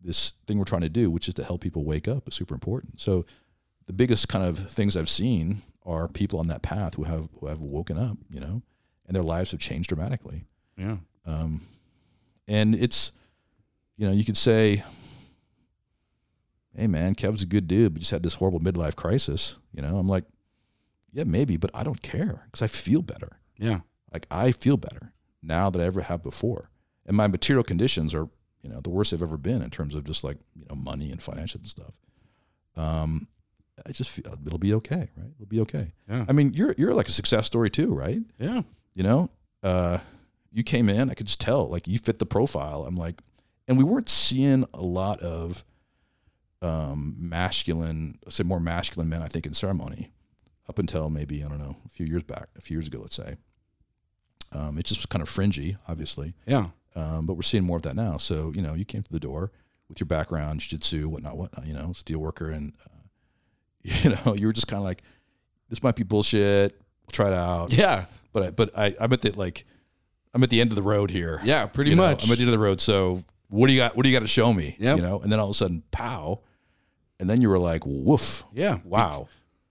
this thing we're trying to do, which is to help people wake up, is super important. So the biggest kind of things I've seen are people on that path who have who have woken up, you know, and their lives have changed dramatically. Yeah. Um, and it's, you know, you could say, "Hey, man, Kevin's a good dude, but just had this horrible midlife crisis." You know, I'm like, yeah, maybe, but I don't care because I feel better. Yeah. Like I feel better now that I ever have before, and my material conditions are, you know, the worst they've ever been in terms of just like you know money and financial and stuff. Um, I just feel it'll be okay, right? It'll be okay. Yeah. I mean, you're you're like a success story too, right? Yeah. You know uh you came in i could just tell like you fit the profile i'm like and we weren't seeing a lot of um masculine say more masculine men i think in ceremony up until maybe i don't know a few years back a few years ago let's say um it's just kind of fringy obviously Yeah. um, but we're seeing more of that now. So you know, you came to the door with your background, jiu-jitsu, whatnot, whatnot. You know, steel worker, and uh, you know, you were just kind of like, this might be bullshit. We'll try it out. Yeah. But I, but I, I'm at the like, I'm at the end of the road here. Yeah. Pretty You know, much. I'm at the end of the road. So what do you got? What do you got to show me? Yep. You know, and then all of a sudden, pow, and then you were like, woof, yeah. wow,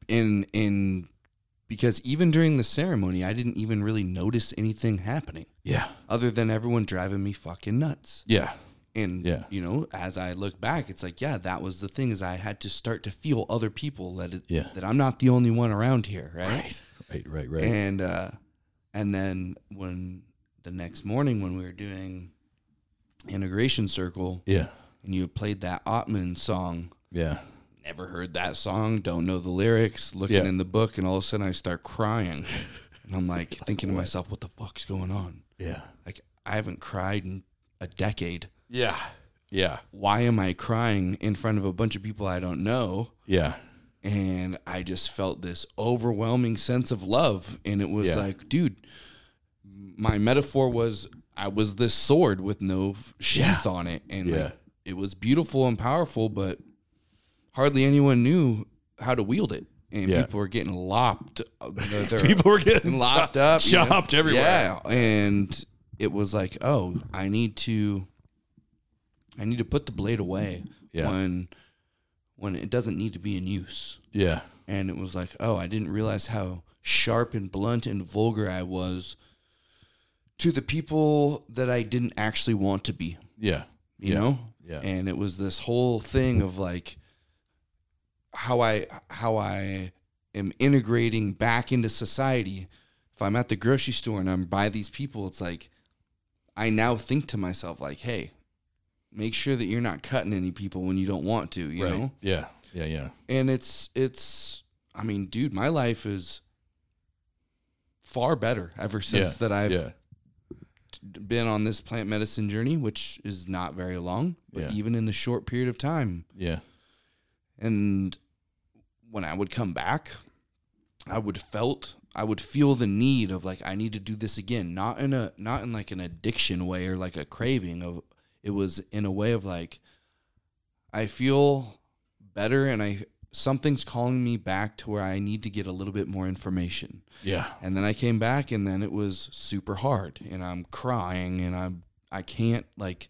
In in because even during the ceremony, I didn't even really notice anything happening yeah, other than everyone driving me fucking nuts. yeah, And Yeah. you know, as I look back, it's like, yeah, that was the thing is I had to start to feel other people that it, Yeah. that I'm not the only one around here, right? right, right, right, right. And uh and then when the next morning when we were doing integration circle yeah, and you played that Ottman song, yeah, never heard that song, don't know the lyrics, looking Yeah. in the book, and all of a sudden I start crying. and I'm like thinking to myself, what the fuck's going on? yeah, Like I haven't cried in a decade. yeah, yeah, Why am I crying in front of a bunch of people I don't know? yeah, And I just felt this overwhelming sense of love. And it was Yeah. like, dude, my metaphor was I was this sword with no sheath on it. And Yeah. like, it was beautiful and powerful, but hardly anyone knew how to wield it. And Yeah. people were getting lopped. uh, People were getting lopped chop- up, you know? chopped everywhere. Yeah, and it was like, oh, I need to, I need to put the blade away Yeah. when, when it doesn't need to be in use. yeah, And it was like, oh, I didn't realize how sharp and blunt and vulgar I was to the people that I didn't actually want to be. yeah, You Yeah. know, yeah, and it was this whole thing of like how I how I am integrating back into society. If I'm at the grocery store and I'm by these people, it's like I now think to myself like, hey, make sure that you're not cutting any people when you don't want to, you right. know? Yeah, yeah, yeah, And it's it's I mean, dude, my life is far better ever since Yeah, that I've yeah, been on this plant medicine journey, which is not very long, but Yeah. even in the short period of time. yeah, And when I would come back, I would felt I would feel the need of like I need to do this again, not in a not in like an addiction way or like a craving of it was in a way of like I feel better and I something's calling me back to where I need to get a little bit more information. yeah, And then I came back and then it was super hard and I'm crying and I'm I can't like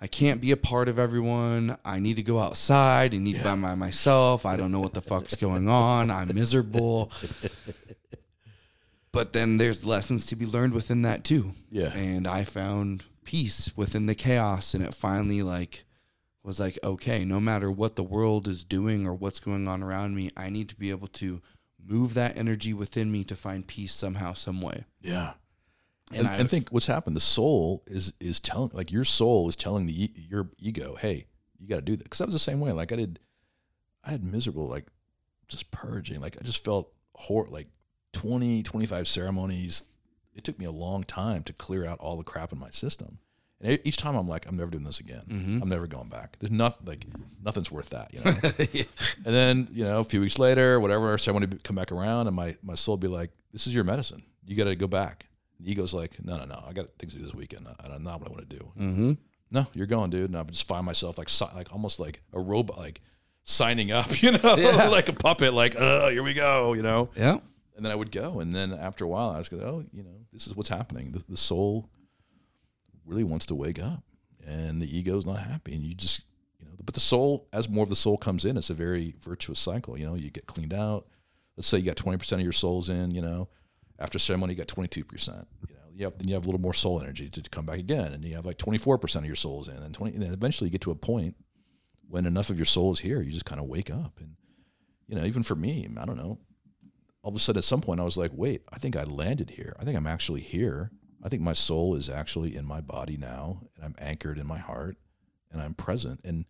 I can't be a part of everyone. I need to go outside and need to be by myself. I don't know what the fuck's going on. I'm miserable. But then there's lessons to be learned within that too. yeah, And I found peace within the chaos and it finally like was like okay, no matter what the world is doing or what's going on around me, I need to be able to move that energy within me to find peace somehow some way. yeah. And And, I think what's happened. The soul is is telling, like your soul is telling the your ego, hey, you got to do that. Because I was the same way. Like I did, I had miserable, like just purging. Like I just felt hor like 20, 25 ceremonies. It took me a long time to clear out all the crap in my system. And each time I'm like, I'm never doing this again. Mm-hmm. I'm never going back. There's nothing like nothing's worth that, you know. and then you know, a few weeks later, whatever, so I want to come back around, and my my soul be like, "This is your medicine. You got to go back. The ego's like, no, no, no. I got things to do this weekend. I don't know what I want to do. Mm-hmm. No, you're going, dude. And I just find myself like, si- like almost like a robot, like signing up, you know, Yeah. like a puppet, like, oh, here we go, you know. Yeah. And then I would go, and then after a while, I was going, oh, you know, this is what's happening. The, the soul really wants to wake up, and the ego's not happy, and you just, you know, but the soul, as more of the soul comes in, it's a very virtuous cycle. You know, you get cleaned out. Let's say you got twenty percent of your souls in. You know, after ceremony, you got twenty two percent. You know, you have then you have a little more soul energy to come back again, and you have like twenty four percent of your souls in, and twenty, and then eventually you get to a point when enough of your soul is here, you just kind of wake up, and you know, even for me, I don't know all of a sudden at some point I was like, wait, I think I landed here. I think I'm actually here. I think my soul is actually in my body now and I'm anchored in my heart and I'm present. And,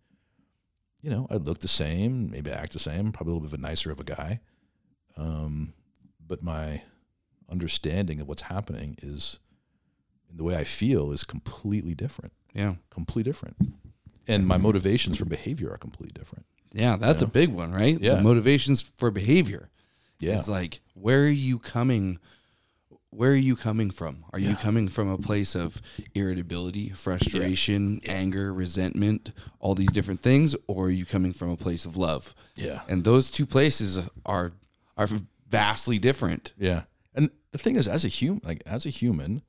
you know, I look the same, maybe I act the same, probably a little bit of a nicer of a guy. Um, but my understanding of what's happening is and the way I feel is completely different, Yeah. completely different. And my motivations for behavior are completely different. Yeah. That's a big one, right? Yeah. The motivations for behavior. Yeah. It's like, where are you coming? Where are you coming from? Are you coming from a place of irritability, frustration, anger, resentment, all these different things, or are you coming from a place of love? Yeah. And those two places are are vastly different. Yeah. And the thing is, as a human, like as a human,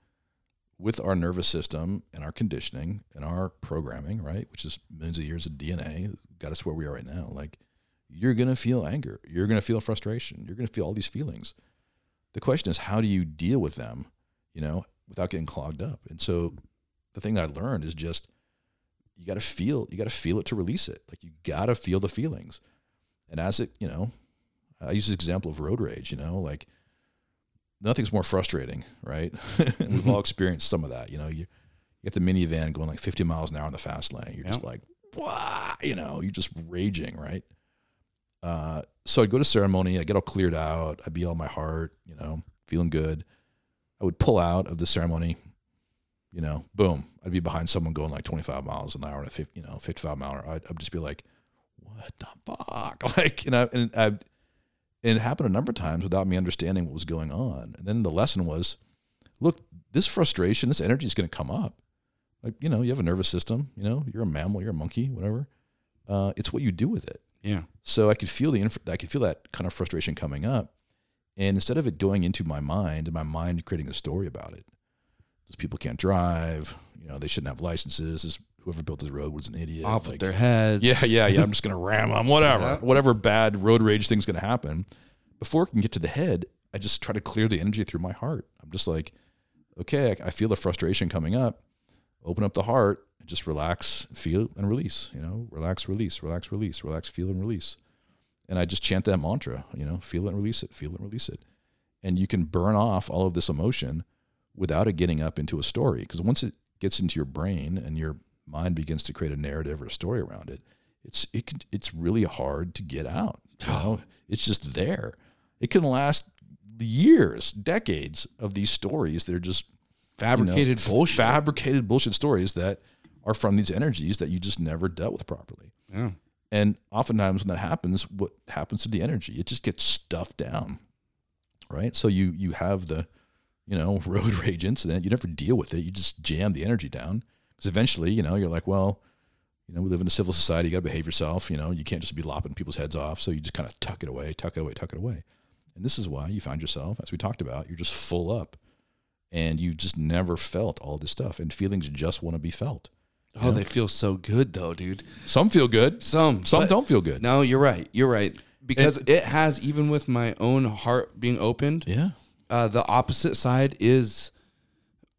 with our nervous system and our conditioning and our programming, right, which is millions of years of DNA, got us where we are right now. Like, you're gonna feel anger, you're gonna feel frustration, you're gonna feel all these feelings. The question is, how do you deal with them, you know, without getting clogged up? And so, the thing that I learned is just you got to feel, you got to feel it to release it. Like you got to feel the feelings, and as it, you know, I use this example of road rage. You know, like nothing's more frustrating, right? We've all experienced some of that. You know, you, you get the minivan going like 50 miles an hour in the fast lane. You're just like, wow, you know, you're just raging, right? Uh, so I'd go to ceremony, I'd get all cleared out, I'd be all my heart, you know, feeling good. I would pull out of the ceremony, you know, boom, I'd be behind someone going like 25 miles an hour and a 50, you know, 55 mile an hour. I'd, I'd just be like, what the fuck? Like, you know, and I, and it happened a number of times without me understanding what was going on. And then the lesson was, look, this frustration, this energy is going to come up. Like, you know, you have a nervous system, you know, you're a mammal, you're a monkey, whatever. Uh, it's what you do with it. Yeah. So I could feel the inf- I could feel that kind of frustration coming up, and instead of it going into my mind and my mind creating a story about it, these people can't drive. You know, they shouldn't have licenses. This, whoever built this road was an idiot. Off with their heads. yeah, yeah, yeah. I'm just gonna ram them. Whatever, Yeah. whatever bad road rage thing's gonna happen. Before it can get to the head, I just try to clear the energy through my heart. I'm just like, okay, I, I feel the frustration coming up. Open up the heart just relax, feel and release. You know, relax, release, relax, release, relax, feel and release. And I just chant that mantra. You know, feel and release it, feel and release it, and you can burn off all of this emotion without it getting up into a story. Because once it gets into your brain and your mind begins to create a narrative or a story around it, it's it can, it's really hard to get out. You know, it's just there. It can last years, decades of these stories that are just you know, Fabricated bullshit. fabricated bullshit stories that are from these energies that you just never dealt with properly. yeah. And oftentimes when that happens, what happens to the energy? It just gets stuffed down. Right? So you you have the, you know, road rage incident, you never deal with it. You just jam the energy down. Because eventually, you know, you're like, well, you know, we live in a civil society, you gotta behave yourself, you know, you can't just be lopping people's heads off. So you just kind of tuck it away, tuck it away, tuck it away. And this is why you find yourself, as we talked about, you're just full up and you just never felt all this stuff. And feelings just want to be felt. Oh, they feel so good though, dude. Some feel good, Some, some but- don't feel good. No, you're right. You're right. Because it has, even with my own heart being opened, Yeah. uh, the opposite side is,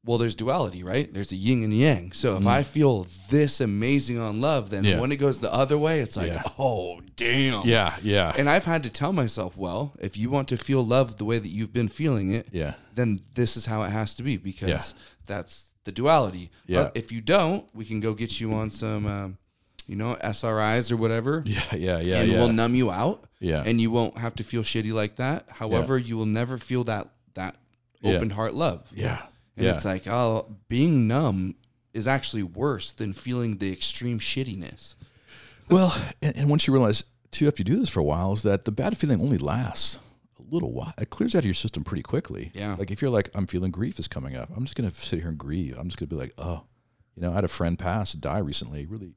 well, there's duality, right? There's a yin and yang. So if I feel this amazing on love, then Mm. Yeah. when it goes the other way, it's like, Yeah. oh, damn. Yeah, yeah. And I've had to tell myself, well, if you want to feel love the way that you've been feeling it, Yeah. then this is how it has to be because Yeah. that's the duality. Yeah. But if you don't, we can go get you on some, um, you know, SRIs or whatever, Yeah, yeah, yeah, and yeah. we'll numb you out. Yeah. And you won't have to feel shitty like that. However, you will never feel that that Yeah. open heart love. yeah. And yeah. it's like, oh, being numb is actually worse than feeling the extreme shittiness. well, and, and once you realize too, after you do this for a while, is that the bad feeling only lasts little while. It clears out of your system pretty quickly. Yeah. Like if you're like, I'm feeling grief is coming up. I'm just gonna sit here and grieve. I'm just gonna be like, oh, you know, I had a friend pass, die recently. Really,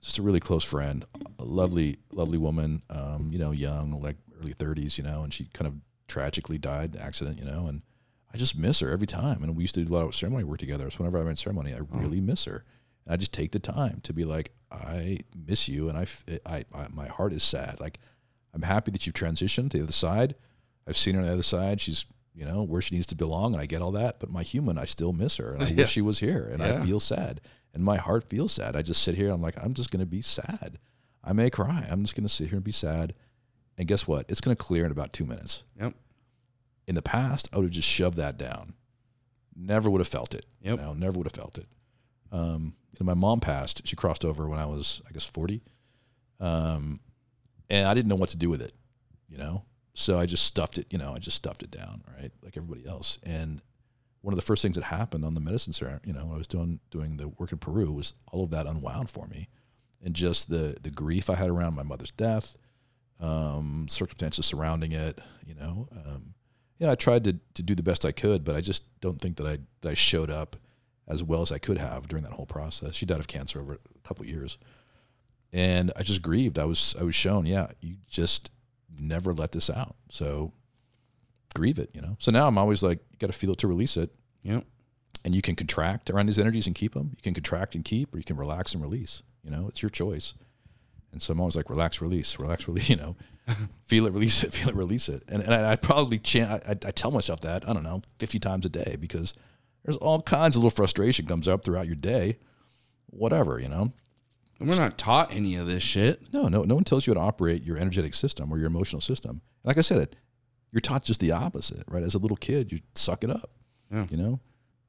just a really close friend, a lovely, lovely woman. Um, you know, young, like early 30s. You know, and she kind of tragically died, accident. You know, and I just miss her every time. And we used to do a lot of ceremony work together. So whenever I'm in ceremony, I really miss her. And I just take the time to be like, I miss you, and I, I, my heart is sad. Like, I'm happy that you've transitioned to the other side. I've seen her on the other side. She's, you know, where she needs to belong, and I get all that. But my human, I still miss her, and I Yeah. wish she was here, and Yeah. I feel sad, and my heart feels sad. I just sit here. I'm like, I'm just gonna be sad. I may cry. I'm just gonna sit here and be sad. And guess what? It's gonna clear in about two minutes. Yep. In the past, I would have just shoved that down. Never would have felt it. Yep. You know, never would have felt it. Um, you know, my mom passed. She crossed over when I was, I guess, 40. Um, and I didn't know what to do with it, you know? So I just stuffed it, you know, I just stuffed it down, right? Like everybody else. And one of the first things that happened on the medicine center, you know, when I was doing, doing the work in Peru was all of that unwound for me. And just the, the grief I had around my mother's death, um, circumstances surrounding it, you know, um, yeah, I tried to, to do the best I could, but I just don't think that I, that I showed up as well as I could have during that whole process. She died of cancer over a couple of years, and I just grieved. I was I was shown, yeah, you just never let this out. So grieve it, you know. So now I'm always like, you got to feel it to release it, Yep. and you can contract around these energies and keep them. You can contract and keep, or you can relax and release. You know, it's your choice. And so I'm always like, relax, release, relax, release. You know, feel it, release it, feel it, release it. And and I, I probably chant. I, I tell myself that I don't know, 50 times a day because there's all kinds of little frustration comes up throughout your day. Whatever, you know. And we're not taught any of this shit. No, no, no one tells you how to operate your energetic system or your emotional system. And like I said, you're taught just the opposite, right? As a little kid, you suck it up. Yeah. You know,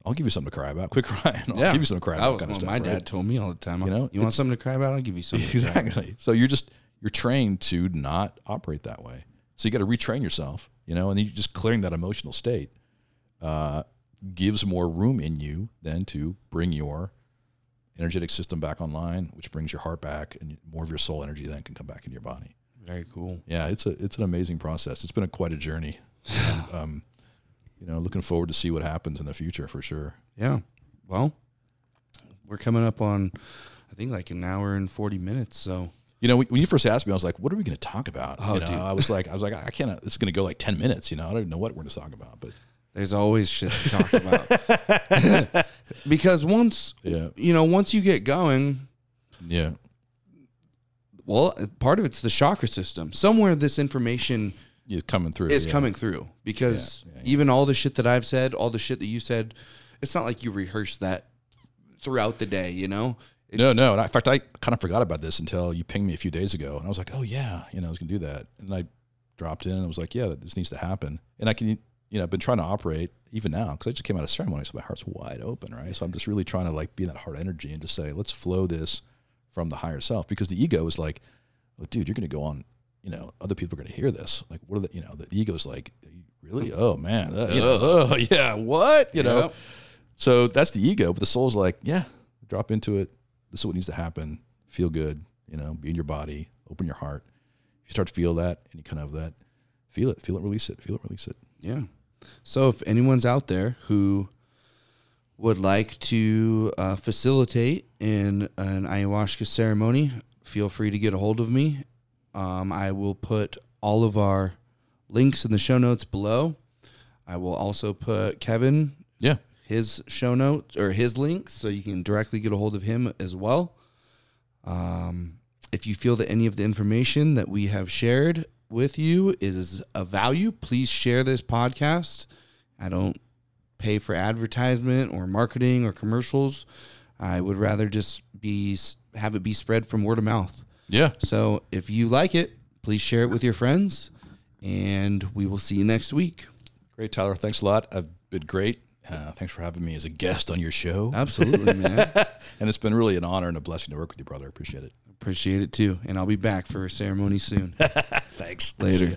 I'll give you something to cry about. Quit crying. I'll Yeah. give you something to cry about. was Kind of stuff, my right? dad told me all the time. You know, you want something to cry about? I'll give you something. to cry about. Exactly. So you're just you're trained to not operate that way. So you got to retrain yourself, you know, and then you just clearing that emotional state uh, gives more room in you then to bring your energetic system back online, which brings your heart back, and more of your soul energy then can come back into your body. Very cool. Yeah, it's a it's an amazing process. It's been a, quite a journey. And, um, you know, looking forward to see what happens in the future for sure. Yeah. Well, we're coming up on, I think like an hour and forty minutes. So You know, when when you first asked me, I was like, "What are we going to talk about?" Oh, you know, dude. I was like, "I was like, I can't. It's going to go like ten minutes." You know, I don't even know what we're going to talk about, but there's always shit to talk about. because once yeah, you know, once you get going, yeah, well, part of it's the chakra system. Somewhere this information is coming through. is yeah. coming through because Yeah, even all the shit that I've said, all the shit that you said, it's not like you rehearse that throughout the day, you know? It- No, no. And I, in fact, I kind of forgot about this until you pinged me a few days ago, and I was like, "Oh yeah, you know, I was going to do that." And I dropped in and I was like, "Yeah, this needs to happen." And I can, you know, I've been trying to operate even now because I just came out of ceremony, so my heart's wide open, right? So I'm just really trying to like be in that heart energy and just say, "Let's flow this from the higher self," because the ego is like, "Oh, dude, you're going to go on." You know, other people are going to hear this. Like, what are the, you know, the ego's like, really? Oh man, uh, you know, oh yeah, what? You know, Yep. so that's the ego, but the soul's like, yeah, drop into it. This is what needs to happen. Feel good, you know, be in your body, open your heart. If you start to feel that, and you kind of that, feel it, feel it, release it, feel it, release it. Yeah. So if anyone's out there who would like to uh, facilitate in an ayahuasca ceremony, feel free to get a hold of me. Um, I will put all of our links in the show notes below. I will also put Kevin Yeah, his show notes or his links so you can directly get a hold of him as well. Um, if you feel that any of the information that we have shared with you is a value, please share this podcast. I don't pay for advertisement or marketing or commercials. I would rather just be have it be spread from word of mouth. yeah. So if you like it, please share it with your friends, and we will see you next week. Great, Tyler. Thanks a lot. I've been great. Uh, thanks for having me as a guest on your show. Absolutely, man. And it's been really an honor and a blessing to work with you, brother. I appreciate it. Appreciate it too. And I'll be back for a ceremony soon. Thanks. Later.